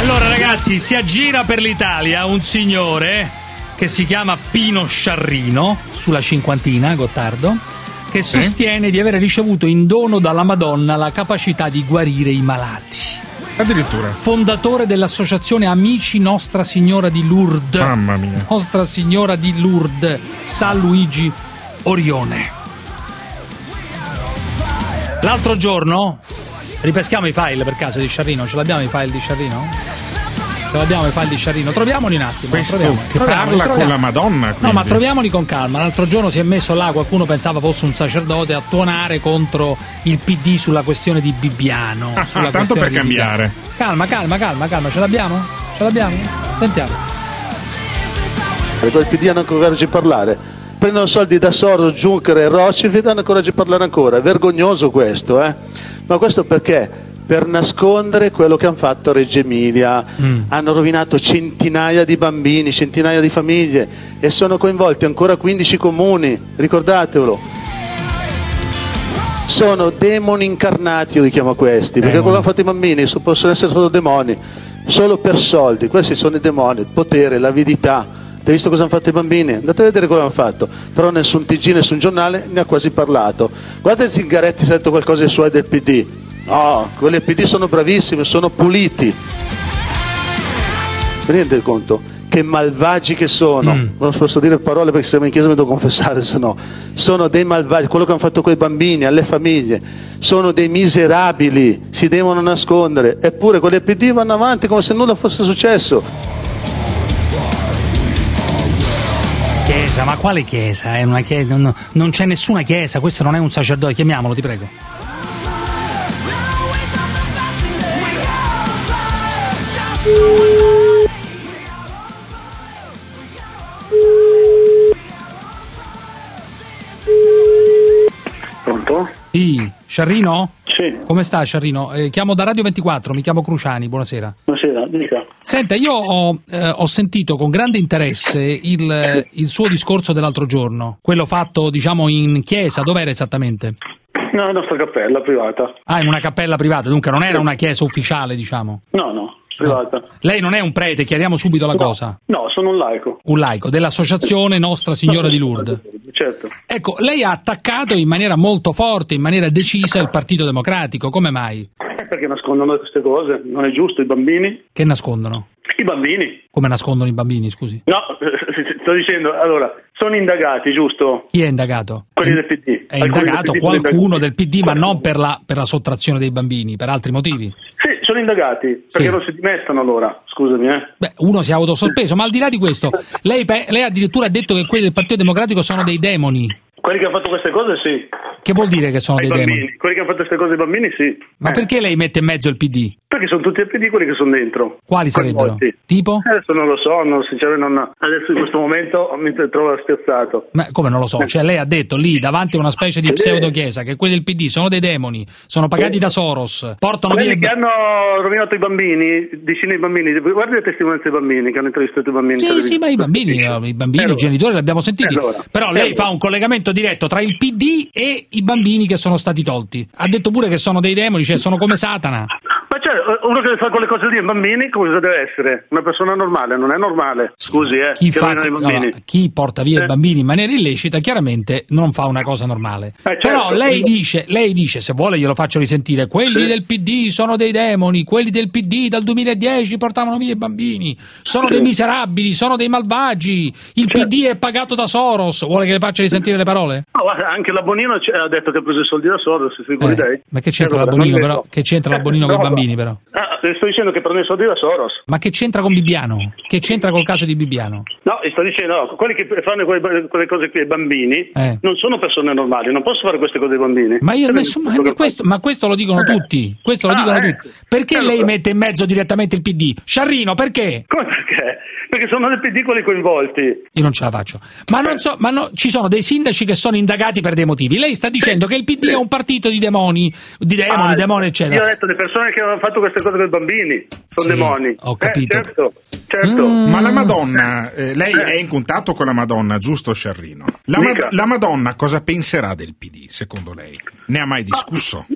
Allora ragazzi, si aggira per l'Italia un signore che si chiama Pino Sciarrino, sulla cinquantina, Gottardo, che sostiene di aver ricevuto in dono dalla Madonna la capacità di guarire i malati. Addirittura. Fondatore dell'associazione Amici Nostra Signora di Lourdes. Mamma mia. Nostra Signora di Lourdes, San Luigi Orione. L'altro giorno, ripeschiamo i file per caso di Sciarrino, ce l'abbiamo i file di Sciarrino? Ce l'abbiamo i file di Sciarrino, troviamoli un attimo. Questo troviamoli, che troviamoli, parla con troviamoli. la Madonna. No, quindi. ma troviamoli con calma. L'altro giorno si è messo là, qualcuno pensava fosse un sacerdote a tuonare contro il PD sulla questione di Bibbiano. Ah, sulla tanto per cambiare. Bibbiano. Calma, calma, calma, calma, ce l'abbiamo? Ce l'abbiamo? Sentiamo. Perché il PD hanno ancora coraggio di parlare. Prendono soldi da Soros, Juncker e Rothschild e hanno coraggio di parlare ancora. È vergognoso questo, eh? Ma questo perché? Per nascondere quello che hanno fatto a Reggio Emilia. Hanno rovinato centinaia di bambini, centinaia di famiglie e sono coinvolti ancora 15 comuni, ricordatevelo. Sono demoni incarnati, io li chiamo questi, perché quello che hanno fatto i bambini so- possono essere solo demoni, solo per soldi, questi sono i demoni, il potere, l'avidità, Avete visto cosa hanno fatto i bambini? Andate a vedere cosa hanno fatto. Però nessun TG, nessun giornale ne ha quasi parlato. Guarda Zingaretti se ha detto qualcosa ai suoi del PD. No, quelli del PD sono bravissimi, sono puliti. Vi rendete conto? Che malvagi che sono. Non posso dire parole perché se siamo in chiesa mi devo confessare, se no. Sono dei malvagi, quello che hanno fatto quei bambini, alle famiglie. Sono dei miserabili, si devono nascondere. Eppure quelli del PD vanno avanti come se nulla fosse successo. Chiesa, ma quale chiesa? Chiesa non, non c'è nessuna chiesa, questo non è un sacerdote, chiamiamolo, ti prego. Pronto? Sì, Sciarrino? Sì. Come sta Sciarrino? Eh, chiamo da Radio 24, mi chiamo Cruciani, buonasera. Buonasera, dica. Senta, io ho, eh, ho sentito con grande interesse il, il suo discorso dell'altro giorno, quello fatto, diciamo, in chiesa, dov'era esattamente? No, la nostra cappella privata. Ah, in una cappella privata, dunque non era una chiesa ufficiale, diciamo. No, no, privata. Lei non è un prete, chiariamo subito la cosa. No, sono un laico. Un laico dell'associazione Nostra Signora di Lourdes. Certo. Ecco, lei ha attaccato in maniera molto forte, in maniera decisa il Partito Democratico, come mai? Eh, Perché nascondono queste cose? Non è giusto, i bambini? Che nascondono? I bambini? Come nascondono i bambini, scusi? No, [LAUGHS] sto dicendo, allora, sono indagati, giusto? Chi è indagato? Quelli del PD. È Alcuni indagato del PD qualcuno del PD, ma non per la, per la sottrazione dei bambini, per altri motivi. Sì, sono indagati, perché Sì. non si dimestano allora, scusami, eh. Beh, uno si è autosospeso, ma al di là di questo, lei, lei addirittura ha detto che quelli del Partito Democratico sono dei demoni. Quelli che hanno fatto queste cose sì. Che vuol dire che sono Ai dei bambini. demoni? Quelli che hanno fatto queste cose ai bambini sì. Ma Eh, perché lei mette in mezzo il PD? Perché sono tutti al PD quelli che sono dentro. Quali sarebbero? Tipo? Adesso non lo so, non, sinceramente non, adesso in questo momento mi trovo spiazzato. Ma come non lo so? Cioè, lei ha detto lì davanti a una specie di pseudo chiesa che quelli del PD sono dei demoni, sono pagati da Soros, portano via. Quelli i che hanno rovinato i bambini, vicino ai bambini, guardi le testimonianze dei bambini che hanno intervistato i bambini. in Sì, sì, ma i bambini, no, i bambini, i genitori li abbiamo sentiti. Allora? Però lei allora? fa un collegamento diretto tra il PD e i bambini che sono stati tolti. Ha detto pure che sono dei demoni, cioè sono come Satana. Uno che fa quelle cose lì ai bambini, cosa deve essere? Una persona normale, non è normale. Scusi, eh. Chi, fa- allora, chi porta via Eh. i bambini in maniera illecita chiaramente non fa una cosa normale. Eh, certo. Però lei dice, lei dice, se vuole glielo faccio risentire, quelli del PD sono dei demoni, quelli del PD dal 2010 portavano via i bambini, sono Sì. dei miserabili, sono dei malvagi, il PD è pagato da Soros. Vuole che le faccia risentire le parole? No, anche la Bonino ha detto che ha preso i soldi da Soros, si figuri Eh, ma che c'entra Allora, la Bonino però? Che c'entra la Eh, Bonino con i bambini però? Ah, le sto dicendo che prende i soldi da Soros. Ma che c'entra con Bibbiano? Che c'entra col caso di Bibbiano? No, sto dicendo, no, quelli che fanno quelle, quelle cose qui ai bambini Eh. non sono persone normali, non possono fare queste cose ai bambini. Ma io Cioè, nessun- ma quello- questo, ma questo lo dicono Eh. tutti. Questo lo Ah, dicono eh. tutti. Perché lei mette in mezzo direttamente il PD? Sciarrino, perché? Come perché? Perché sono dei piccoli coinvolti. Io non ce la faccio. Ma non so, ma no, ci sono dei sindaci che sono indagati per dei motivi. Lei sta dicendo che il PD è un partito di demoni, di demoni, Ah, demoni, Io eccetera. ho detto le persone che hanno fatto queste cose con i bambini sono Sì, demoni. ho capito. Eh, certo, certo. Ma la Madonna, eh, lei è in contatto con la Madonna, giusto Sciarrino? La, Ma- Mica. la Madonna cosa penserà del PD, secondo lei? Ne ha mai discusso?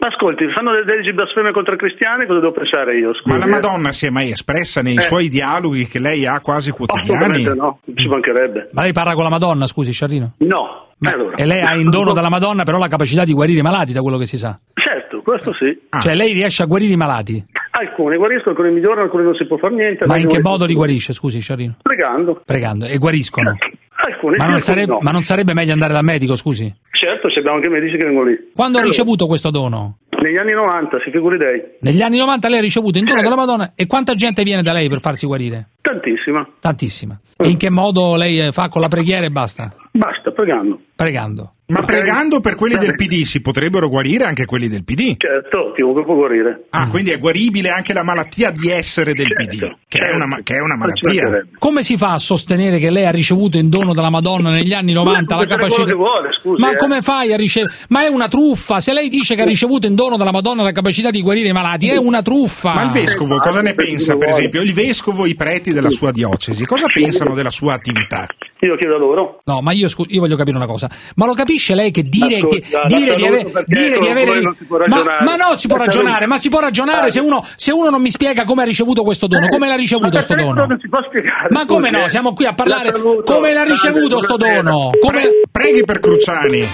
Ma ascolti, fanno delle leggi blasfeme contro i cristiani, cosa devo pensare io? Scusi, Ma la eh? Madonna si è mai espressa nei Eh. suoi dialoghi che lei ha quasi quotidiani? Assolutamente no, ci mancherebbe. Ma lei parla con la Madonna, scusi, Sciarrino? No. Ma- Eh, allora. E lei ha in dono dalla Madonna però la capacità di guarire i malati, da quello che si sa. Certo, questo sì. Cioè lei riesce a guarire i malati. Alcuni guariscono, alcuni migliorano, alcuni non si può fare niente. Ma in che modo li guarisce, scusi, Sciarrino? Pregando. Pregando. E guariscono. Alcuni Ma non, sarebbe, no. ma non sarebbe meglio andare dal medico, scusi? Certo, ci abbiamo anche medici che vengono lì. Quando ha Allora, ricevuto questo dono? Negli anni 90, si figuri lei. Negli anni 90 lei ha ricevuto in dono della Madonna e quanta gente viene da lei per farsi guarire? Tantissima. Tantissima. E in che modo lei eh, fa con la preghiera e basta? Basta, pregando. Pregando. Ma pregando per quelli del PD si potrebbero guarire anche quelli del PD? Certo, chiunque può guarire. Ah, quindi è guaribile anche la malattia di essere del PD, che è una, ma- che è una malattia. Come si fa a sostenere che lei ha ricevuto in dono dalla Madonna negli anni 90 la capacità? vuole, scusi, Ma eh. come fai a ricevere? Ma è una truffa! Se lei dice che ha ricevuto in dono dalla Madonna la capacità di guarire i malati, è una truffa! Ma il vescovo cosa ne pensa, per esempio? Il vescovo, i preti della sua diocesi, cosa pensano della sua attività? Io chiedo a loro. No, ma io, scu- io voglio capire una cosa. Ma lo capisce lei che dire, Ascolta, che, dire di, ave- dire di con avere. voi non si può ma, ragionare. ma no, si può ragionare, ma si può ragionare se uno, se uno non mi spiega come ha ricevuto questo dono. Come l'ha ricevuto Ma sto per dono? non si può spiegare. Ma come no? eh. Siamo qui a parlare. La saluto. Come l'ha ricevuto sto buonasera. dono? Come... Preghi per Cruciani.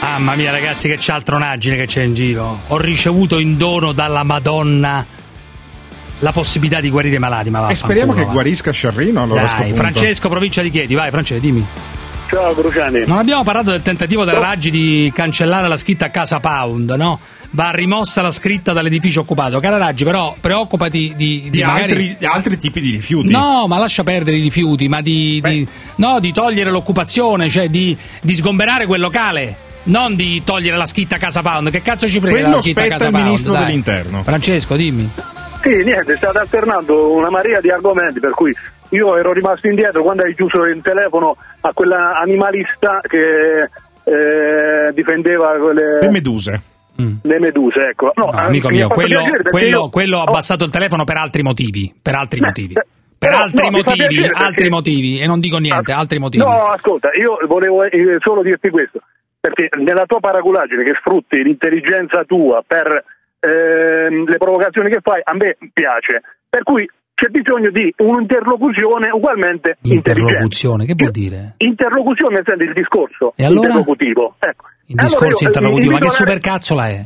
Mamma mia, ragazzi, che cialtronaggine che c'è in giro. Ho ricevuto in dono dalla Madonna la possibilità di guarire i malati. Ma E vaffanculo, speriamo che va. guarisca Sciarrino allora Dai. Francesco, provincia di Chieti, vai, Francesco, dimmi. Ciao Cruciani. Non abbiamo parlato del tentativo della Raggi di cancellare la scritta Casa Pound, no? Va rimossa la scritta dall'edificio occupato. Cara Raggi, però preoccupati di, di Di magari- altri, di altri tipi di rifiuti. No, ma lascia perdere i rifiuti, ma di, di- no, di togliere l'occupazione, cioè di, di sgomberare quel locale. Non di togliere la scritta Casa Pound, che cazzo ci frega Quello la scritta spetta Casa al Pound? ministro dai. dell'interno. Francesco, dimmi. Sì, niente, state alternando una marea di argomenti, per cui io ero rimasto indietro quando hai chiuso il telefono a quella animalista che eh, difendeva quelle... Le meduse. Le meduse, ecco. No, No, amico mi ha mio, quello, quello- io- quello ha abbassato il telefono per altri motivi. Per altri motivi. Per però, altri no, fa motivi, perché- altri motivi. E non dico niente, altri motivi. No, ascolta, io volevo eh, solo dirti questo, perché nella tua paraculaggine che sfrutti l'intelligenza tua per ehm, le provocazioni che fai, a me piace. Per cui c'è bisogno di un'interlocuzione ugualmente. Interlocuzione, che vuol dire? Interlocuzione nel senso il discorso E allora? interlocutivo. Ecco. Il Allora discorso io, eh, interlocutivo, ma che la- supercazzola è?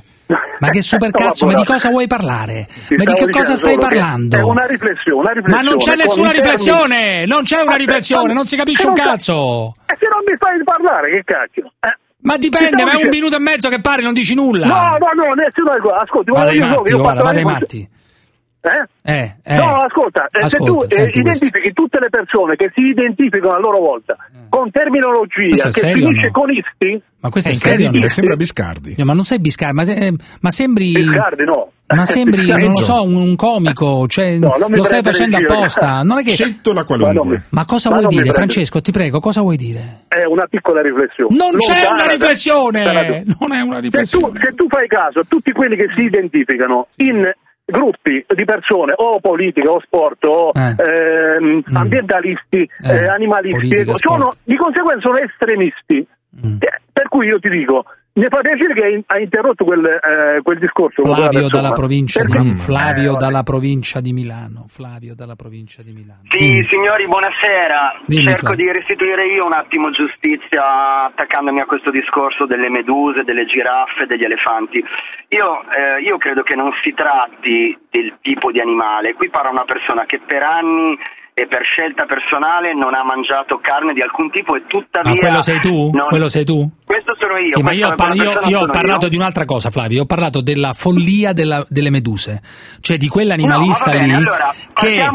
Ma che [LAUGHS] supercazzo, ma di cosa vuoi parlare? Ti Ma di che cosa stai parlando? È una riflessione, una Ma riflessione. non c'è nessuna riflessione! Non c'è una riflessione, non si capisce un cazzo! E se non mi fai parlare, che cacchio? Eh. Ma dipende, ma è un minuto e mezzo che pare, non dici nulla! No, no, no, nessuno è qua. Ascolti, guarda, ai io so che matti, io ho guarda, fatto la vada ai riflessione. Eh? Eh, eh. No, ascolta, eh, se tu Ascolta, eh, senti questo. identifichi tutte le persone che si identificano a loro volta con terminologia che serio finisce no? con isti, Ma questo È è, incredibile, sembra Biscardi. No, ma non sei Biscardi, ma, se- eh, ma sembri. Biscardi no. Ma sembri, [LAUGHS] non lo so, un, un comico, cioè, No, non mi lo stai facendo apposta. Non è che. Scetto la Ma non mi- qualunque. Ma cosa Ma vuoi non dire, Francesco? Ti prego, cosa vuoi dire? è una piccola riflessione. Non c'è Lontana una riflessione! Non è una Se tu, riflessione. se tu fai caso a tutti quelli che si identificano in gruppi di persone o politica o sport o Eh. ehm, ambientalisti, Eh, eh, animalisti, politica, sono, sport. di conseguenza sono estremisti. Mm. Eh, Per cui io ti dico, mi fa piacere che hai interrotto quel, eh, quel discorso. Flavio persona. dalla provincia di. Flavio Eh, dalla provincia di Milano. Flavio dalla provincia di Milano. Sì, Dimmi. signori, buonasera. Dimmi, Cerco Flavio. di restituire io un attimo giustizia attaccandomi a questo discorso delle meduse, delle giraffe, degli elefanti. Io, eh, io credo che non si tratti del tipo di animale. Qui parla una persona che per anni e per scelta personale non ha mangiato carne di alcun tipo e tuttavia... Ma quello sei tu? non- Quello sei tu? Questo sono io. Sì, ma io par- io- io ho parlato io. di un'altra cosa, Flavio. Io ho parlato della follia della- delle meduse, cioè di quell'animalista No, bene, lì allora, che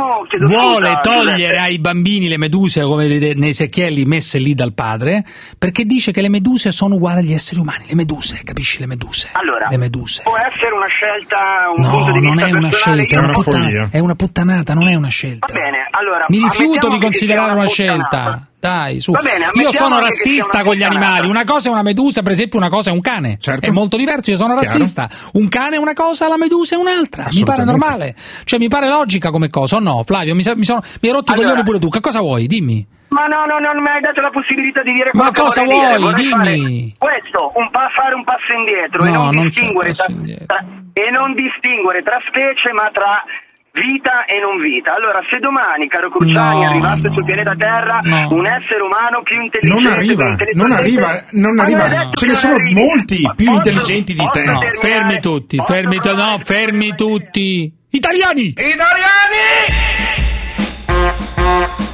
vuole togliere ai bambini le meduse, come vedete nei secchielli messe lì dal padre, perché dice che le meduse sono uguali agli esseri umani. Le meduse, capisci? Le meduse. Allora, le meduse. può essere scelta, un punto No, di non vista è una scelta, è una, non- puttana- è una puttanata, non è una scelta. Va bene, allora... Mi rifiuto di considerare una, puttanata. scelta. Dai, su. Va bene, io sono razzista con gli animali. Una cosa è una medusa, per esempio, una cosa è un cane. Certo. È molto diverso. Io sono Chiaro. razzista. Un cane è una cosa, la medusa è un'altra. Mi pare normale. Cioè, mi pare logica come cosa, o no? Flavio, mi, mi sono, mi hai rotto i Allora- coglioni pure tu. Che cosa vuoi? Dimmi. Ma no, no, no, non mi hai dato la possibilità di dire Ma quello che cosa dire. vuoi? Vorrei Dimmi. fare questo, un pa- fare un passo indietro e No, non, non indietro. tra- e non distinguere tra specie, ma tra vita e non vita. Allora, se domani, caro Cruciani, No, arrivasse no. sul pianeta Terra No. un essere umano più intelligente, Non arriva, più non arriva, non arriva. detto Ce ne non sono arrivi. molti più Posso- intelligenti di te. No, fermi tutti, Posso fermi tutti. provare? No, fermi tutti. Italiani!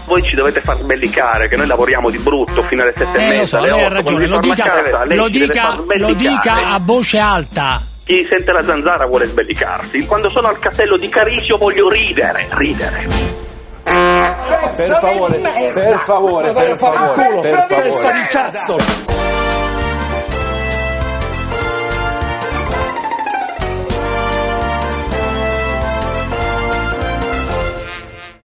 Voi ci dovete far sbellicare che noi lavoriamo di brutto fino alle sette e Eh, lo mezza, so, alle lei ha otto. Quando ragione. vi Lo dica, casa, lo dica, lo dica a voce alta. Chi sente la zanzara vuole sbellicarsi. Quando sono al castello di Carisio voglio ridere, ridere. Per favore, per favore, per favore, per favore. Di cazzo!